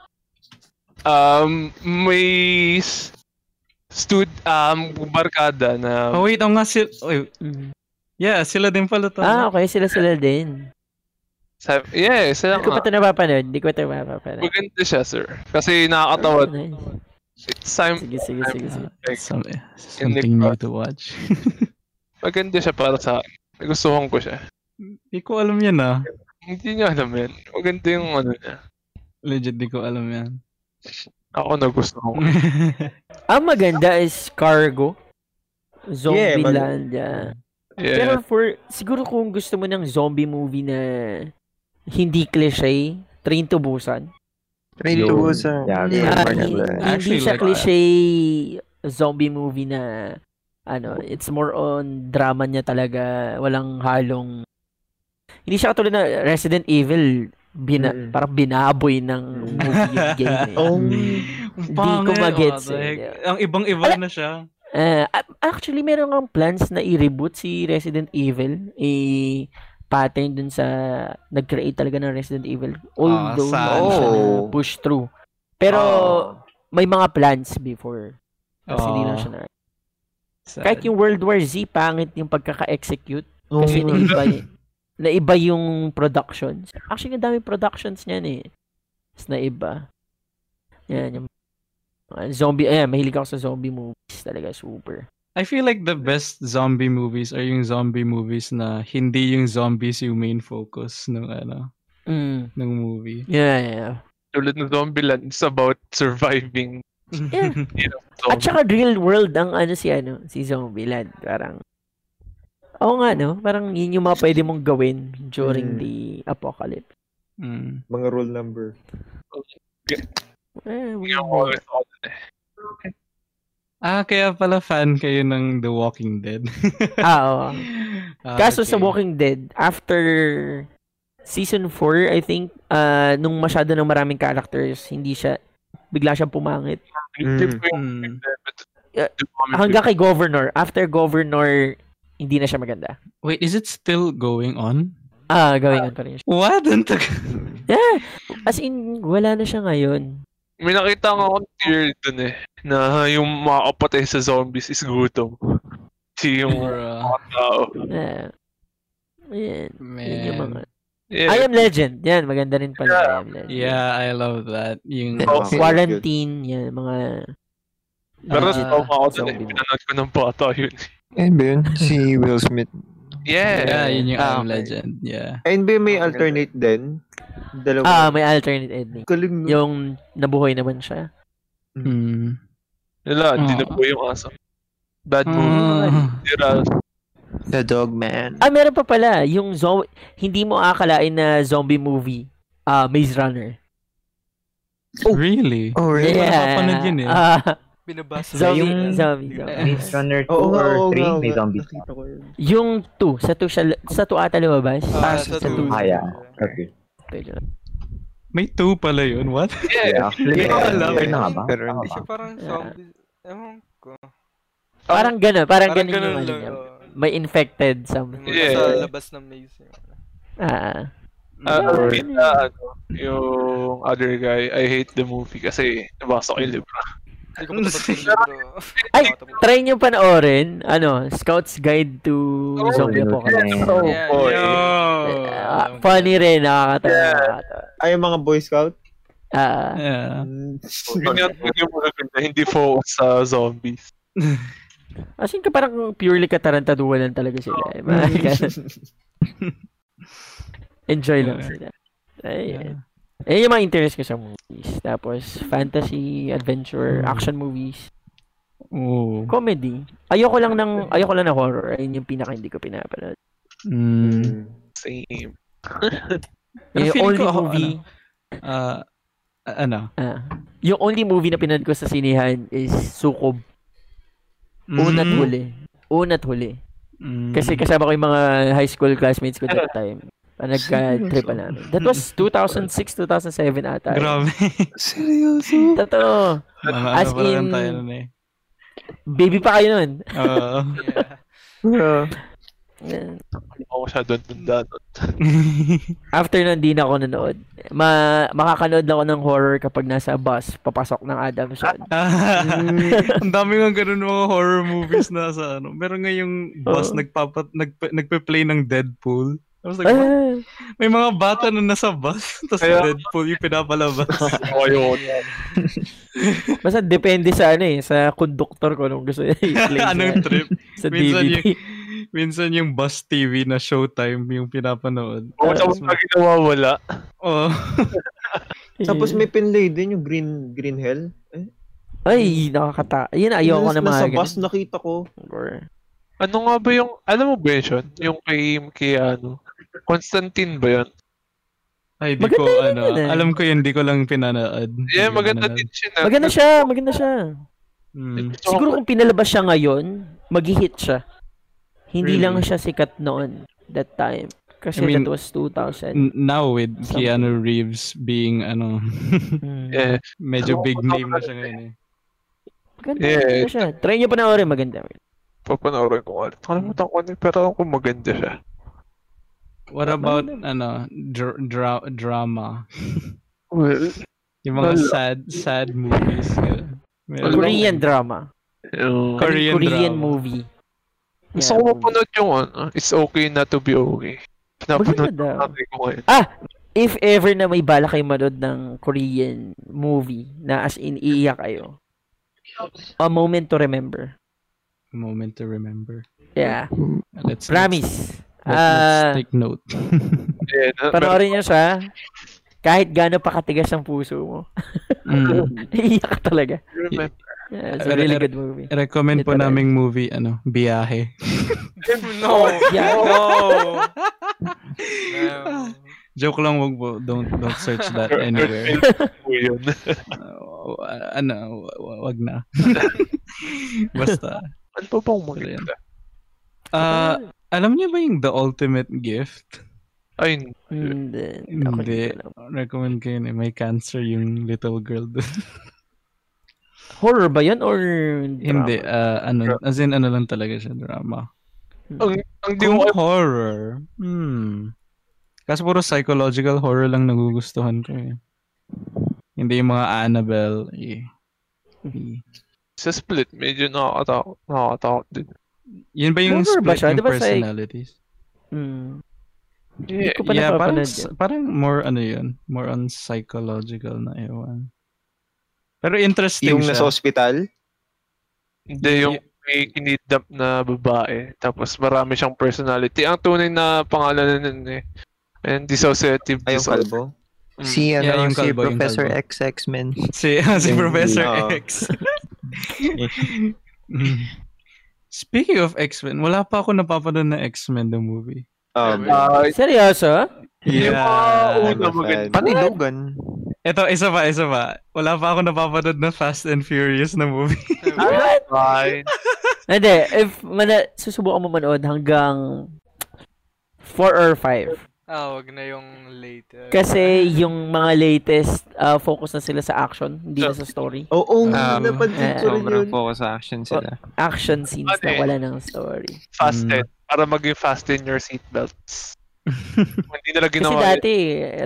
um may stud um barkada na Oh wait, oh nga sila... Oy, yeah, sila din pala to. Ah, okay. Sila-sila din. sabi, yeah sila Hindi ko pa ito napapanood. Hindi ko ito napapanood. maganda siya sir kasi nakakatawa Nice. it's time Sige, sige, sige, sige. like, Some, in something the new to watch. maganda siya para sa akin nagustuhan ko siya Hindi ko alam yan ah. hindi niya alam yan maganda yung ano niya Legit, di ko alam yan. ako nagustuhan ko Ang maganda is Cargo. Yeah, mag- Zombieland. Yeah. yeah Pero for, siguro kung gusto mo ng zombie movie na hindi cliche, Train to Busan. Train to. Busan. Yeah, Yeah, Ah, maganda. hindi, hindi Actually, siya like, cliche zombie movie na ano, it's more on drama niya talaga, walang halong hindi siya katulad na Resident Evil bina, Mm. parang binaboy ng movie yung game eh. Oh, Hindi ko magets heck? eh. Ang ibang-iba Ala- na siya. Eh, a- actually, meron kang plans na i-reboot si Resident Evil. I pattern dun sa nag-create talaga ng Resident Evil. Although, na Oh. push through. Pero, may mga plans before. Kasi hindi lang Oh. siya na. Sad. Kahit yung World War Z, pangit yung pagkaka-execute. Kasi Oh. naiba, y- naiba yung productions. Actually, ang dami productions niyan eh. Tapos naiba. Yan, yung mga zombie, ayan, mahilig ako sa zombie movies talaga, super. I feel like the best zombie movies are yung zombie movies na hindi yung zombies yung main focus ng ano, Mm. ng movie. Yeah, yeah. tulad ng Zombieland it's about surviving Yeah. you know, At saka real world ang ano si ano, si Zombieland. Parang Oo nga no, parang yun yung mga pwede mong gawin during Mm. the apocalypse. Mm. Mga rule number. Eh, eh. Ah, kaya pala fan kayo ng The Walking Dead. ah, oo. Ah, Kaso sa okay. Walking Dead, after season 4, I think, uh, nung masyado ng maraming characters, hindi siya, bigla siyang pumangit. Mm. po yung Mm. Comic Hanggang kay Governor. After Governor, hindi na siya maganda. Wait, is it still going on? Ah, gawin pa rin siya. What? Yeah. As in, wala na siya ngayon. May nakita nga akong theory dun eh, na yung makakapatay sa zombies is gutom. Si yung mga tao. Yeah. Yan. Yan yung mga... Yeah. I Am Legend. Yan, maganda rin pala. I Am Legend. Yeah, I love that. Yung Oh, Quarantine. Yan, mga... Pero sa uh, ako dun eh, pinanood ko ng bata yun. Ayun ba yun? Si Will Smith. Yeah. yeah, yun yung I Ah, Am okay. Legend. Yeah. Ayun ba may alternate din? Dalawa. Ah, may alternate ending. Galing no? Yung nabuhay naman siya. Mm. Wala, hindi na Oh. po yung aso. Bad movie. Tira. The Dog Man. Ah, meron pa pala. Yung zo- hindi mo akalain na zombie movie. Ah, Maze Runner. Really? Oh, really? Yeah. napapanood yun eh. Ah, Binabasa zombie, Yung- zombie, zombie. Maze Runner 2 Oo nga, or oo 3, nga, may oo. zombies. Nakita ko yun. Yung 2, sa 2 siya, sa 2 ata lumabas. Ah, sa sa 2. two. Ah, yeah. Okay. May two pala yun. What? Yeah. Yeah, actually, Yeah, yeah, yeah. ba? Pero hindi? Siya parang Yeah. zombie. Ewan ko. Parang gano'n, parang, Parang gano'n yung ano lang. niya. oh. May infected something. Yeah. Sa labas ng maze. yun. Ah. Ah, Or- kita, ano, yung other guy, I hate the movie kasi nabasa ko yung libro. Ay, try nyo panoorin, ano, Scout's Guide to Oh, Zombie. Apocalypse. Oh, Yeah, boy. Ah, funny rin, nakakatawa. Yeah. Ay, yung mga Boy Scout? Ah, Yeah. Yun yung, yun yung magaganda, hindi focus sa zombies. as in, parang purely katarantaduhan lang talaga sila. eh. Mga ganun. Enjoy lang Yeah. sila. Ayun. Eh, yung mga interest ko sa movies. Tapos, fantasy, adventure, Mm. action movies. Oo. Comedy. Ayoko lang ng ayoko lang ng horror. Ayun yung pinaka hindi ko pinapanood. Mm. Same. Pero Yung only ko movie Ah, ano? ah, yung only movie na pinanood ko sa sinihan is Sukob. Una't Mm. huli. Una't huli. Mm. Kasi kasama ko yung mga high school classmates ko that time. Pa nagka-trip pa namin. That was 2006, 2007 ata. Grabe. Seryoso? Totoo. Mga As ano pa rin in- tayo nun eh. Baby pa kayo nun. Oo. Yeah. Yeah. Hindi ako masyadong tanda nun. After nun, di na ako nanood. Ma makakanood lang ako ng horror kapag nasa bus, papasok ng Adamson. Ang dami nga ganun mga horror movies na sa ano. Meron nga yung bus Oo. nagpapat nag nagpe-play ng Deadpool. I was like, what? Ah, May mga bata na nasa bus, tapos Kaya- Deadpool yung pinapalabas. Ayun. basta depende sa ano eh, sa conductor ko nung gusto niya Anong trip? sa Minsan DVD. yung, minsan yung bus TV na showtime yung pinapanood. Oo, tapos lagi nawawala. Oh. Tapos may pinlay din yung Green Green Hell. Eh, Ay, nakakata. Yun, ayoko na nasa mga bus ganun. nakita ko. Or- Ano nga ba yung, alam mo ba yun, Sean? Yung kay, kay ano, Constantine ba yun? Ay, di Maganda ko, yun ano, yun eh. alam ko yun, di ko lang pinanood. Yeah, maganda din siya. na- Maganda siya, maganda siya. Mm. Siguro kung pinalabas siya ngayon, mag-hit siya. Hindi Really? lang siya sikat noon, that time. Kasi I mean, that was 2000. N- Now with Something. Keanu Reeves being ano Hmm. Yeah. medyo big name na siya ngayon eh. Maganda, Yeah. maganda siya. Try nyo panoorin, maganda. Papanoorin ko ulit. Nakalimutan ko na, eh, pero alam ko maganda siya. What about ano dr- dra- drama? Well, Yung mga Wala. sad sad movies. Wala. Korean drama. Korean Korean drama. movie. Gusto ko mapanood yung ano, It's Okay Not To Be Okay. Daw. natin ko ngayon. Ah! If ever na may bala kayo manood ng Korean movie na as in iiyak kayo. A Moment to Remember. A moment to remember. Yeah. Let's Promise. Let's, let's Ah, take note. Yeah, na, panoorin nyo siya. Kahit gaano pa katigas ang puso mo. Mm. Iiyak talaga. remember. Yeah, it's a really good movie. Recommend po naming movie ano, Biyahe. No. Yeah. No. no. Joke lang wag po. Don't don't search that anywhere. Uh, ano, wa- wa- wag na. Basta. ano pa bang maganda? Ah, alam niyo ba yung The Ultimate Gift? Ay, Hindi. Hindi. Recommend ko yun eh. May cancer yung little girl doon. Horror ba yun or Hindi, drama? ah, ano, as in ano lang talaga siya, drama. ang, ang di Kung ko horror, hmm. Kasi puro psychological horror lang nagugustuhan ko eh. Hindi yung mga Annabelle, eh. eh. sa split, medyo nakakatakot. Nakakatakot din. Yun ba yung Horror ba split siya? yung Di ba sa- personalities? Hmm. Hindi Yeah, ko pa yeah, parang, parang more ano yun, more on psychological na ewan. Pero interesting Yung siya. nasa hospital. Hindi, yung may kinidnap na babae. Tapos marami siyang personality. Ang tunay na pangalan nun eh. And dissociative Ay, yung disorder. kalbo. Mm. Si, ano, Yeah, yung si kalbo, yung Professor kalbo. X, X-Men. Si, si Yung- Professor oo. X. Speaking of X-Men, wala pa ako napapanood na X-Men the movie. Um, Ah, Seryoso? yung mga una maganda. Pati Logan. Ito, isa pa, isa pa. Wala pa ako napapanood na Fast and Furious na movie. What? Fine. Hindi. If mana, susubukan mo manood hanggang 4 or 5. Ah, wag na yung later. Kasi yung mga latest, uh, focus na sila sa action, hindi na sa story. Oo, Um, napansin ko rin Sobrang yun. focus sa action sila. Action scenes na wala ng story. Fasten. Para maging fasten your seatbelts. Hindi nila Kasi ginawa yun. dati,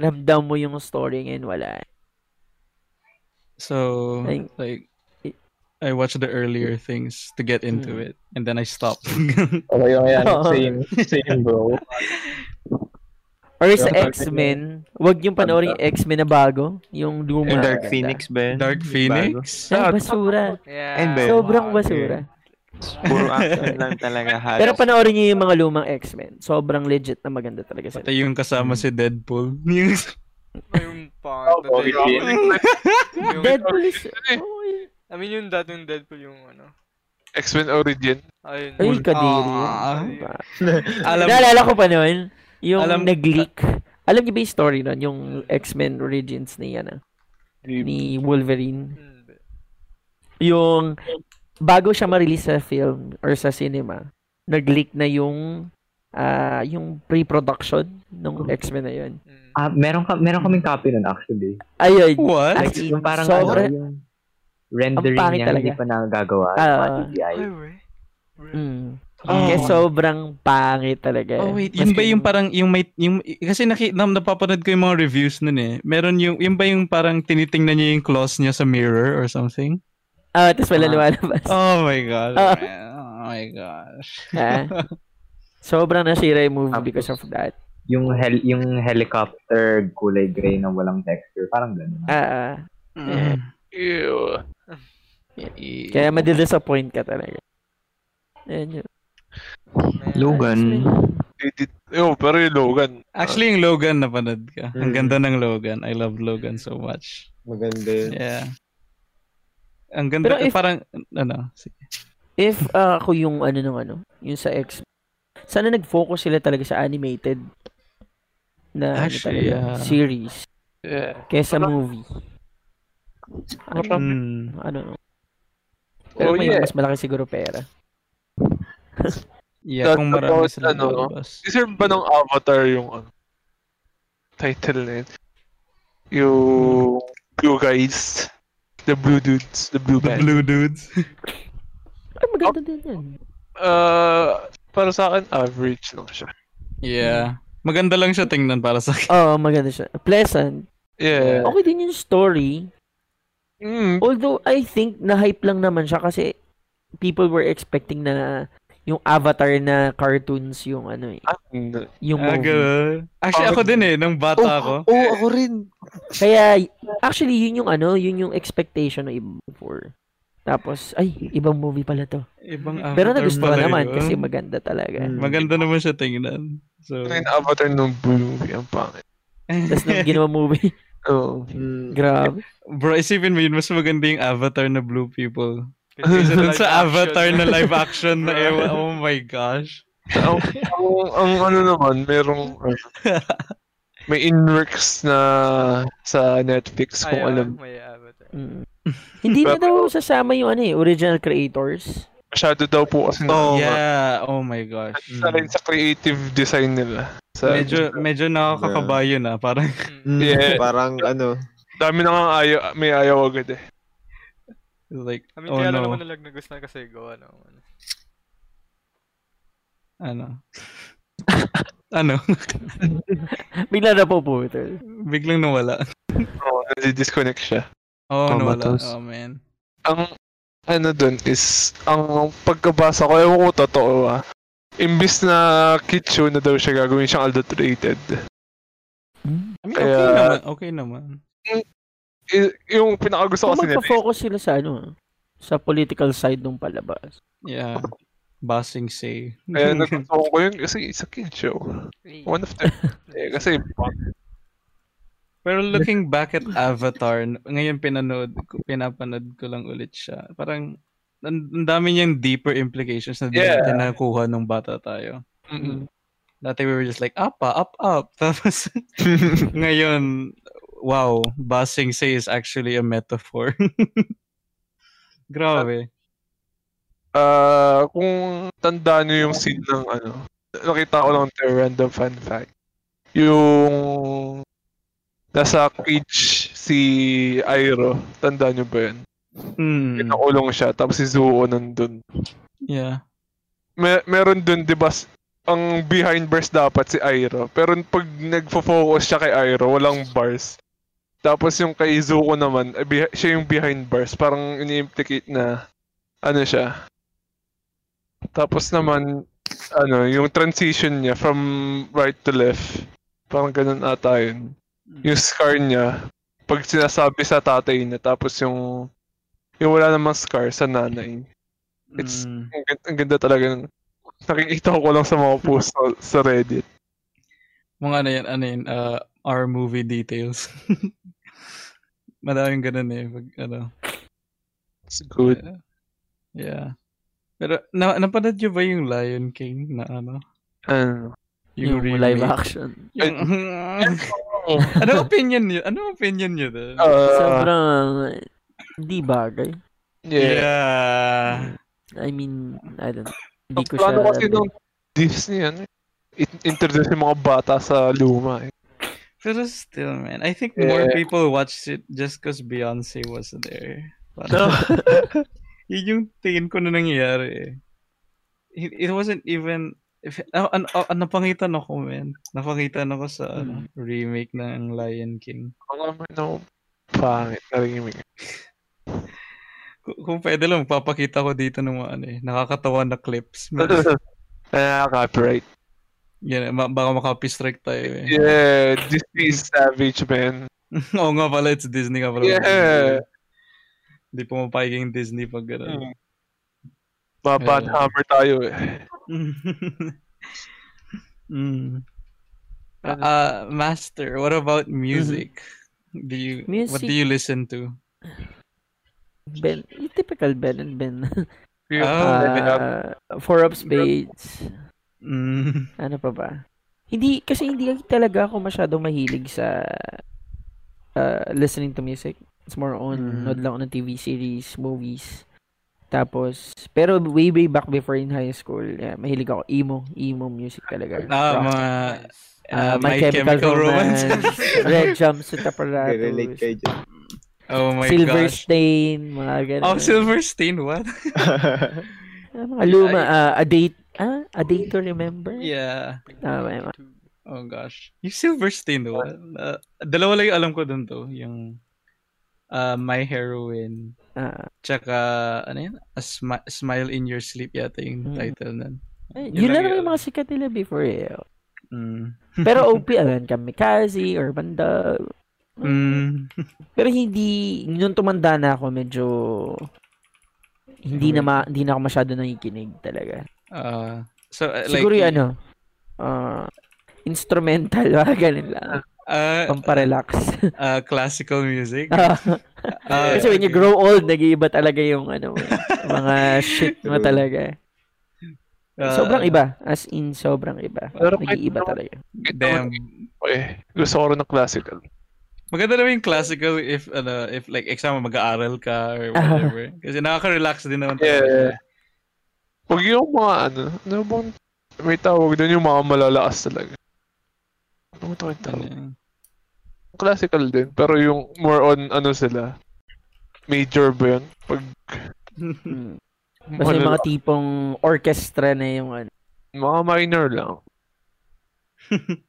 ramdam mo yung story ngayon, wala. So, Like- like, I watched the earlier things to get into Mm. it. And then I stopped. Okay, okay, yan. Same, same bro. Or sa X-Men, wag yung panoorin yung X-Men na bago. Yung luma. Yung Dark Phoenix ba yun? Dark. Phoenix? Ay, basura. Yeah. And? Sobrang basura. Puro action lang talaga halos. Pero panoorin niyo yung mga lumang X-Men. Sobrang legit na maganda talaga sila. Pati yung kasama si Deadpool. Yung, Yung pangit na okay. Deadpool. Yung- Deadpool is... Oh. I mean, yung dating Deadpool yung ano. X-Men Origin. Ayun. Ay, kadiri. Ah. yun. Alam Naalala ko pa noon, yung Alam- nag-leak. Alam niyo ba yung story nun? Yung X-Men Origins ni, ano, ni Wolverine. Yung, bago siya ma-release sa film or sa cinema, nag-leak na yung, ah yung pre-production ng X-Men na yun. Ah, meron ka meron kaming copy nun actually. Ayun. What? In, Yung parang sobra, ano, yung rendering niya talaga. hindi pa nagagawa. Ah. yung mga CGI. Mm, Oh. Kaya sobrang pangit talaga. Oh wait, yun ba yung parang yung may yung kasi naki, na, napapanood ko yung mga reviews nun eh. Meron yung yung ba yung parang tinitingnan niya yung claws niya sa mirror or something? Ah, tapos wala Ah. lumalabas. Oh my god. Ah. man. Oh my gosh. Ha? Sobrang nasira yung movie because of that. Yung hel yung helicopter kulay gray na walang texture, parang gano'n. Ah, Mm. Ew. kaya madidisappoint ka talaga. Ayan yun. Logan. Ew, pero yung Logan. Actually, yung Logan napanood ka. Ang Mm. ganda ng Logan. I love Logan so much. Maganda yun. Yeah. Ang ganda. Pero if- parang, ano, sige. If ah, ako yung ano nung ano, yung sa X, sana nag-focus sila talaga sa animated na ano Actually, talaga, yeah. series Yeah. kesa movie. Ano, Mm. ano, pero Oh, may yeah. mas malaki siguro pera. Yeah, kung marami Tapos, sila ano, lalabas. Deserve ba ng Avatar yung ano, title na yun? Yung Blue Guys. The Blue Dudes. The Blue The Band. Blue Dudes. Ay, maganda din yan. Uh, para sa akin, average lang siya. yeah. Maganda lang siya tingnan para sa akin. Oo, maganda siya. Pleasant. Yeah. Okay din yung story. Mm, Although, I think na-hype lang naman siya kasi people were expecting na yung Avatar na cartoons yung ano eh, ah, yung Ah, movie. Actually, ako din eh, nung bata ako. Oo, oh, ako rin. Kaya, actually, yun yung ano, yun yung expectation ng iba before. Tapos, ay, ibang movie pala to. Ibang Pero Avatar nagustuhan pala naman yun. kasi maganda talaga. Mm. Maganda naman siya tingnan. So, yung Avatar ng Blue movie, ang pangit. Tapos nung ginawa movie, Oo. Mm. grabe. bro, isipin mo yun, mas maganda yung Avatar na Blue People. Dun sa. Avatar na live action na ewan. Oh my gosh. ang, ang, ang ano naman, merong ano, may inworks na sa Netflix kung Ay, ah, alam. May avatar. Mm. Hindi na daw sasama yung ano eh, original creators. Masyado daw po kasi Oh, yeah. Oh my gosh. sa rin sa creative design nila. Sa, Medyo, medyo nakakakabayo na. Parang, Mm. Mm, Yeah. Parang ano, dami na nga ayaw, may ayaw agad eh. Like, I mean, oh kaya lang no. naman nalag na gusto na kasi gawa ng ano. Ano? ano? Bigla na po po ito. Biglang nawala. Oo, nadi-disconnect siya. Oh, nawala. Comatose. Oh, man. Ang ano dun is, ang pagkabasa ko, ewan ko totoo ah. Imbis na Kitsu na daw siya gagawin siyang adulterated. I mean, okay Kaya- naman. Okay naman. Yung pinakagusto kasi nila, magpa-focus sila sa ano, sa political side ng palabas. Yeah. Basing say. kaya nagustuhan ko yun kasi it's a kid show. One of them. eh, kasi, Pero looking back at Avatar, ngayon pinanood, ko- pinapanood ko lang ulit siya. Parang, ang dami niyang deeper implications na Yeah. natin nakuha nung bata tayo. mm, Dati we were just like, up, ah, up, up. Tapos, ngayon, wow, Basing Say is actually a metaphor. Grabe. ah kung tandaan niyo yung scene ng ano, nakita ko lang ito, random fun fact. Yung nasa cage si Iroh, tandaan niyo ba yun? Mm, Pinakulong siya, tapos si Zuo nandun. yeah. May, meron dun, di ba, ang behind bars dapat si Iroh. Pero pag nagfo-focus siya kay Iroh, walang bars. Tapos yung kay Zuko naman, eh, siya yung behind bars. Parang ini-implicate na, ano siya. Tapos naman, ano, yung transition niya from right to left. Parang ganun ata yun. Yung scar niya, pag sinasabi sa tatay niya, tapos yung, yung wala namang scar sa nanay. It's, Mm. ang, ganda, ang ganda talaga. Nakikita ko lang sa mga post sa, sa Reddit. Mga ano yan, ano yun, uh, our movie details. Madaming ganun eh. Pag, ano, It's good. yeah. Pero, na napanood nyo ba yung Lion King na ano? Ano? Yung live action. Yung, ano opinion nyo? Ano opinion nyo doon? Uh, Sobrang hindi bagay. yeah. I mean, I don't Hindi ko Ang plano siya... kasi nung Disney, ano, in- introduce yung mga bata sa luma. Eh. Pero still, man, I think more Yeah. people watched it just because Beyonce was there. Parang, yun yung tingin ko na nangyayari eh. It, it wasn't even... If, ah, an, ah, napangitan ako, man. Napangitan ako sa ano, remake ng Lion King. Ang naman no, pangit na remake. Kung, kung pwede lang, papakita ko dito ng mga ano eh, nakakatawa na clips. Ah, copyright. Yan, ma- baka makapistrike tayo eh. Yeah, Disney is savage, man. Oo nga pala, it's Disney nga pala. Yeah. Hindi pumapayag yung Disney pag gano'n. Baban Yeah. hammer tayo eh. mm. Uh, Master, what about music? Do you what do Music. you listen to? Ben, typical Ben and Ben. Oh, Ah, Four of Spades. Mm. Ano pa ba? Hindi, kasi hindi talaga ako masyadong mahilig sa uh, listening to music. It's more on, Mm. nod lang ako ng TV series, movies. Tapos, pero way, way back before in high school, yeah, mahilig ako emo, emo music talaga. Ah, Rock. mga uh, My, Chemical, Romance, Red Jumpsuit Relate Apparatus, kayo dyan. Oh my Silver gosh. Stain, mga ganun. Oh, Silver Stain, what? Ah, mga luma, ah, a date, ah, a date to remember? yeah. Tama yun. Oh gosh. Yung Silver Stain, what? Uh, dalawa lang yung alam ko dun to. Yung uh, My Heroine. Ah. Tsaka, ano yun? A Smi- Smile in Your Sleep yata yung Mm. title nun. Ay, Yun yun lang lang yung mga sikat nila before eh. Mm. Pero OP, alam, Kamikaze, Urban Dog. Mm. Pero hindi, nung tumanda na ako, medyo, hindi na, ma, hindi na ako masyado nakikinig talaga. Uh, so, uh, Siguro like, yung ano, ah, instrumental, mga ganun lang. Uh, Pamparelax. uh, classical music. Ah. Ah, Kasi when you grow old, nag-iiba talaga yung ano, mga shit mo talaga. Ah, Sobrang iba. As in, sobrang iba. Pero Nag-iiba talaga. Damn. Eh, gusto ko rin ng classical. Maganda naman yung classical if ano if like example mag-aaral ka or Ah. whatever. Kasi nakaka-relax din naman Yeah. Huwag yung mga ano, ano bang, may tawag doon yung mga malalakas talaga. Ano ito yung tawag? Classical din, pero yung more on ano sila, major ba yun? Pag Hmm. Yung mga tipong orchestra na yung ano. mga minor lang.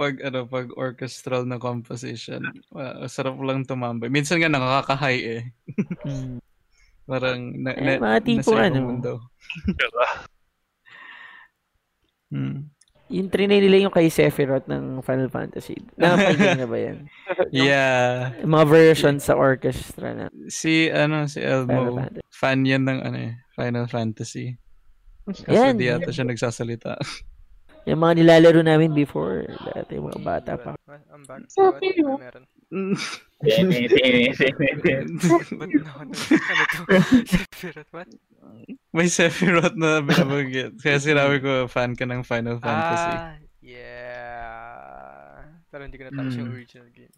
pag ano pag orchestral na composition, uh, sarap lang tumambay. Minsan nga nakaka-high eh. Parang na, Eh, na, mga tipong ano. mundo. Hmm. Yung trinay nila yung kay Sephiroth ng Final Fantasy. Nakapagyan na ba yan? Yeah. Yung mga version sa orchestra na. Si ano si Elmo, fan yan ng ano eh, Final Fantasy. Kasi Yan. di yata siya nagsasalita. Yung mga nilalaro namin before. Dati yung mga bata pa. I'm back. What? Ano meron? Sephiroth, what? May Sephiroth na binabanggit. Kaya sinabi ko, fan ka ng Final Fantasy. Ah, yeah. Pero hindi ko natapos yung Mm. original game.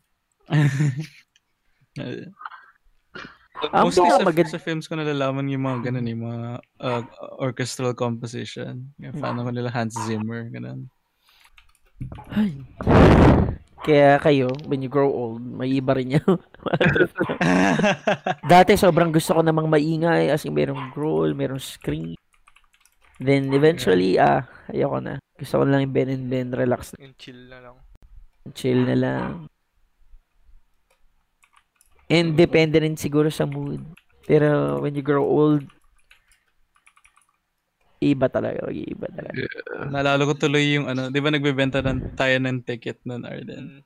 Ang Mostly sa, pinakamaganda- sa films ko nalalaman yung mga ganun, yung mga uh, orchestral composition. Yung fan ako nila Hans Zimmer, ganun. Ay. Kaya kayo, when you grow old, may iba rin yung Dati sobrang gusto ko namang maingay as in merong growl, merong scream. Then eventually, ah, ayoko na. Gusto ko lang yung Ben and Ben, relax na. Yung chill na lang. Chill na lang. And depende rin siguro sa mood. Pero when you grow old, iba talaga, mag-iiba talaga. Naalala ko tuloy yung ano, di ba nagbebenta ng, tayo ng ticket nun, Arden?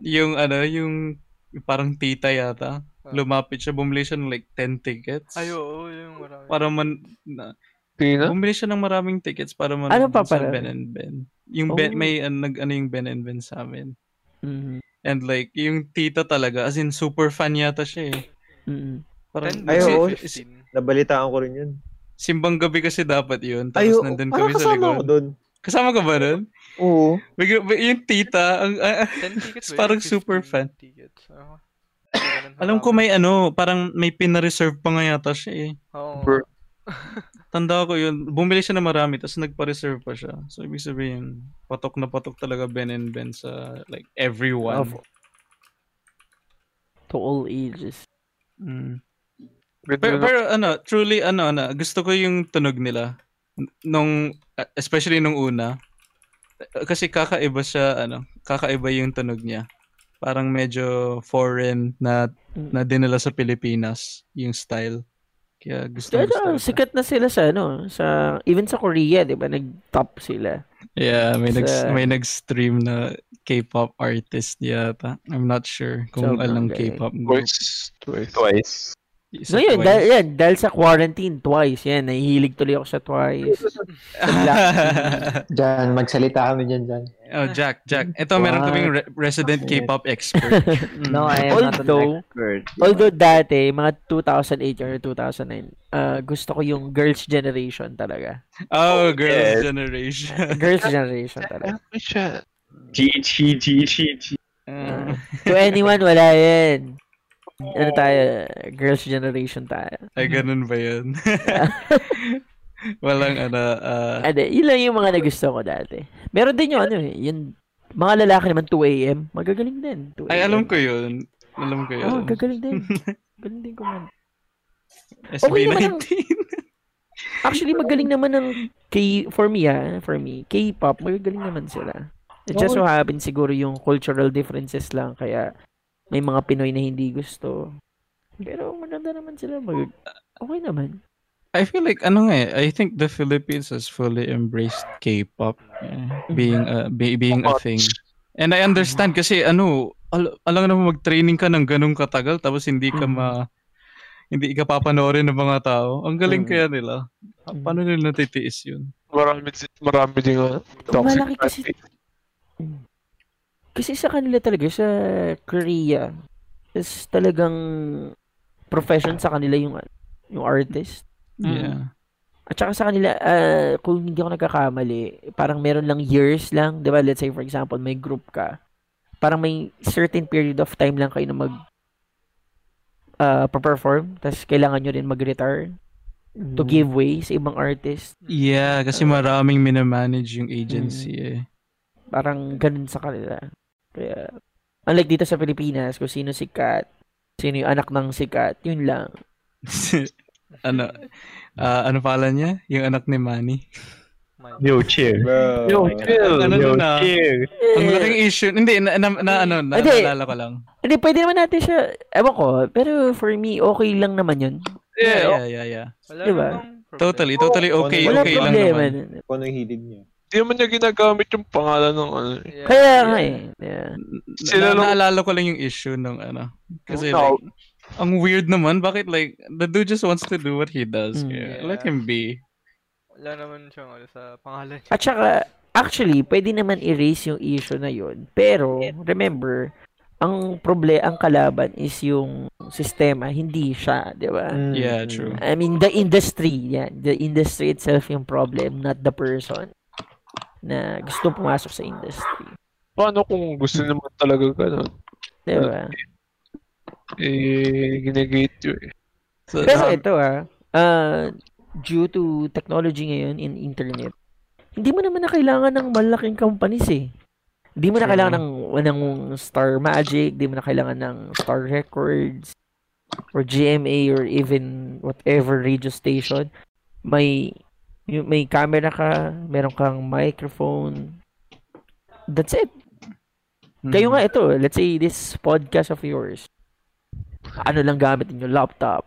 yung ano, yung parang tita yata. Lumapit siya, bumili siya ng like 10 tickets. Ay, oo, yung marami. Para man, na, Sino? bumili siya ng maraming tickets para man Ano pa sa pala? Ben and Ben. Yung ben, Oh. may ano, nag, ano yung Ben and Ben sa amin. Mhm. And like, yung tita talaga, as in super fan yata siya eh. Mhm. Parang, Ay, oo. si- Nabalitaan ko rin yun. Simbang gabi kasi dapat yun. Ay, Tapos oo, nandun kami sa kasama ako likod. doon. Kasama ka ba doon? Oo. Bigla- bi- yung tita, ang, 10 tickets parang 15 super fan. Tickets. Ganun Alam ko may ano, parang may pina-reserve pa nga yata siya eh. Oo. Bro. Tanda ko yun. Bumili siya na marami, tapos nagpa-reserve pa siya. So, ibig sabihin, patok na patok talaga Ben and Ben sa, like, everyone. Of- To all ages. Mm. Pero, pero ano, truly, ano, ano, gusto ko yung tunog nila. Nung, especially nung una. Kasi kakaiba siya, ano, kakaiba yung tunog niya. Parang medyo foreign na, na dinala sa Pilipinas, yung style. Kaya gusto Kaya gusto ko siya. sikat na sila sa ano, sa even sa Korea, 'di ba? Nag-top sila. Yeah, may nag Sa- may nag-stream na K-pop artist yata. I'm not sure kung Sobrang anong galing. K-pop group. Twice. Twice. Isa Ngayon, Twice. dahil, yan, dahil sa quarantine, twice. Yan, nahihilig tuloy ako sa twice. Sa. Diyan, magsalita kami dyan, dyan. oh, Jack, Jack. Ito meron What? kaming re- resident K-pop expert. No, I am not an Although- expert. Although dati, mga 2008 or 2009, uh, gusto ko yung Girls' Generation talaga. Oh, girls' yes. generation. Girls' Generation talaga. G, G, G, G, G. Uh, To anyone, wala yan. Ano tayo? Girls' Generation tayo. ay, ganun ba yun? Walang ano, uh, Ano, yun lang yung mga nagusto ko dati. Meron din yung ano eh, yung mga lalaki naman 2 a.m. Magagaling din. 2 ay, alam ko yun. Alam ko yun. Oh, gagaling din. Galing din ko man. Okay naman ang- SB19. Actually, magaling naman ng K for me ah, for me, K-pop, magagaling naman sila. It just so happens siguro yung cultural differences lang kaya may mga Pinoy na hindi gusto. Pero maganda naman sila. Mag okay naman. I feel like ano nga eh, I think the Philippines has fully embraced K-pop eh, being a be- being a thing. And I understand kasi ano, al- alam naman mag-training ka ng ganung katagal tapos hindi ka ma hindi ka papanoorin ng mga tao. Ang galing Mm. kaya nila. Pa- Paano nila natitiis yun? Marami, marami din nga. Toxic Malaki kasi kasi sa kanila talaga sa Korea is talagang profession sa kanila yung yung artist. Yeah. At saka sa kanila, ah, kung hindi ako nagkakamali, parang meron lang years lang, di ba? Let's say, for example, may group ka. Parang may certain period of time lang kayo na mag ah, pa-perform. Tapos kailangan nyo rin mag-retire to Mm. give way sa ibang artist. Yeah, kasi maraming minamanage yung agency eh. Parang ganun sa kanila. Kaya, unlike dito sa Pilipinas, kung sino sikat, sino yung anak ng sikat, yun lang. ano, ah, ano pala niya? Yung anak ni Manny. Yo, chill. Bro. Yo, Ano Yo, na? chill. Ang laking issue. Hindi, na, na, na ano, na, Hindi. naalala ko lang. Hindi, pwede naman natin siya, ewan ko, pero for me, okay lang naman yun. Yeah, yeah, yeah, yeah. Wala Diba? Totally, totally okay, Wala okay lang naman. Kung ano yung hilig niya. Hindi naman niya ginagamit yung pangalan ng ano. eh. Yeah, Kaya yeah. nga eh. Yeah. Sila lang- naalala ko lang yung issue ng ano. Kasi No. like, ang weird naman, bakit like, the dude just wants to do what he does. Mm. Yeah, Yeah. Let him be. Wala naman siyang ano sa pangalan. At saka, actually, pwede naman erase yung issue na yun. Pero, remember, ang proble ang kalaban is yung sistema, hindi siya, di ba? Yeah, true. I mean, the industry, yan. The industry itself yung problem, not the person na gusto pumasok sa industry. Paano kung gusto naman talaga ganun? Di ba? Eh, ginagate yun eh. So, Pero um, ito ah, uh, due to technology ngayon in internet, hindi mo naman na kailangan ng malaking companies eh. Hindi mo na kailangan ng, ng Star Magic, hindi mo na kailangan ng Star Records, or GMA, or even whatever radio station. May, yung- may camera ka, meron kang microphone. That's it. Kayo nga ito, let's say this podcast of yours. Ano lang gamit ninyo? Laptop.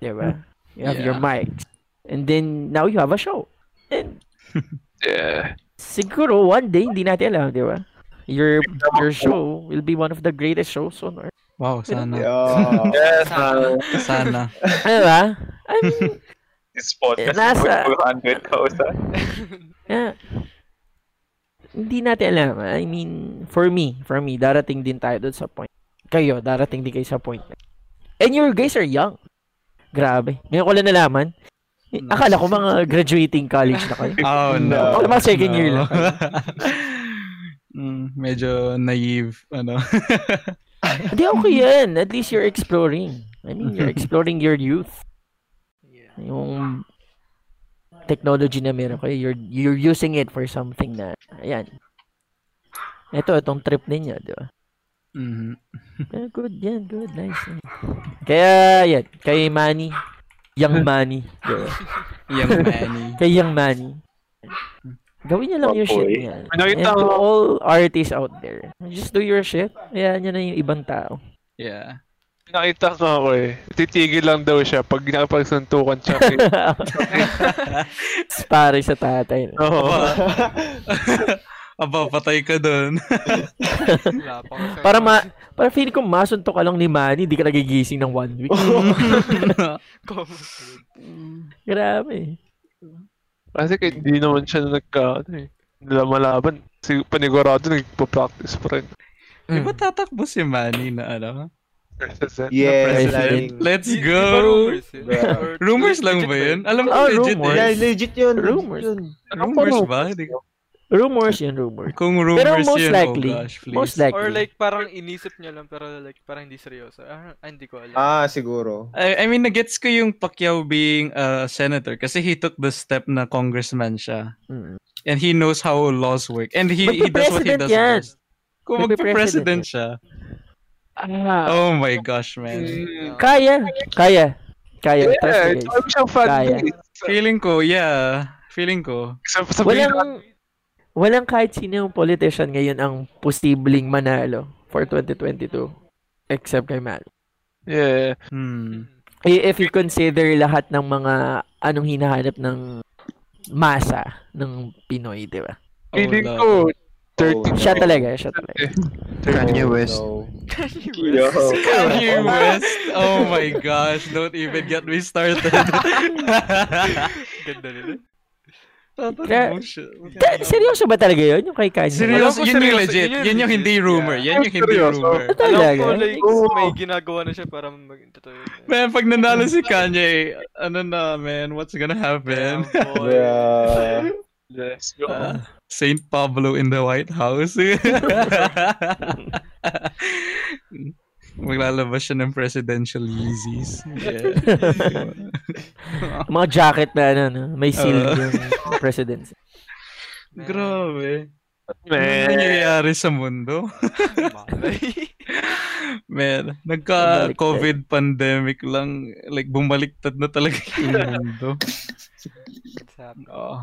Di ba? You have your Yeah. mics. And then, now you have a show. And Yeah. siguro one day, hindi natin alam, di ba? Your your show will be one of the greatest shows on earth. Wow, sana. Yeah. Yes, uh, Sana. Ano ba? I mean, this podcast Nasa- is 200,000. yeah. Hindi natin alam. I mean, for me, for me, darating din tayo doon sa point. Kayo, darating din kayo sa point. And your guys are young. Grabe. Ngayon ko lang nalaman, Eh, Akala ko mga graduating college na kayo. Oh, no. Akala mga second year No. lang kayo. mm, medyo naive, ano. Hindi, okay yan. At least you're exploring. I mean, you're exploring your youth. Yung technology na meron kayo, you're, you're using it for something na, ayan. Ito, itong trip ninyo, di ba? Mhm. Yeah, good, yan, good, nice. nice. Kaya, yan, kay Manny, young Manny, di ba? Young Manny. kay young Manny. Gawin niyo lang yung shit Papoy. niya. May nakita And to all artists out there, just do your shit. Kaya niya na yung ibang tao. Yeah. Nakita ko ako eh. Titigil lang daw siya pag nakapagsuntukan siya. Pare sa tatay. Oo. Aba, patay ka doon. Para ma para feeling ko masuntok ka lang ni Manny, hindi ka nagigising ng one week. Grabe. Kasi kahit di naman siya nagka, ano eh, nila malaban. Si panigurado nagpa-practice pa rin. Di ba tatakbo si Manny na ano? President. Yes, President? Let's go! rumors lang ba yun? Alam ko Ah, legit rumors. Yeah, legit yun. Rumors. yun. Rumors ba? Di- Rumors yun, rumors. Kung rumors Pero most yun, likely, oh gosh, please. most likely. Or like parang inisip niya lang pero like parang hindi seryoso. Ah, hindi ko alam. Ah, siguro. I, I mean, nagets ko yung Pacquiao being a senator kasi he took the step na congressman siya. Mm. And he knows how laws work. And he, he does what he does yan. best. Kung magpa-president siya. Ah, Oh my gosh, man. kaya, kaya. Kaya, trust Yeah, me guys. siyang fan Kaya. base. Feeling ko, yeah. Feeling ko. Sa, sabihin Walang, walang kahit sino yung politician ngayon ang posibleng manalo for 2022. Except kay Manny. Yeah. Hmm. If you consider lahat ng mga anong hinahanap ng masa ng Pinoy, di ba? Feeling Oh, ko, 30 Siya talaga, siya talaga. Kanye West. No. Yo. Kanye West. Oh my gosh. Don't even get me started. Ganda nila. Tatanong. Ta- seryoso ba talaga yun? Yung kay Kanye? Seryoso, yun yung legit. yun yung Yun yung legit, hindi rumor. yeah. Yan yung hindi rumor. Alam Talaga? ko like Oo. may ginagawa na siya para maging totoo. Man, pag nanalo si Kanye, ano na, man, what's gonna happen? Bruh. Let's go. Uh, Saint Pablo in the White House. Maglalabas siya ng presidential Yeezys. Yeah. Mga jacket na ano, no? may seal Oo. yung president. Grabe. Ano Man. nangyayari sa mundo? Man, nagka-COVID pandemic lang. Like, bumaliktad na talaga yung mundo. Oh.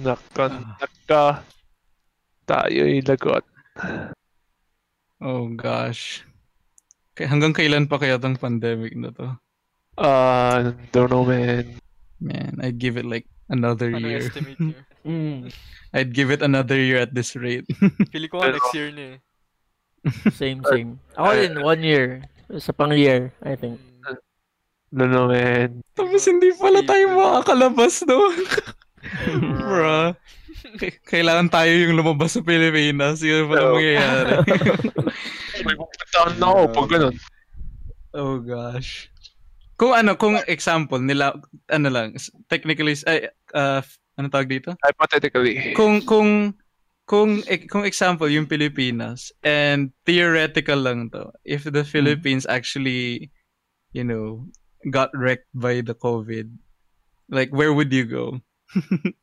Naka, naka, tayo'y lagot. oh gosh. Hanggang kailan pa kaya tong pandemic na to? Ah, don't know, man. Man, I'd give it like another Ano year. estimate niyo? Mm, I'd give it another year at this rate. Pili ko next year na eh. same, same. Ako din, one year. Sa pang year, I think. Don't know, man. Tapos hindi pala tayo makakalabas doon. Bruh. Kailangan tayo yung lumabas sa Pilipinas. Yun pala Oo. mangyayari. May pupuntahan na ako pag ganun. oh gosh. Kung ano, kung example nila, ano lang, technically, ay, uh, ano tawag dito? Hypothetically. Kung, kung, kung, e- kung example yung Pilipinas, and theoretical lang to, if the Philippines actually, you know, got wrecked by the COVID, like, where would you go?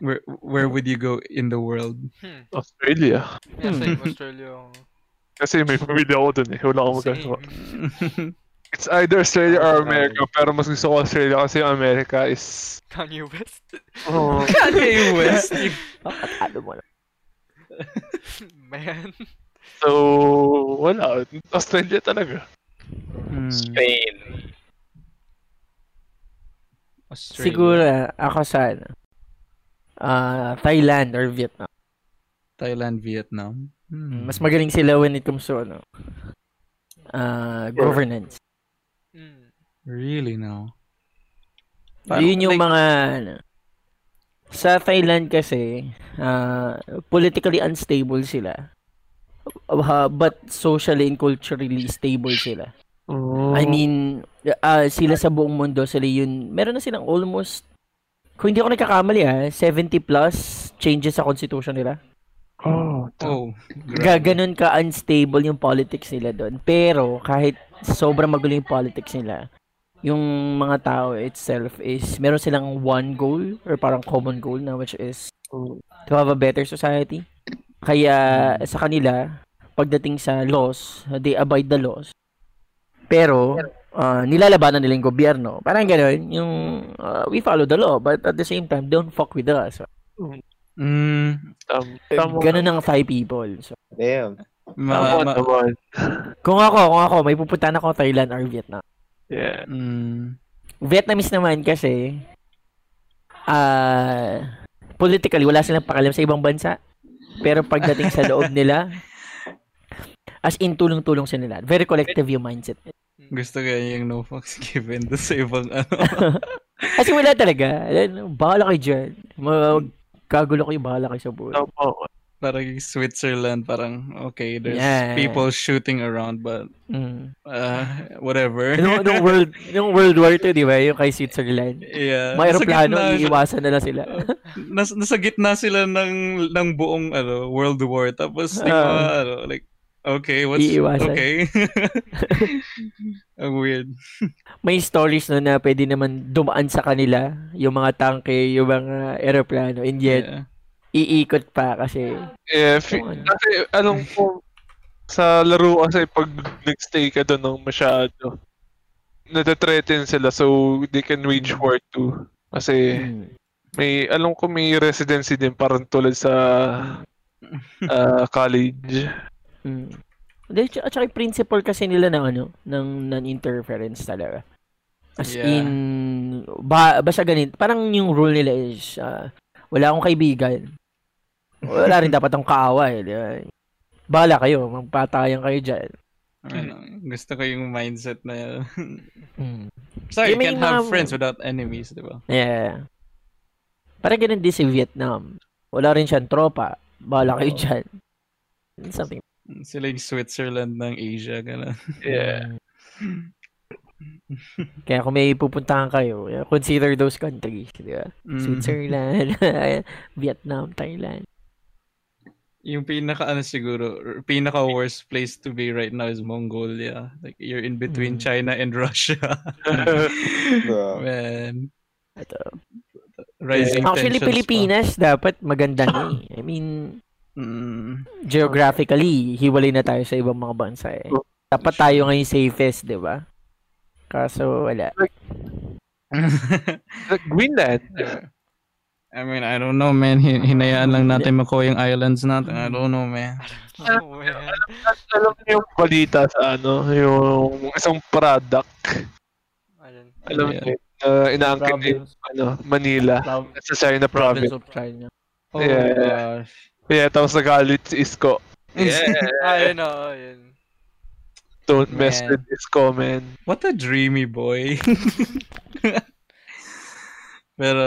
where, where would you go in the world? Hmm. Australia. Yeah, same. Australia ako. Kasi may pamilya ako dun eh. Wala akong Same. magagawa. It's either Australia or America. Pero mas gusto ko Australia kasi yung America is... Kanye West. Oh, Kanye West. Pakatalo mo na. Man. so, wala. Australia talaga. Hmm. Spain. Australia. Siguro, ako sa ano, ah, Thailand or Vietnam. Thailand, Vietnam. Hmm. Mas magaling sila when it comes to ano, ah, governance. Mm. Really now. Yun yung mga, ano, sa Thailand kasi, ah, politically unstable sila. Uh, but socially and culturally stable sila. Oh. I mean, ah, sila sa buong mundo, sila yun, meron na silang almost, kung hindi ako nagkakamali ah, 70 plus changes sa constitution nila. Oh, Oh, Gaganon ka unstable yung politics nila doon. Pero kahit sobrang magulo yung politics nila, yung mga tao itself is meron silang one goal or parang common goal na which is to have a better society. Kaya sa kanila, pagdating sa laws, they abide the laws. Pero ah, nilalabanan nila yung gobyerno. Parang gano'n, yung ah, we follow the law but at the same time, don't fuck with us. Mm, tama. Ganun ang Thai people. So, Damn. ma, Tama ma, naman. kung ako, kung ako, may pupuntahan ako Thailand or Vietnam. Yeah. mm, Vietnamese naman kasi ah politically wala silang pakalam sa ibang bansa. Pero pagdating sa loob nila as in tulong-tulong sila lahat. Very collective yung mindset. Gusto kaya yung no fucks given doon sa ibang ano. Kasi wala talaga. Bahala kayo dyan. Magkagulo kayo, bahala kayo sa buhay. Tama. parang yung Switzerland, parang okay, there's Yeah. people shooting around but Mm. uh, whatever. Nung, nung world, nung World War II, di ba? Yung kay Switzerland. yeah. May aeroplano, iiwasan na lang sila. nas, nasa gitna sila ng ng buong ano World War tapos di Ah. ba ano like okay what's Iiwasan. okay ang weird May stories no na pwede naman dumaan sa kanila yung mga tanke, yung mga aeroplano, and yet, yeah. iikot pa kasi Yeah, fi- ano. kasi anong po, sa laro kasi pag nagstay ka doon ng masyado, natathreaten sila so they can wage war too. Kasi mm, may, alam ko may residency din parang tulad sa ah, college. Mm. At saka yung principle kasi nila ng ano, ng non-interference talaga. As Yeah. in, ba, basta ganito. Parang yung rule nila is, ah, wala akong kaibigan. Wala rin dapat akong kaaway. Di ba? Bahala kayo, magpatayan kayo dyan. ano, gusto ko yung mindset na Mm. sorry Eh, you can't have friends without enemies di ba Yeah. Parang ganun din si Vietnam. Wala rin siyang tropa. Bahala kayo dyan. Something. Sila yung Switzerland ng Asia gano'n Yeah. Kaya kung may pupuntahan kayo, consider those countries. Di ba? Mm. Switzerland, Vietnam, Thailand. yung pinaka ano siguro pinaka worst place to be right now is Mongolia like you're in between Mm. China and Russia Bro. man Ito. rising Actually, tensions pa. Pilipinas dapat maganda na eh. I mean, Mm. geographically, hiwalay na tayo sa ibang mga bansa eh. Dapat tayo ngayon safest, di ba? Kaso wala. Like Greenland. I mean, I don't know, man. Hin- hinayaan lang natin makuha yung islands natin. I don't know, man. Oh, man. Alam niyo yung balita sa ano, yung isang product. Alin? Alam Yeah. niyo, uh, inaangkin Province, ano, Manila. Prov- Sa China province province. of China. Oh Yeah. gosh. Yeah, tapos nagalit si Isko. Ah, yun oo, yun. Don't mess Man. with Isko, man. What a dreamy boy. Pero,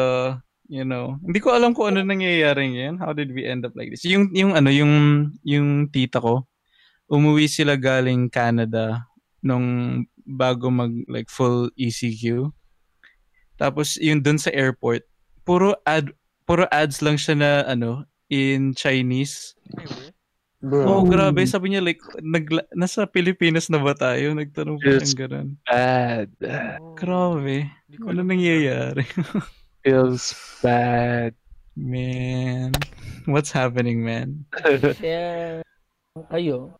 you know, hindi ko alam kung ano nangyayari ngayon. How did we end up like this? Yung, yung ano, yung, yung tita ko, umuwi sila galing Canada nung bago mag like full ECQ. Tapos yung dun sa airport, puro ad puro ads lang siya na ano in Chinese. Wala. Oh, grabe. Sabi niya like nagla- nasa Pilipinas na ba tayo? Nagtanong pa siyang ganun. Bad. Oh, Grabe. Di ko Ano alam. nangyayari? Feels bad. Man. What's happening, man? Kaya, kayo,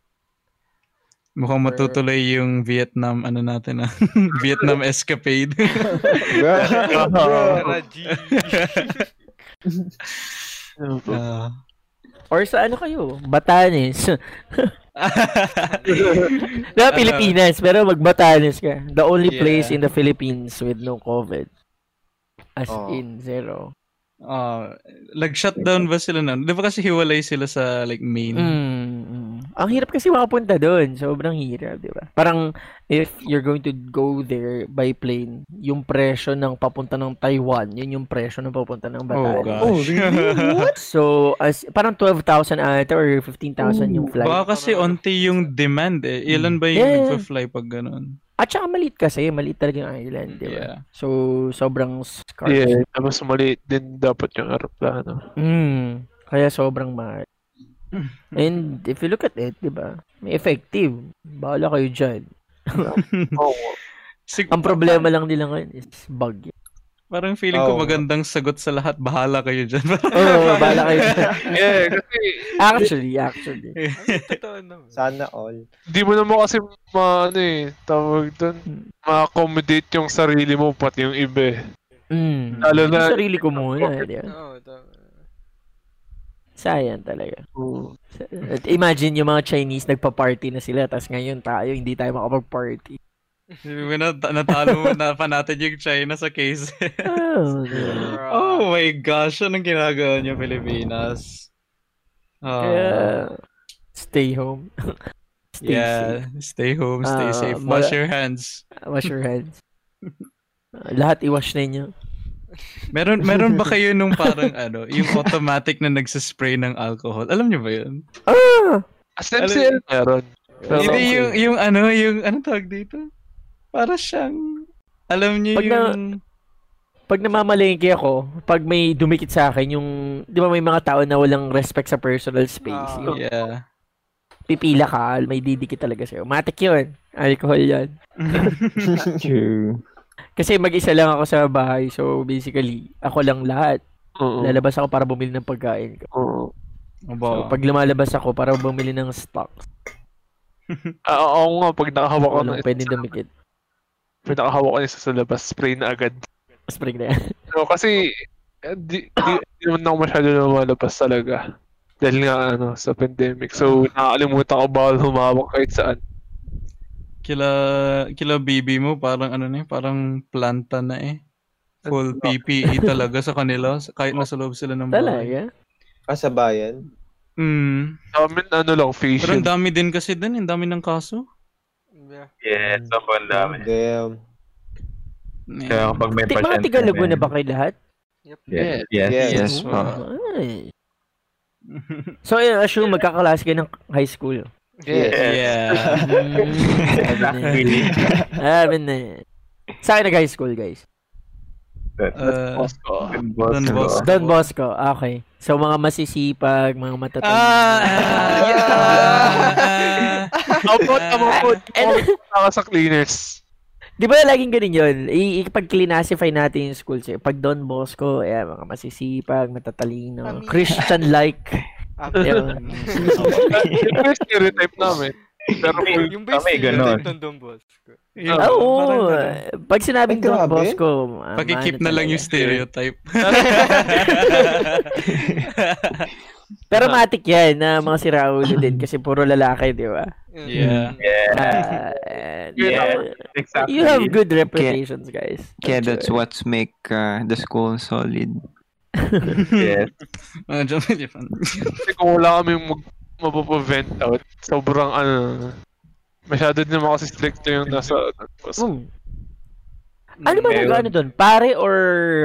Mukhang matutuloy yung Vietnam, ano natin ah. Vietnam escapade. G. Ah. or sa ano kayo? Batanes. na Pilipinas, pero mag-Batanes ka. The only Yeah. place in the Philippines with no COVID. As Oh. in, zero. Ah, nag-shutdown ba sila nun? Di ba kasi hiwalay sila sa like main? Mm, mm. Ang hirap kasi makapunta doon. Sobrang hirap, di ba? Parang if you're going to go there by plane, yung presyo ng papunta ng Taiwan, yun yung presyo ng papunta ng Oh Batanes. gosh. So, as parang 12,000 ata or 15,000 yung flight. Baka kasi onti yung demand eh. Ilan ba yung Yeah. nagpa-fly pag ganun? At saka maliit kasi, maliit talaga yung island, di ba? Yeah. So, sobrang scarce. Yeah, tapos maliit din dapat yung aeroplano. Mm, kaya sobrang mahal. And if you look at it, di ba? May effective. Bahala kayo dyan. Oo. Sig- Ang problema lang nila ngayon is bug. Parang feeling ko Oo. magandang sagot sa lahat. Bahala kayo dyan. Oo, bahala kayo dyan. yeah, kasi Actually, actually. Totoo naman. Sana all. di mo naman kasi ma, ano eh, tawag doon, ma-accommodate yung sarili mo pati yung iba eh. Mm. Lalo Yung na- sarili ko muna. Ba? Oo, tama. Sayang talaga. At imagine yung mga Chinese nagpa-party na sila tapos ngayon tayo hindi tayo makapag-party. Nat- natalo na pa natin yung China sa case. Oh, oh my gosh, anong ginagawa niyo Pilipinas? Oh. Kaya stay home. stay yeah, safe. stay home, stay Ah, safe. ma- Wash your hands. Wash your hands. Ah, Lahat i-wash na inyo. Meron meron ba kayo nung parang ano, yung automatic na nagsispray ng alcohol? Alam niyo ba 'yun? Ah! As MCL meron. Hindi yung yung ano, yung ano tawag dito? Para siyang alam niyo Pag na- yung Pag namamalengke ako, pag may dumikit sa akin yung, di ba may mga tao na walang respect sa personal space. Yung yeah. pipila ka, may didikit talaga sa'yo. Matik yun. Alcohol yan. True. Kasi mag-isa lang ako sa bahay. So, basically, ako lang lahat. Oo. Lalabas ako para bumili ng pagkain ko. Oo. So, pag lumalabas ako para bumili ng stocks, Ah, oo nga, pag nakahawak ko walang na pwedeng dumikit. pag nakahawak ko isa sa labas, spray na agad. Spring na yan. So, kasi, eh, di, di, di naman ako masyado lumalabas talaga. Dahil nga, ano, sa pandemic. So, nakakalimutan ko bawal humawak kahit saan. Kila kila baby mo parang ano na eh, parang planta na eh. Full PPE talaga sa kanila kahit nasa loob sila ng bahay. Talaga? Ah, sa bayan? Mm. Amin, ano lang, Pero facial. ang dami din kasi din, ang dami ng kaso. Yeah. Yes, sobrang dami. Damn. Kaya kapag may Ti- mga pasyente, tiga Laguna ba kayo lahat? Yep. Yes. Yes. Yes. Yes po. Ay. So, eh, assume magkakalas kayo ng high school. Yes. Yeah. Mm, sabi na. Sabi na. Sa akin nag-high school, guys. Uh, Don Don Bosco. Don Bosco, okay. So, mga masisipag, mga matatanda. Ah, ah, yeah. Abot. And- Ako sa cleaners. Di ba laging ganun yun? Ipag-classify natin yung schools eh. Pag Don Bosco, eh, mga masisipag, matatalino, Christian-like. Yun. Ito yung stereotype namin. Pero Yung base Kami, nila, ganon. Don Bosco. Yeah, Ah, Oo. ganun. Pag sinabing Don. Bosco, ah, Pag-keep na lang yung stereotype. Pero matik yan na mga siraulo din kasi puro lalaki, di ba? yeah. Ah, Yeah. uh, Exactly. you have good reputations, guys. Kaya that's what's make uh, the school solid. Yes. Uh, John- John- Kasi kung wala kaming mag mapapavent out, sobrang ano, masyado din naman kasi strict yung nasa Hmm. Ano ba Meron. nag-ano doon? Pare or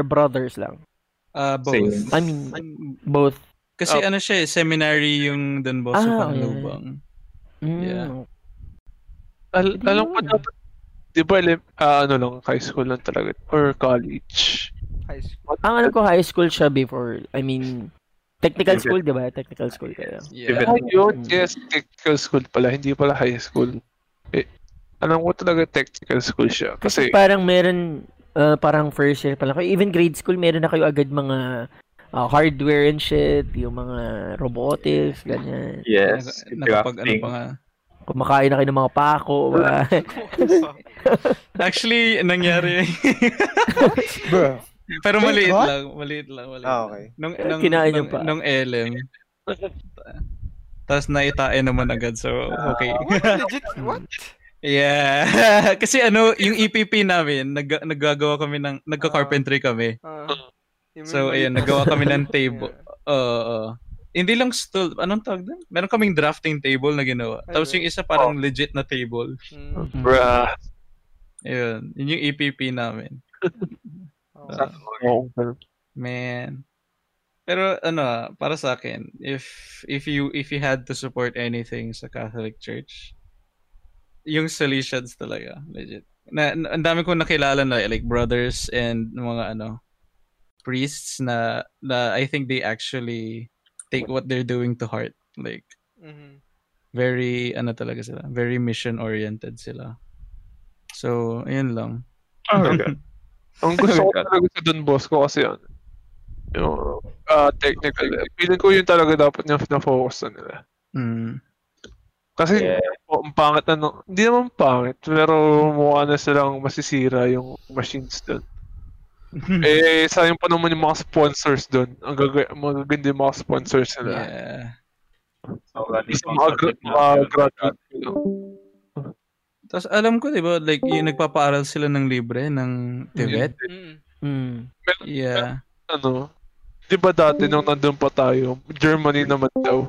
brothers lang? Ah, both. Same. I mean, both. Kasi Oh. ano siya eh, seminary yung Don Bosco Ah, pang okay. lubang. Mm. Yeah. Al- alam ko yun. dapat, di ba, ele- ah, ano lang, high school lang talaga, or college. High school. Ang alam ko high school siya before. I mean, technical school, di ba? Technical school kayo. Yeah. Ah, yun, yes, technical school pala, hindi pala high school. Eh, alam ko talaga technical school siya. Kasi Kasi, parang meron, uh, parang first year pa lang kayo. Even grade school, meron na kayo agad mga uh, hardware and shit, yung mga robotics, ganyan. Yes. Nakapag ano pa nga. Kumakain na kayo ng mga pako. Actually, nangyari. Bro. Pero Wait, maliit what? lang, maliit lang, maliit Ah, lang. okay. Nung, nung, Kinain nung, pa. nung LM. Tapos naitain naman agad, so okay. Legit, what? yeah. Kasi ano, yung EPP namin, nag, naggagawa kami ng, nagka-carpentry kami. Ah, So, ayun, nagawa kami ng table. Oo, oo. Hindi lang stool, anong tawag doon? Meron kaming drafting table na ginawa. Tapos yung isa parang legit na table. Mm, bruh, Ayun, yun yung EPP namin. Okay. oo, Man. Pero ano, para sa akin, if if you if you had to support anything sa Catholic Church, yung solutions talaga, legit. Na, na ang dami kong nakilala na like brothers and mga ano priests na na I think they actually take what they're doing to heart. Like Mhm. very ano talaga sila, very mission oriented sila. So, ayun lang. Okay. Ang gusto ko talaga sa Don Bosco kasi ano, yung ah, technical. Feeling ko yun talaga dapat yung na-focus na nila. Mm. Kasi Yeah. oh, ang pangit na, no- hindi naman pangit, pero mukha na silang masisira yung machines doon. eh, sayang pa naman yung mga sponsors doon. Ang gaga- magaganda yung mga sponsors nila. Yeah. Isa mga, gra- mga graduate lang. Tapos alam ko, di ba, like, yung nagpapaaral sila ng libre ng Tibet. Mm. Mm. Yeah. Ano, di ba dati nung nandun pa tayo, Germany naman daw.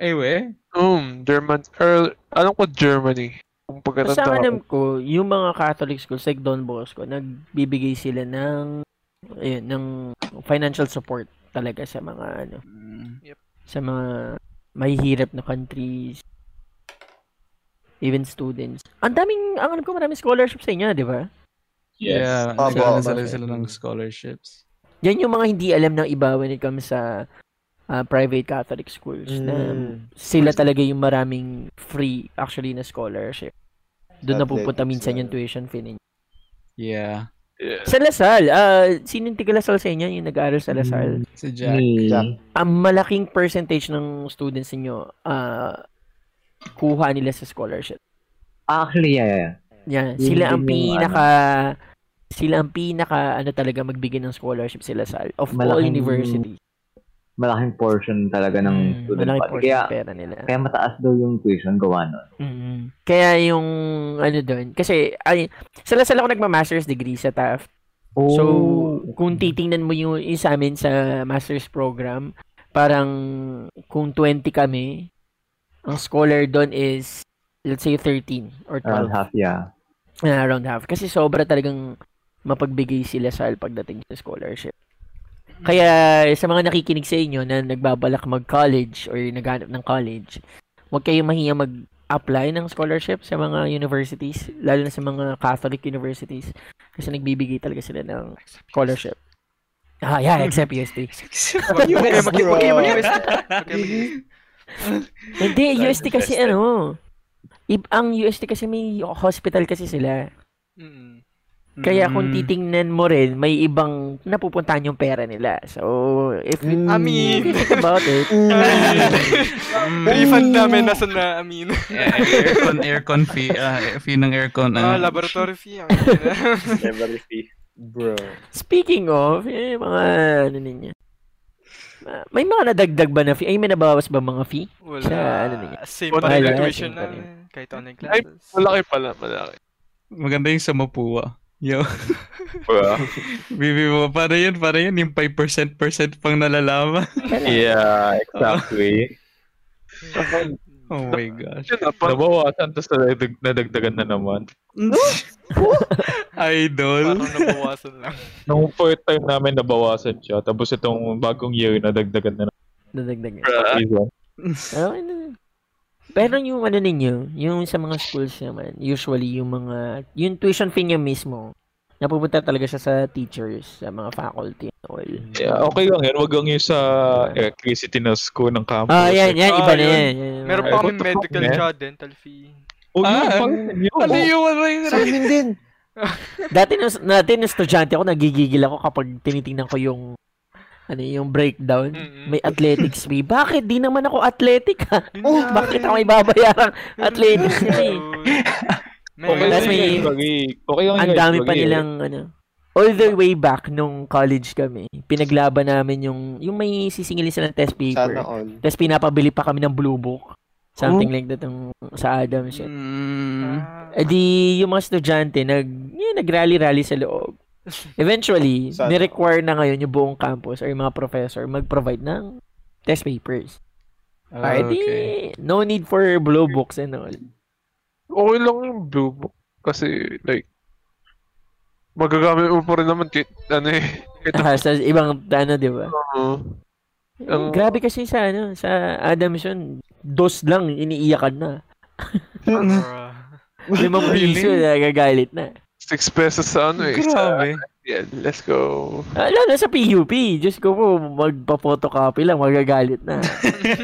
Ay, we? Um, German, or, alam ko Germany. Kung pagkatanda ang alam ko. ko, yung mga Catholic schools like Don Bosco, nagbibigay sila ng ayun, ng financial support talaga sa mga ano, Yep. sa mga mahihirap na countries, even students. Ang daming, ang alam ko, maraming scholarships sa inyo, di ba? Yeah, Opo, sila, opo. sila, sila ng scholarships. Yan yung mga hindi alam ng iba when it comes sa ah, private Catholic schools na Mm. sila talaga yung maraming free actually na scholarship. Doon na pupunta minsan yung yeah. tuition fee ninyo. Yeah. Yeah. Sa Lasal, ah, sino yung tiga Lasal sa inyo? Yung nag-aaral sa Lasal? Si Jack. Me, Ang malaking percentage ng students ninyo, ah, kuha nila sa scholarship. actually, yeah, yeah. Yun sila ang pinaka sila ang pinaka ano talaga magbigay ng scholarship sila sa of all Malaking- universities. Malaking portion talaga ng Mm, student malaking body. portion Kaya, ng pera nila. kaya mataas daw yung tuition gawa nun. Mm. Kaya yung ano doon, kasi ay, sa Lasal ako nagma-master's degree sa Taft. So, kung titingnan mo yung, yung sa amin sa master's program, parang kung 20 kami, ang scholar doon is let's say 13 or 12. around half, yeah. Ah, around half. Kasi sobra talagang mapagbigay sila sa pagdating sa scholarship. Kaya sa mga nakikinig sa inyo na nagbabalak mag-college or naghanap ng college, huwag kayong mahiya mag-apply ng scholarship sa mga universities, lalo na sa mga Catholic universities kasi nagbibigay talaga sila ng scholarship. Ah, yeah, except UST. Huwag kayo mag-UST. Hindi, UST kasi ano, ib- ang UST kasi may hospital kasi sila. Mm. Kaya kung Mm. titingnan mo rin, may ibang napupuntahan yung pera nila. So, if you, I mean, if you think about it, refund namin nasa na, I mean. Yeah, aircon, aircon fee. Ah, fee ng aircon. Ah, ah. laboratory fee. Library fee. Bro. speaking of, eh, mga ano ninyo, ma- may mga nadagdag ba na fee? Ay, may nabawas ba mga fee? Wala. Sa ano ninyo? Same pa rin tuition namin. Kahit online Ay, classes. malaki pala, malaki. Maganda yung sa Mapua. Yo. Diba? Bibi mo, para yun, para yun, yung 5% percent pang nalalaman. Yeah, exactly. Oh my gosh. Nabawasan, tapos nadag- nadagdagan na naman. Idol. Parang nabawasan lang. Nung fourth time namin, nabawasan siya. Tapos itong bagong year, nadagdagan na naman. Nadagdag. Reason. Okay na. Pero yung ano ninyo, yung sa mga schools naman, usually yung mga, yung tuition fee niya mismo, napupunta talaga siya sa teachers, sa mga faculty and all. Yeah, okay lang yan. Wag lang yung sa electricity na school ng campus. Ah, yan, yan, iba Ah, na yun. yan. Meron pa kami medical tsaka dental fee. Oh, yun, Ah, pang- yun. Ano yung ano yung Sa amin din. Dati nung, dati nung estudyante ako, nagigigil ako kapag tinitingnan ko yung ano yung breakdown. Mm-mm. May athletics fee. Bakit? Di naman ako athletic ha? Yun Oh, bakit ako may babayarang athletics fee? Okay lang may-. Okay lang Ang dami pa Bagi. nilang ano. All the way back nung college kami, pinaglaban namin yung yung may sisingilin silang test Sana paper. all. Tapos pinapabili pa kami ng blue book. Something like that yung sa Adams yun. Mm, Eh di, yung mga estudyante, nag, yun, nag-rally-rally sa loob. Eventually, Sana. ni-require na ngayon yung buong campus or yung mga professor mag-provide ng test papers. Di, okay. no need for blue books and all. Okay lang yung blue book. Kasi, like, magagamit mo pa rin naman kahit, ano eh, kahit Ah, sa ibang, ano, di ba? ano, ang, Grabe kasi sa, ano, sa Adams yun, dos lang, iniiyakan na. Limang piso, nagagalit na. 6 pesos sa ano eh. Grabe. Sa, yeah, let's go. Ah, Lalo sa PUP. Diyos ko po, magpa-photocopy lang, magagalit na.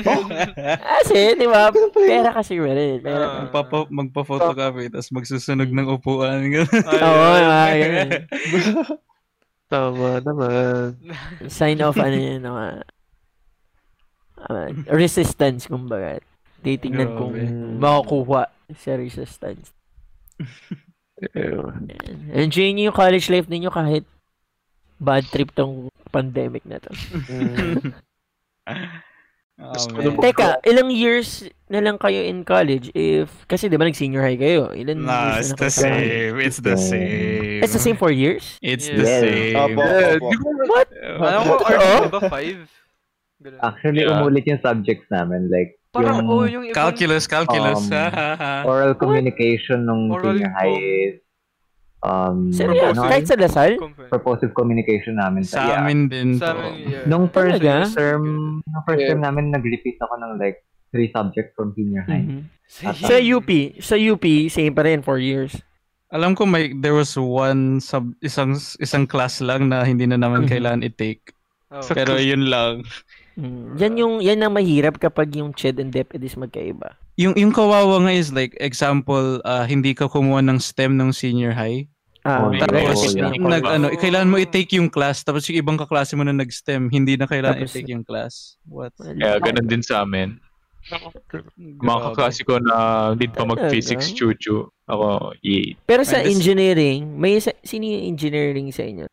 Kasi, di ba? Pera kasi rin. Pera. Ah. Magpapa, magpa-photocopy, tapos magsusunog ng upuan. Ay, Oo, mga. Tama naman. Sign of ano yun, mga ah, resistance, kumbaga. Titingnan kung Grabe. makakuha sa resistance. Enjoy niyo yung college life ninyo kahit bad trip tong pandemic na to. Oh, Ano man. Teka, ilang years na lang kayo in college if kasi 'di ba nag-senior high kayo? Ilan Nah, years it's na the kayo same. It's the same. It's the same for years? It's Yes. the same. Opo, Yeah, opo. What? Alam ko, di ba? Five? Ganun. Actually, Yeah. umulit yung subjects namin. Like, Parang, yung oh, yung ibang... Calculus, calculus. Um, oral communication nung Oral senior high is um, Seryoso? ano, Kahit sa Lasal? Purposive communication namin. Sa yeah. amin din Sa to. amin, yeah. Nung first Talaga? term, nung first Yeah. term namin, nag-repeat ako ng like three subjects from senior high. Mhm. Sa Sa UP, sa UP, same pa rin, 4 years. Alam ko may there was one sub isang isang class lang na hindi na naman Mhm. kailangan i-take. Oh. Pero yun lang. Mm. Yan yung yan ang mahirap kapag yung CHED and DepEd is magkaiba. Yung yung kawawa nga is like example, ah, hindi ka kumuha ng STEM ng senior high. Ah, Oh, Tapos na yeah. nag ano, kailangan mo i-take yung class tapos yung ibang kaklase mo na nag-STEM, hindi na kailangan Tapos- i-take yung class. What? Kaya ganun din sa amin. Mga kaklase ko na hindi pa mag-physics chuchu. Ako, yeah. Pero sa engineering, may sa, sino yung engineering sa inyo?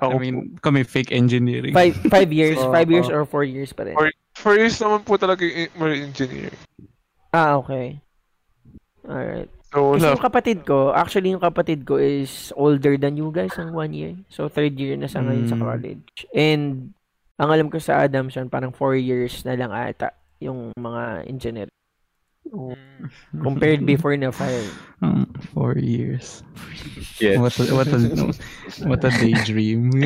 I mean, kami fake engineering. Five, five years, Oo. five years or four years pa rin. Four, four years naman po talaga yung marine engineering. Ah, okay. Alright. So, Kasi yung kapatid ko, actually yung kapatid ko is older than you guys ng one year. So, third year na sa ngayon sa Mm. college. And, ang alam ko sa Adamson, parang four years na lang ata yung mga engineer. Mm. Compared before na five. Um, four years. Yes. What a, what a, what a daydream.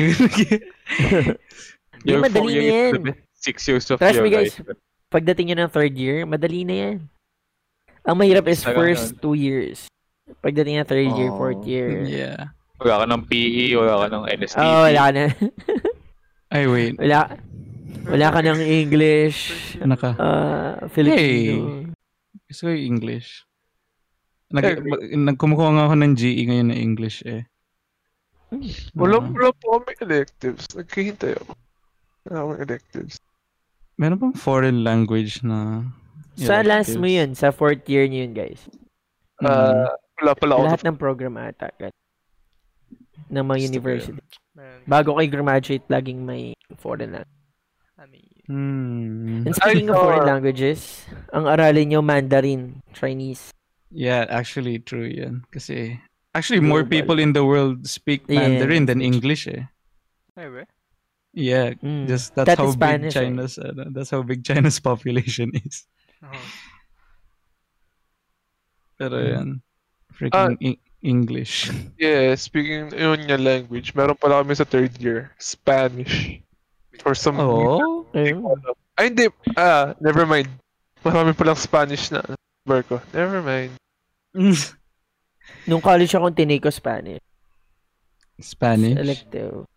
Your madali four na years, yan. Six years of Trust your me guys, life. pagdating nyo ng third year, madali na yan. Ang mahirap is first two years. Pagdating ng third year, Oh, fourth year. yeah. Wala ka ng PE, wala ka ng NSTP. Oh, wala ka na. Ay, wait. wala. Wala ka ng English. Ano ka? Uh, Filipino. Gusto ko yung English. Nag, mag- nagkumukuha nga ako ng GE ngayon na English eh. Wala, Ah. wala po kami electives. Nagkihintay ako. Wala akong electives. Meron bang foreign language na Sa last mo electives? yun, sa fourth year nyo yun, guys. Ah, wala pala ako. Lahat ng program ata. gan- Ng mga university. Bago kayo graduate, laging may foreign language. I mean, Hmm. And speaking of foreign ah. languages, ang aralin nyo Mandarin, Chinese. Yeah, actually true yan. Kasi actually more Global. people in the world speak Yeah. Mandarin than English eh. ay, ba? Yeah, Mm. just that's That how is big Spanish, eh. China's ano, that's how big China's population is. Oh. Pero Mm. yan. Freaking E- English. Yeah, speaking yun yung language, meron pala kami sa third year, Spanish. For some Oh. Ayun. Ay, hindi. Ah, never mind. Marami palang Spanish na. Berko. Never mind. Nung college ako, tinake ko Spanish. Spanish. Elective.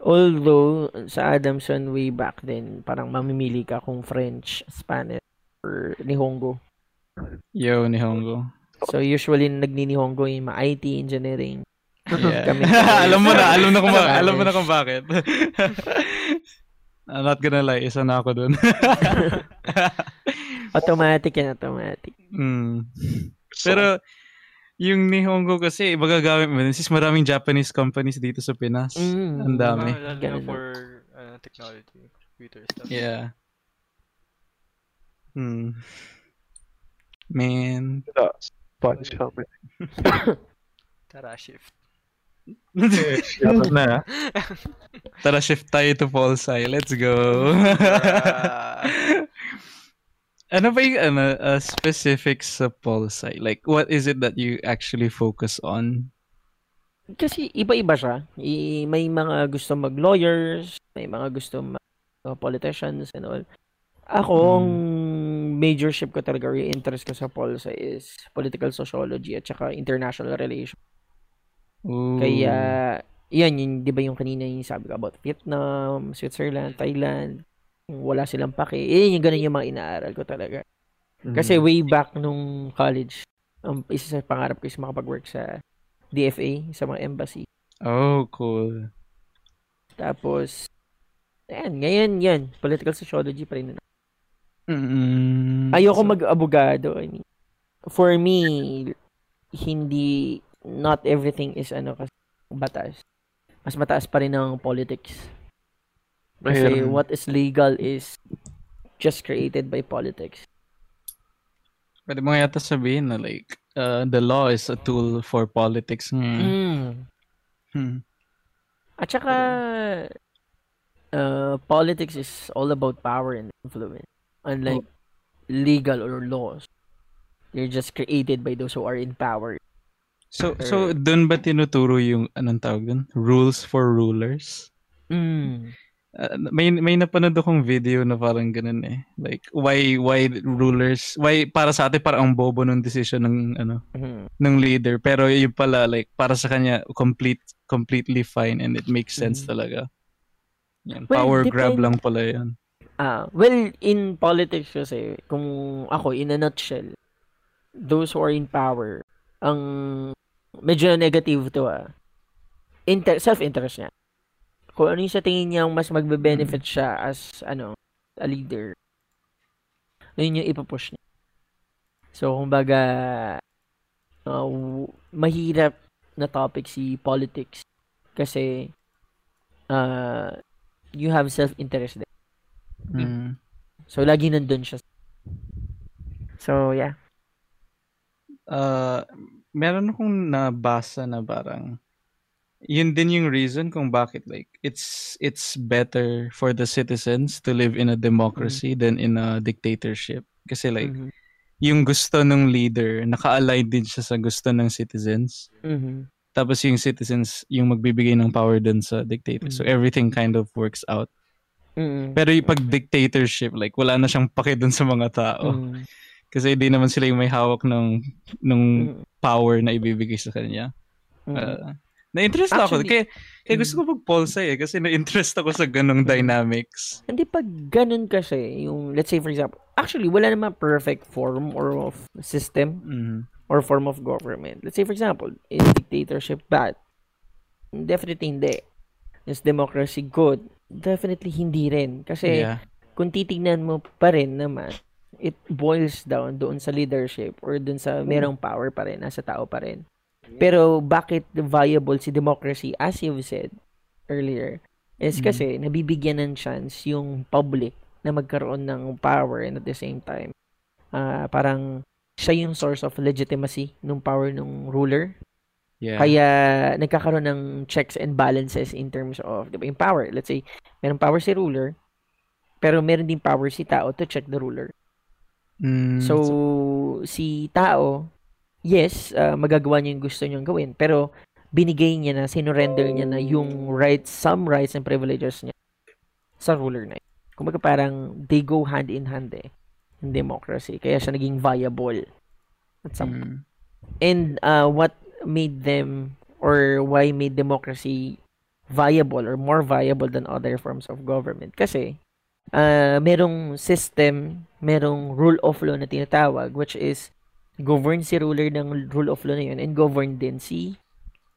Although, sa Adamson way back then, parang mamimili ka kung French, Spanish, or Nihongo. Yo, Nihongo. So, usually, nagni-Nihongo yung mga IT, engineering. Yeah. Kami. alam mo na, alam na kung alam mo na kung bakit. I'm not gonna lie, isa na ako dun. Automatic yan, automatic. mm. Pero yung Nihongo kasi iba gagamit mo since maraming Japanese companies dito sa Pinas. Mm. Ang dami. Ah, lalo for uh, technology, computer stuff. Yeah. Hmm. Man. Uh, Spanish helmet. Tara, shift. Shoutout na. Tara shift tayo to Polsci. Let's go. ano ba yung ano, uh, specifics sa Polsci? Like, what is it that you actually focus on? Kasi iba-iba siya. I- may mga gusto mag-lawyers, may mga gusto mag uh, politicians and all. Ako, ang major ship ko talaga interest ko sa Polsa is political sociology at saka international relations. Ooh. Kaya, yan, yun, di ba yung kanina yung sabi ko about Vietnam, Switzerland, Thailand, wala silang pake. Eh, yung ganun yung mga inaaral ko talaga. Kasi Mm. way back nung college, um, isa sa pangarap ko is makapag-work sa DFA, sa mga embassy. Oh, cool. Tapos, ayan, ngayon yan, political sociology pa rin. Mm, Ayoko so- mag-abogado. I mean, for me, hindi, not everything is ano kasi batas. Mas mataas pa rin ang politics. Kasi Ayun. what is legal is just created by politics. Pwede mo yata sabihin na like, uh, the law is a tool for politics. Mm. Mm. Hmm. At saka, uh, politics is all about power and influence. Unlike legal or laws. They're just created by those who are in power. So, so dun ba tinuturo yung, anong tawag dun? Rules for rulers? Mm. Uh, may may napanood akong video na parang ganun eh. Like why why rulers why para sa atin parang ang bobo ng decision ng ano Mhm. ng leader pero yung pala like para sa kanya complete completely fine and it makes sense talaga. Yan, Well, power grab depend- lang pala 'yan. Ah, well, in politics kasi, kung ako, in a nutshell, those who are in power, ang medyo negative to ah. Inter- self-interest niya. Kung ano yung sa tingin niya mas magbe-benefit siya as, ano, a leader, yun yung ipapush niya. So, kumbaga, uh, mahirap na topic si politics kasi uh, you have self-interest there. Mm. So, lagi nandun siya. So, yeah. Uh, meron akong nabasa na parang yun din yung reason kung bakit like it's it's better for the citizens to live in a democracy than in a dictatorship kasi like Mhm. yung gusto ng leader naka-align din siya sa gusto ng citizens Mhm. tapos yung citizens yung magbibigay ng power dun sa dictator so everything kind of works out Mm. pero yung pag dictatorship like wala na siyang paki dun sa mga tao Mm. Kasi hindi naman sila yung may hawak ng ng Mm. power na ibibigay sa kanya. Mm. Uh, na-interest ako. Actually- Kaya, kaya gusto ko mag-pulsa eh. Kasi na-interest ako sa ganong dynamics. Hindi pag ganun kasi, yung, let's say for example, actually, wala naman perfect form or of system Mhm. or form of government. Let's say for example, is dictatorship bad? Definitely hindi. Is democracy good? Definitely hindi rin. Kasi Yeah. kung titignan mo pa rin naman, it boils down doon sa leadership or doon sa merong power pa rin, nasa tao pa rin. Pero bakit viable si democracy as you've said earlier is kasi nabibigyan ng chance yung public na magkaroon ng power and at the same time ah, parang siya yung source of legitimacy ng power ng ruler. Yeah. Kaya nagkakaroon ng checks and balances in terms of, di ba, yung power. Let's say, meron power si ruler, pero meron din power si tao to check the ruler. Mm, So, si tao, yes, ah, magagawa niya yung gusto niyang gawin, pero binigay niya na, sinurrender niya na yung rights, some rights and privileges niya sa ruler na yun. Kumbaga parang they go hand in hand eh, in democracy. Kaya siya naging viable at some mm, And uh, what made them or why made democracy viable or more viable than other forms of government? Kasi uh, merong system, merong rule of law na tinatawag which is govern si ruler ng rule of law na yun and govern din si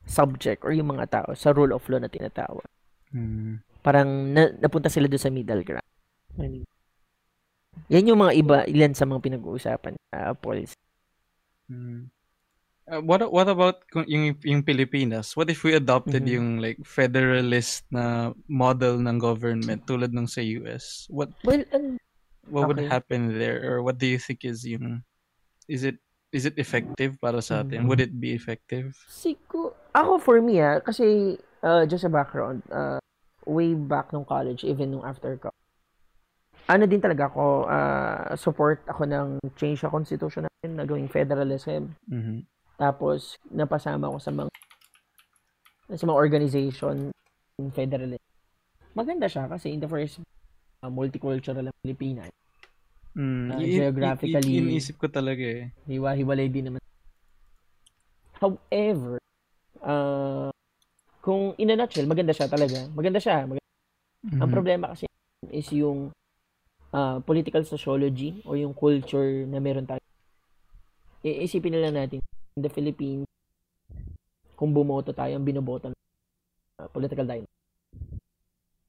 subject or yung mga tao sa rule of law na tinatawag. mm. Parang na, napunta sila doon sa middle ground. Yan yung mga iba, ilan sa mga pinag-uusapan uh, Pauls. Mm. Uh, what what about yung yung Pilipinas? What if we adopted Mhm. yung like federalist na model ng government tulad ng sa US? What Well, an- what would okay. happen there or what do you think is yung is it is it effective para sa atin? Mhm. Would it be effective? Sigo, ako for me ah, kasi uh, just a background, uh, way back nung college, even nung after ko, ano din talaga ako, uh, support ako ng change sa constitution natin na gawing federalism. Mhm. Tapos, napasama ako sa mga sa mga organization in federalism. Maganda siya kasi in the first uh, multicultural ang Pilipinas. Mm, Ah, i- i- geographically- iniisip ko talaga eh. hiwa-hiwalay din naman. However, ah kung in a nutshell, maganda siya talaga. Maganda siya. Maganda. Ang Mhm. problema kasi is yung ah, political sociology o yung culture na meron tayo. Iisipin na lang natin, in the Philippines, kung bumoto tayo, ang binoboto ng ah, political dynasty.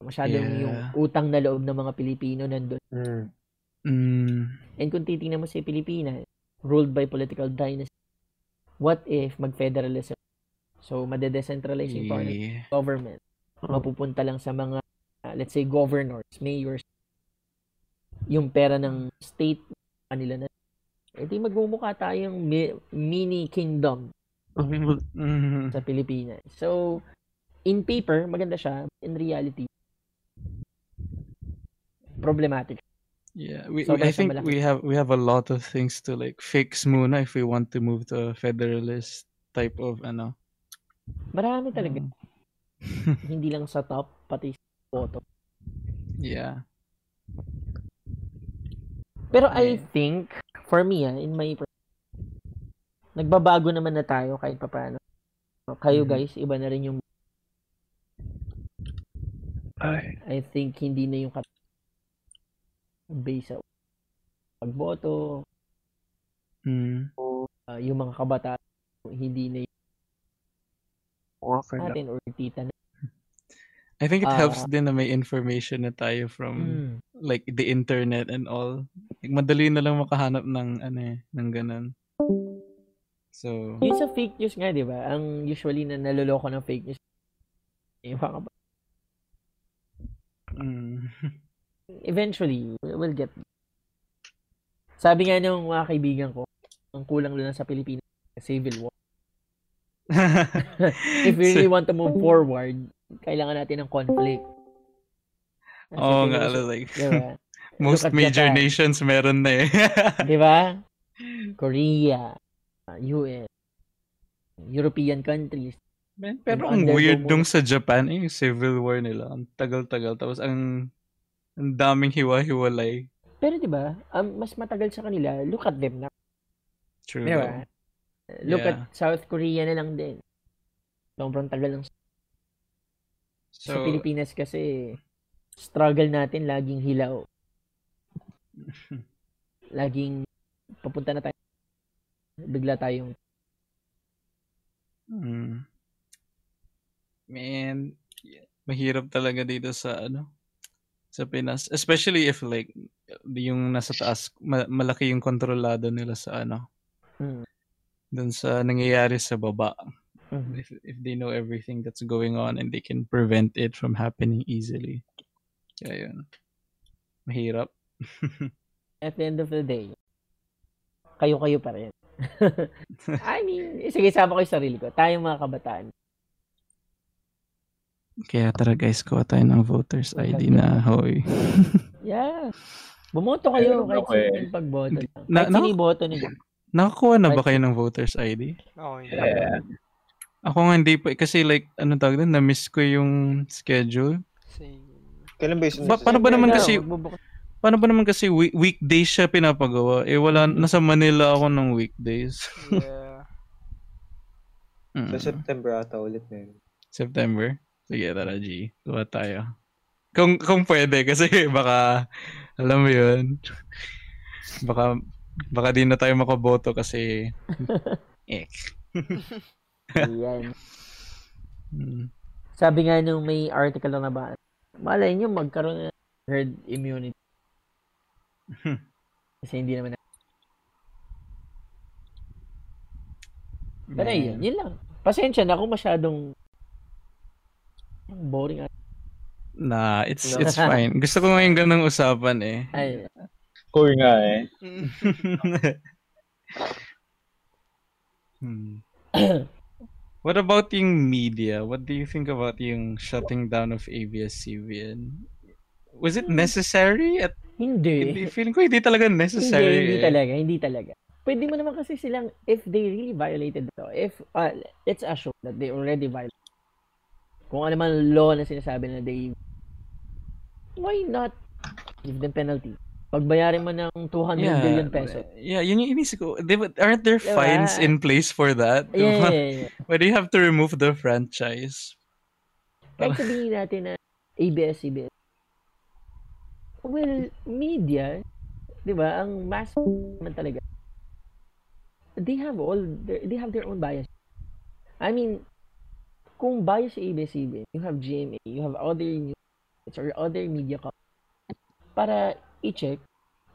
Masyadong Yeah. yung utang na loob ng mga Pilipino nandun. Mm. Mm, And kung titingnan mo si Pilipinas, ruled by political dynasty, what if mag-federalism? So, madedecentralize yung yeah. government. Mapupunta lang sa mga, uh, let's say, governors, mayors, yung pera ng state, kanila na. Eh di magmumukha tayong mi- mini kingdom Mhm. sa Pilipinas. So, in paper, maganda siya. In reality, problematic. Yeah, we, we I think malaki. we have we have a lot of things to like fix muna if we want to move to a federalist type of ano. Marami talaga. Mm. Hindi lang sa top, pati sa bottom. Yeah. Pero I Yeah. think, for me, ah, in my nagbabago naman na tayo kahit papaano. Kayo Mhm. guys, iba na rin yung Ay. I think hindi na yung base sa pagboto, Mm. ah, yung mga kabataan, hindi na yung Okay natin or tita. I think it helps Ah. din na may information na tayo from Mm. like the internet and all. Like, madali na lang makahanap ng ano eh, ng ganun. So, Yung sa fake news nga, di ba? Ang usually na naloloko ng fake news, yung mga mm. eventually, we'll get Sabi nga ng mga kaibigan ko, ang kulang lang sa Pilipinas, civil war. If we really want to move forward, kailangan natin ng conflict. Oo tingnan nga, like, diba? most major Japan. nations meron na eh. Di ba? Korea, US, European countries. Man, pero ang weird nung sa Japan, eh, yung civil war nila. Ang tagal-tagal. Tapos ang, ang daming hiwa-hiwalay. Pero di ba, um, mas matagal sa kanila, look at them now. True. Di ba? Look Yeah. at South Korea na lang din. Sobrang tagal lang. sa So, Pilipinas kasi, struggle natin laging hilaw. Laging papunta na tayo. Bigla tayong mm, man, mahirap talaga dito sa ano, sa Pinas. Especially if like, yung nasa taas, ma- malaki yung kontrolado nila sa ano, Mm. dun sa nangyayari sa baba. Mhm. If, if they know everything that's going on and they can prevent it from happening easily. Kaya yun. Mahirap. at the end of the day, kayo-kayo pa rin. I mean, sige, sama ko yung sarili ko. Tayong mga kabataan. Kaya tara guys, kuha tayo ng voters ID na hoy. Yeah. Bumoto kayo kahit ako eh. simple pagboto. Na- Kahit na- siniboto nila. Nakakuha na ba kayo ng voters ID? Oo, hindi. Yeah. Ako nga hindi pa kasi like ano tawag doon, na-miss ko yung schedule. Same. Kailan ba yung Ba, paano ba naman kasi paano ba naman kasi week, weekdays siya pinapagawa? Eh wala nasa Manila ako ng weekdays. Yeah. Mm. Sa September ata ulit na yun. September. Sige, tara G. Kuha tayo. Kung kung pwede kasi baka alam mo 'yun. Baka baka di na tayo makaboto kasi eh. Ayan. Mm. Sabi nga nung may article na ba, malay nyo magkaroon ng herd immunity. Kasi hindi naman na- Pero Man. yun, yun lang. Pasensya na kung masyadong boring. at- Nah, it's No. it's fine. Gusto ko ngayon ganung usapan eh. Ay, Cool nga eh. Hmm. What about yung media? What do you think about yung shutting down of ABS-CBN? Was it necessary? At hindi. hindi, feeling ko hindi talaga necessary. Hindi, hindi eh. talaga, hindi talaga. Pwede mo naman kasi silang, if they really violated law, if, uh, let's assume that they already violated, kung ano man law na sinasabi na they, why not give them penalty? Pagbayarin mo ng 200 Yeah, billion peso. Yeah, yun yung inisip ko. Ba- aren't there Diba? fines in place for that? Yeah, Diba? yeah, yeah. Why do you have to remove the franchise? Kahit sabihin natin na ABS-CBN. Well, media, di ba, ang mass naman talaga, they have all, their, they have their own bias. I mean, kung bias sa ABS-CBN, you have GMA, you have other news or other media companies para i-check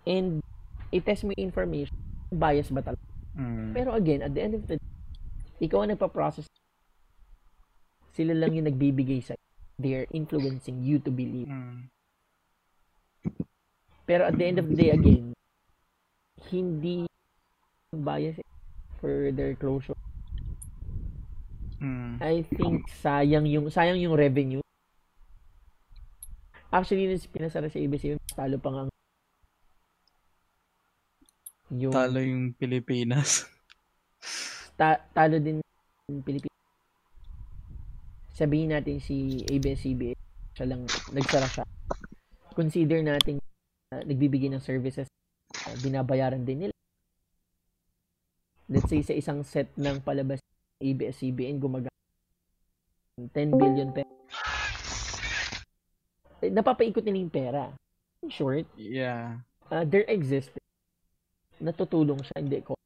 and i-test mo yung information bias ba talaga. Mm. Pero again, at the end of the day, ikaw ang nagpa-process. Sila lang yung nagbibigay sa They are influencing you to believe. Mm. Pero at the end of the day, again, hindi bias for their closure. Mm. I think sayang yung sayang yung revenue. Actually, nung pinasara sa ABC, talo pa nga yung Talo yung Pilipinas. ta- talo din yung Pilipinas. Sabihin natin si ABS-CBN, siya lang, nagsara siya. Consider natin uh, nagbibigay ng services, uh, binabayaran din nila. Let's say sa isang set ng palabas ABS-CBN gumagamit ng 10 billion pesos. Napapaikot nila yung pera. In short, Yeah. uh, there exists natutulong siya hindi ko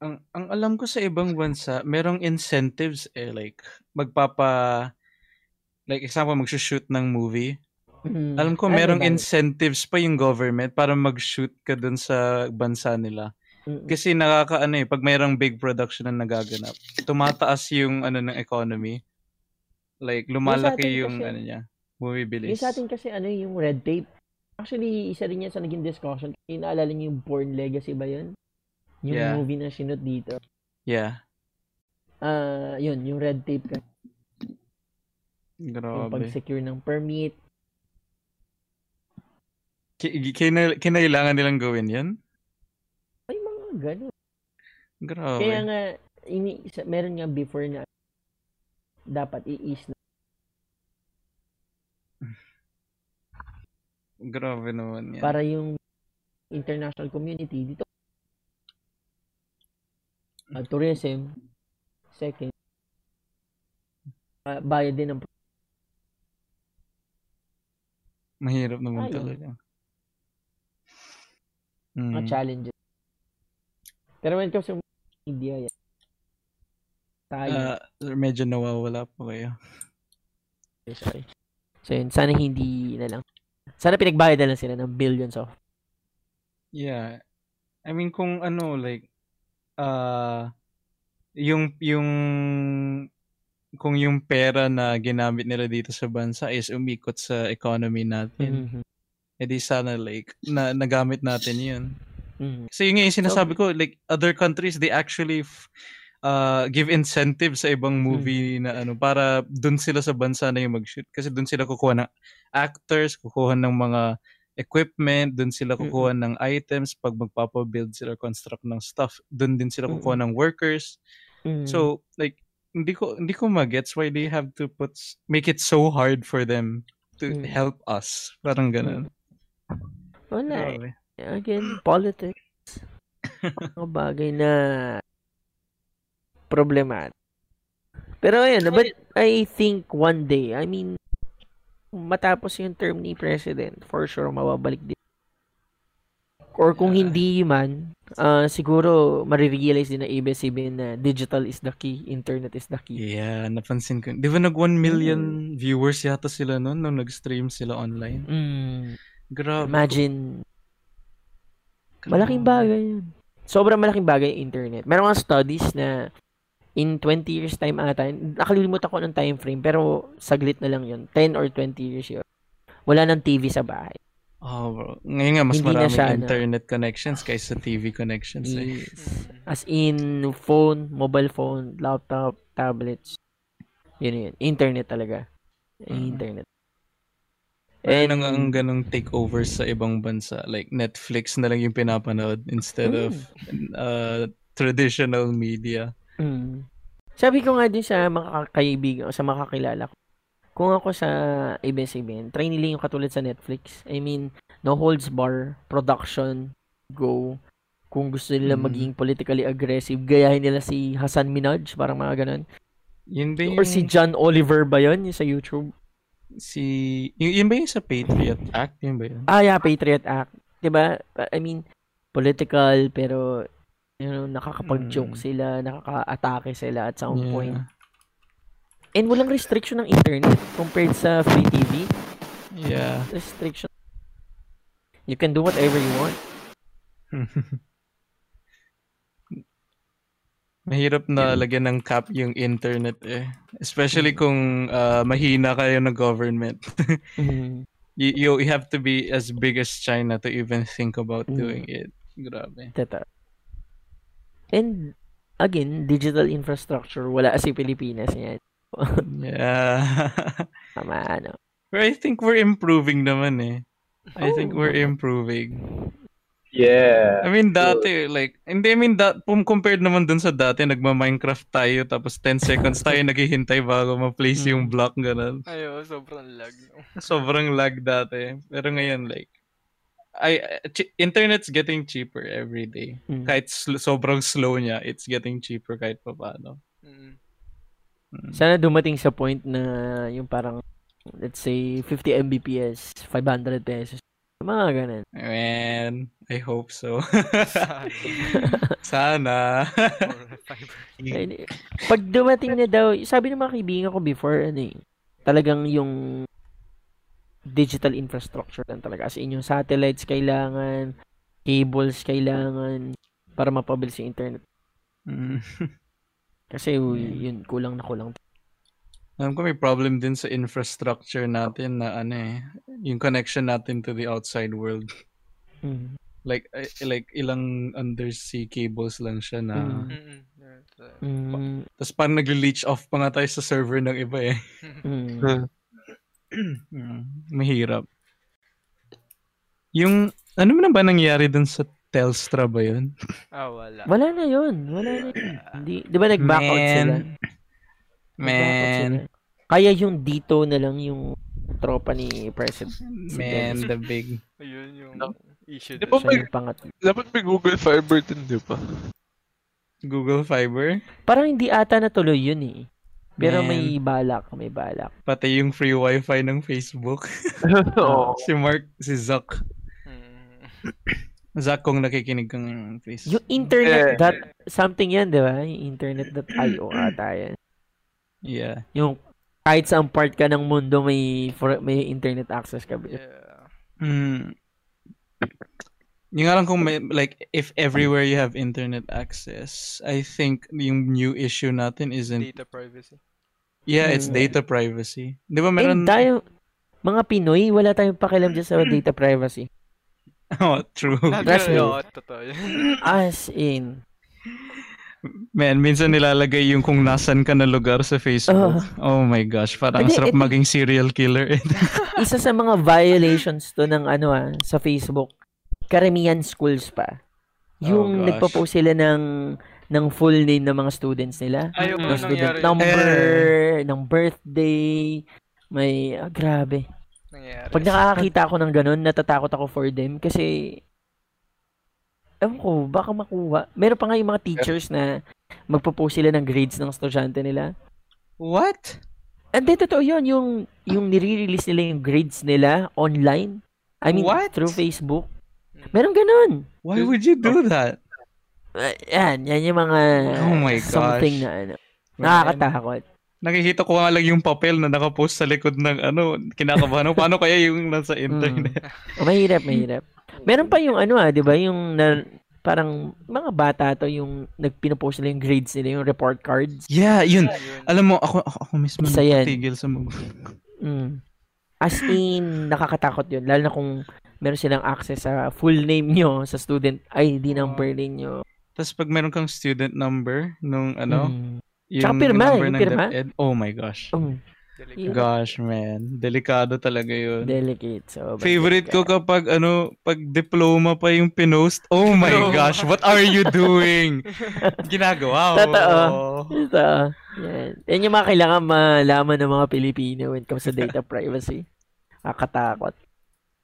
Ang ang alam ko sa ibang bansa, merong incentives eh like magpapa like example magsushoot ng movie. Mhm. Alam ko merong incentives pa yung government para mag-shoot ka dun sa bansa nila. Mm-mm. Kasi nakakaano eh pag mayroong big production na nagaganap, tumataas yung ano ng economy. Like lumalaki atin yung kasi- ano niya, Yung bumibilis. sa atin kasi ano yung red tape. Actually, isa rin yan sa naging discussion. Kasi naalala niyo yung Born Legacy ba yun? Yung Yeah. movie na sinot dito. Yeah. Ah, yun, yung red tape ka. Yung Grabe. pag-secure ng permit. Ki- kina- kinailangan nilang gawin 'yan? May mga ganun. Grabe. Kaya nga, ini, sa- meron nga before na dapat i-ease na. Grabe naman yan. Para yung international community dito. Uh, tourism. Second. Uh, bayad din ng Mahirap naman Ayun. talaga. mga Mm. challenges. Pero when it comes to media, yan. Tayo. Ah, medyo nawawala po kayo. sorry. So yun, sana hindi na lang. Sana pinagbayad na lang sila ng billions of. Yeah. I mean kung ano like ah yung yung kung yung pera na ginamit nila dito sa bansa is umikot sa economy natin. Mhm. edi sana like na nagamit natin 'yun. Mhm. Kasi yun nga yung sinasabi ko, like, other countries, they actually f- uh, give incentives sa ibang movie na ano, para dun sila sa bansa na yung mag-shoot. Kasi dun sila kukuha ng actors, kukuha ng mga equipment, dun sila kukuha ng items pag magpapabuild sila, construct ng stuff. Dun din sila kukuha ng workers. Mhm. So, like, hindi ko hindi ko magets why they have to put make it so hard for them to Mm. help us. Parang ganun. Wala. Again, politics. Mga bagay na problematic. Pero ayun, but I think one day, I mean, matapos yung term ni President, for sure, mababalik din. Or kung hindi man, ah, siguro, marirealize din na ABS-CBN na digital is the key, internet is the key. Yeah, napansin ko. Di ba nag 1 million viewers yata sila noon nung nag-stream sila online? Mm. Grabe. Imagine, malaking bagay yun. Sobrang malaking bagay yung internet. Meron nga studies na in 20 years time ata, nakalimutan ko ng time frame, pero saglit na lang yun. 10 or 20 years yun. Wala nang TV sa bahay. Oh, bro. Ngayon nga, mas Hindi maraming siya, ano. internet connections kaysa TV connections. Eh. Yes. As in, phone, mobile phone, laptop, tablets. Yun yun. Internet talaga. Internet. And ang, ang ganong takeovers sa ibang bansa, like Netflix na lang yung pinapanood instead of uh, traditional media. Mm. Sabi ko nga din sa mga kaibigan, sa mga kakilala ko, kung ako sa ABS-CBN, try nila yung katulad sa Netflix. I mean, no holds bar, production, go. Kung gusto nila Mm. maging politically aggressive, gayahin nila si Hassan Minaj, parang mga ganun. Yun ba yung, Or si John Oliver ba yun, yung sa YouTube? si, yun, yun ba yung sa Patriot Act? Yun ba yun? Ah, yeah, Patriot Act. ba? I mean, political, pero, you know, nakakapag-joke Mm. sila, nakaka-atake sila at some Yeah. point. And walang restriction ng internet compared sa free TV. Yeah. Restriction. You can do whatever you want. Mahirap na lagyan ng cap yung internet eh. Especially kung ah, mahina kayo ng government. Mhm. you, you have to be as big as China to even think about Mm. doing it. Grabe. Tata. And, again, digital infrastructure, wala si Pilipinas yan. Yeah. Tama, ano. But I think we're improving naman eh. I think Oh. we're improving. Yeah. I mean, dati, like, hindi, I mean, that, compared naman dun sa dati, nagma-Minecraft tayo, tapos 10 seconds tayo naghihintay bago ma-place yung block, ganun. Ayo, sobrang lag. Sobrang lag dati. Pero ngayon, like, I, ch- internet's getting cheaper every day. Mm. Kahit sl- sobrang slow niya, it's getting cheaper kahit pa paano. Mm. Mm. Sana dumating sa point na yung parang, let's say, 50 Mbps, 500 pesos. Mga ganun. Man, I hope so. Sana. Pag dumating na daw, sabi ng mga kaibigan ko before, ano eh, talagang yung digital infrastructure lang talaga. As in, yung satellites kailangan, cables kailangan, para mapabilis yung internet. Mm. Kasi yun, kulang na kulang. Alam ko may problem din sa infrastructure natin na ano eh, yung connection natin to the outside world. Mm. Like eh, like ilang undersea cables lang siya na Mm. Mm, tapos parang nagli-leech off pa nga tayo sa server ng iba eh. mm. Mm, Mahirap. Yung ano na ba nangyari dun sa Telstra ba yun? ah, wala. Wala na yun. Wala na yun. Hindi, di ba nag-backout Man. sila? Man, sila. Kaya yung dito na lang yung tropa ni President. man, the big. Ayun yung issue Di ba may, yung pangat. dapat may Google Fiber din, di ba? Google Fiber, Parang hindi ata natuloy yun eh. Pero Man. may balak, may balak. pati yung free wifi ng Facebook. Oo. si Mark, si Zuck. Mm. Zuck kung nakikinig kang Facebook. Yung internet Eh. dot something yan, di ba? Yung internet.io ata yan. Yeah. Yung kahit saan part ka ng mundo may for, may internet access ka. Yeah. Mm. Yung nga lang kung may, like, if everywhere you have internet access, I think yung new issue natin isn't, Data privacy. Yeah, it's Mm. data privacy. Di ba Meron meron, tayo, mga Pinoy, wala tayong pakialam dyan sa data privacy. oh, true. Trust me. As in, Man, minsan nilalagay yung kung nasan ka na lugar sa Facebook. Oh my gosh, parang ang Hindi, sarap ito- maging serial killer. isa sa mga violations to ng ano ah, sa Facebook, karamihan schools pa. Yung Oh, gosh. nagpo-post sila ng ng full name ng mga students nila. Ayoko ng na student nangyari. number, Eh. ng birthday, may ah, grabe. Nangyari. Pag nakakakita ako ng ganun, natatakot ako for them kasi ewan ko, baka makuha. Meron pa nga yung mga teachers na magpo-post sila ng grades ng estudyante nila. What? Hindi, totoo yun. Yung, yung nire-release nila yung grades nila online. I mean, What? through Facebook. Meron ganun. Why would you do that? Uh, yan, yan yung mga Oh my something gosh. na ano. Nakakatakot. Nakikita ko nga lang yung papel na nakapost sa likod ng ano, kinakabahan. ako. Paano kaya yung nasa internet? Oh, mahirap, mahirap. Meron pa yung ano ah, 'di ba? Yung na, parang mga bata to yung nagpinopost nila yung grades nila, yung report cards. Yeah, yun. Alam mo, ako, ako, ako mismo Isa yan. napatigil sa mag... Mm. As in, nakakatakot yun. Lalo na kung meron silang access sa full name nyo, sa student ID number ninyo. Tapos pag meron kang student number nung ano, Mm. yung Tsaka pirma, number yung ng pirma. DepEd, oh my gosh. Mm. Yeah. Gosh, man. Delikado talaga yun. Delicate. So, Favorite ko kapag ano, pag diploma pa yung pinost. Oh my Diploma. gosh, what are you doing? Ginagawa mo. Totoo. Totoo. Yan. Yan yung mga kailangan malaman ng mga Pilipino when it comes to data privacy. Kakatakot.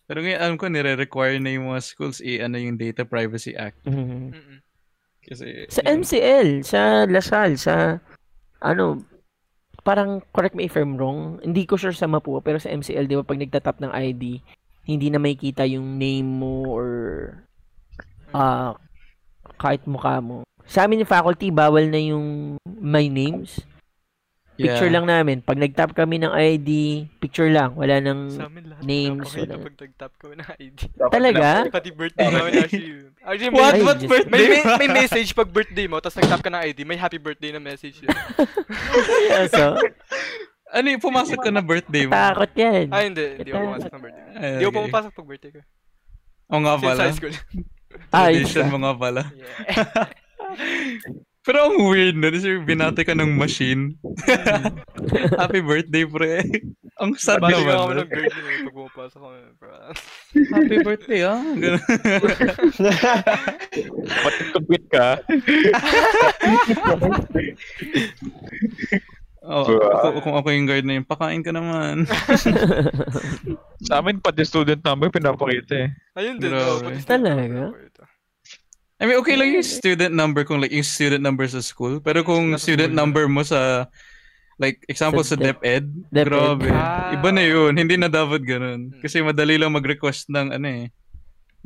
Pero ngayon, alam ko, nire-require na yung mga schools i-ano yung Data Privacy Act. Mhm. Kasi, Sa MCL, sa Lasal, sa ano, parang correct me if I'm wrong, hindi ko sure sa Mapua, pero sa MCL, di ba, pag nagtatap ng ID, hindi na makikita yung name mo or ah kahit mukha mo. Sa amin yung faculty, bawal na yung my names. Picture Yeah. lang namin. Pag nag-tap kami ng ID, picture lang. Wala nang Sa amin lahat names. pag nag-tap kami ng ID. Talaga? Pati birthday namin actually. Actually, What? may, What birthday May, may, mo? may message pag birthday mo, tapos nag-tap ka ng ID, may happy birthday na message yun. so, ano yung pumasok ka na birthday mo? takot yan. Ah, hindi. Hindi ako pumasok ng birthday. Ay, Hindi ako pumapasok pag birthday ko. Oo nga Since pala. high school. Ah, Tradition mo nga pala. Pero ang weird na. Kasi binati ka ng machine. Happy birthday, pre. ang sad naman. nga ako ng yun eh, pag pumapasok kami. bro. Happy birthday, ah. Ganun. Ba't nagtupit ka? Oh, ako, kung ako yung guard na yun, pakain ka naman. Sa amin, pati student number, pinapakita eh. Ayun din. Grabe. oh, pati Talaga? I mean, okay lang yung student number kung like yung student number sa school. Pero kung student number mo sa like example Sa sa, Dep- DepEd, DepEd. grabe. Ah. Iba na yun. Hindi na dapat ganun. Kasi madali lang mag-request ng ano eh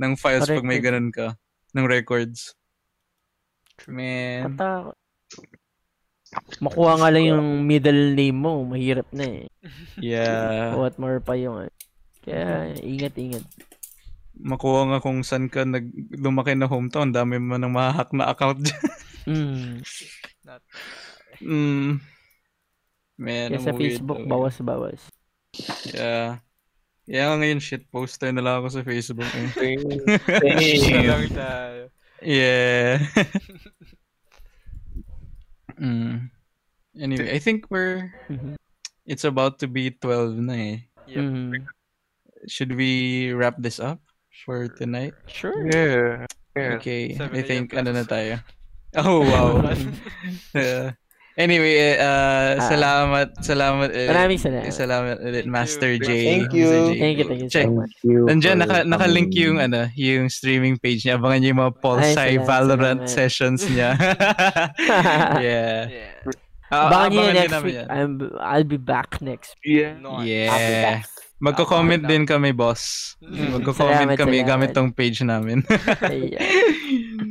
ng files pag may ganun ka, ng records. Man. Katakot. Makuha nga lang yung middle name mo, mahirap na eh. Yeah. What more pa yung ano. Kaya, ingat-ingat. Makuha nga kung saan ka nag lumaki na hometown, dami mo nang mahahack na account dyan. Mm. mm. Man, Kaya sa weird Facebook, bawas-bawas. Yeah. Nga ngayon shit poster na lang ako sa Facebook eh. Lang tayo. yeah. mm. Anyway, I think we're Mhm. it's about to be 12 na eh. Yep. Mhm. Should we wrap this up for tonight? Sure. Yeah. yeah. Okay, 7 I think ano na tayo. Oh, wow. Yeah. Anyway, uh, Ah. salamat, salamat. ulit. Maraming salamat. Salamat ulit, Master J. Thank you. J. Thank you, thank you so Check. much. you Nandiyan, naka, nakalink yung, ano, yung streaming page niya. Abangan niyo yung mga Pulsai Valorant salamat. sessions niya. yeah. Yeah. Ah, Abangan din next week. I'm, I'll be back next week. Yeah. No, Yeah. Magko-comment din kami, boss. Magko-comment Salamat, kami salamat. gamit tong page namin. Ayan.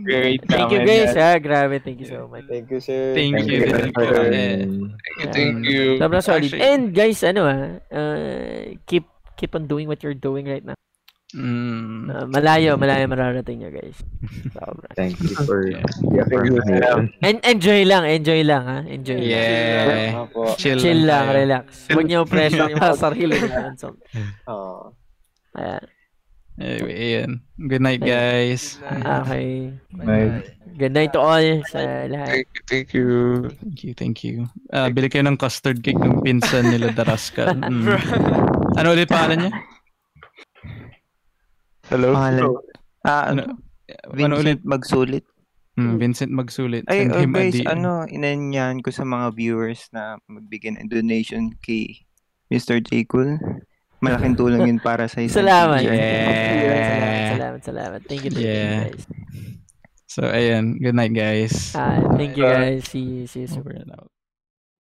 Great Thank you guys ha. Grabe, thank you so much. Thank you, sir. Thank Thank you. you Thank you. Thank you. Sobrang solid. And guys, ano ah, uh, keep keep on doing what you're doing right now. Mm, Uh, malayo, malayo mararating nyo guys. Sobra. Thank you for Yeah. the affirmation. En- enjoy lang, enjoy lang ha. Enjoy lang. yeah. Chill, Chill lang, relax. Huwag niyo pressure yung mga sarili niyo. So, Oo. ayan. Anyway, ayan. Good night, guys. Okay. Bye. Good night to all sa lahat. Thank you. Thank you. Thank you, thank you. Ah, bili kayo ng custard cake ng pinsan nila Daraska. Mm. Ano ulit pangalan niya? Hello? Pangalan. Ah, Ano? Vincent Ano ulit? Magsulit. Hmm, Vincent Magsulit. Ay, Send oh, him a guys, ano, inanyahan ko sa mga viewers na magbigay ng donation kay Mr. J. Cool. Malaking tulong yun para sa isang Salamat. Yeah. Salamat, salamat, salamat. Thank you, thank you Yeah. guys. So, ayan. Good night, guys. Ah, thank you guys. See you, see you soon. Over and out.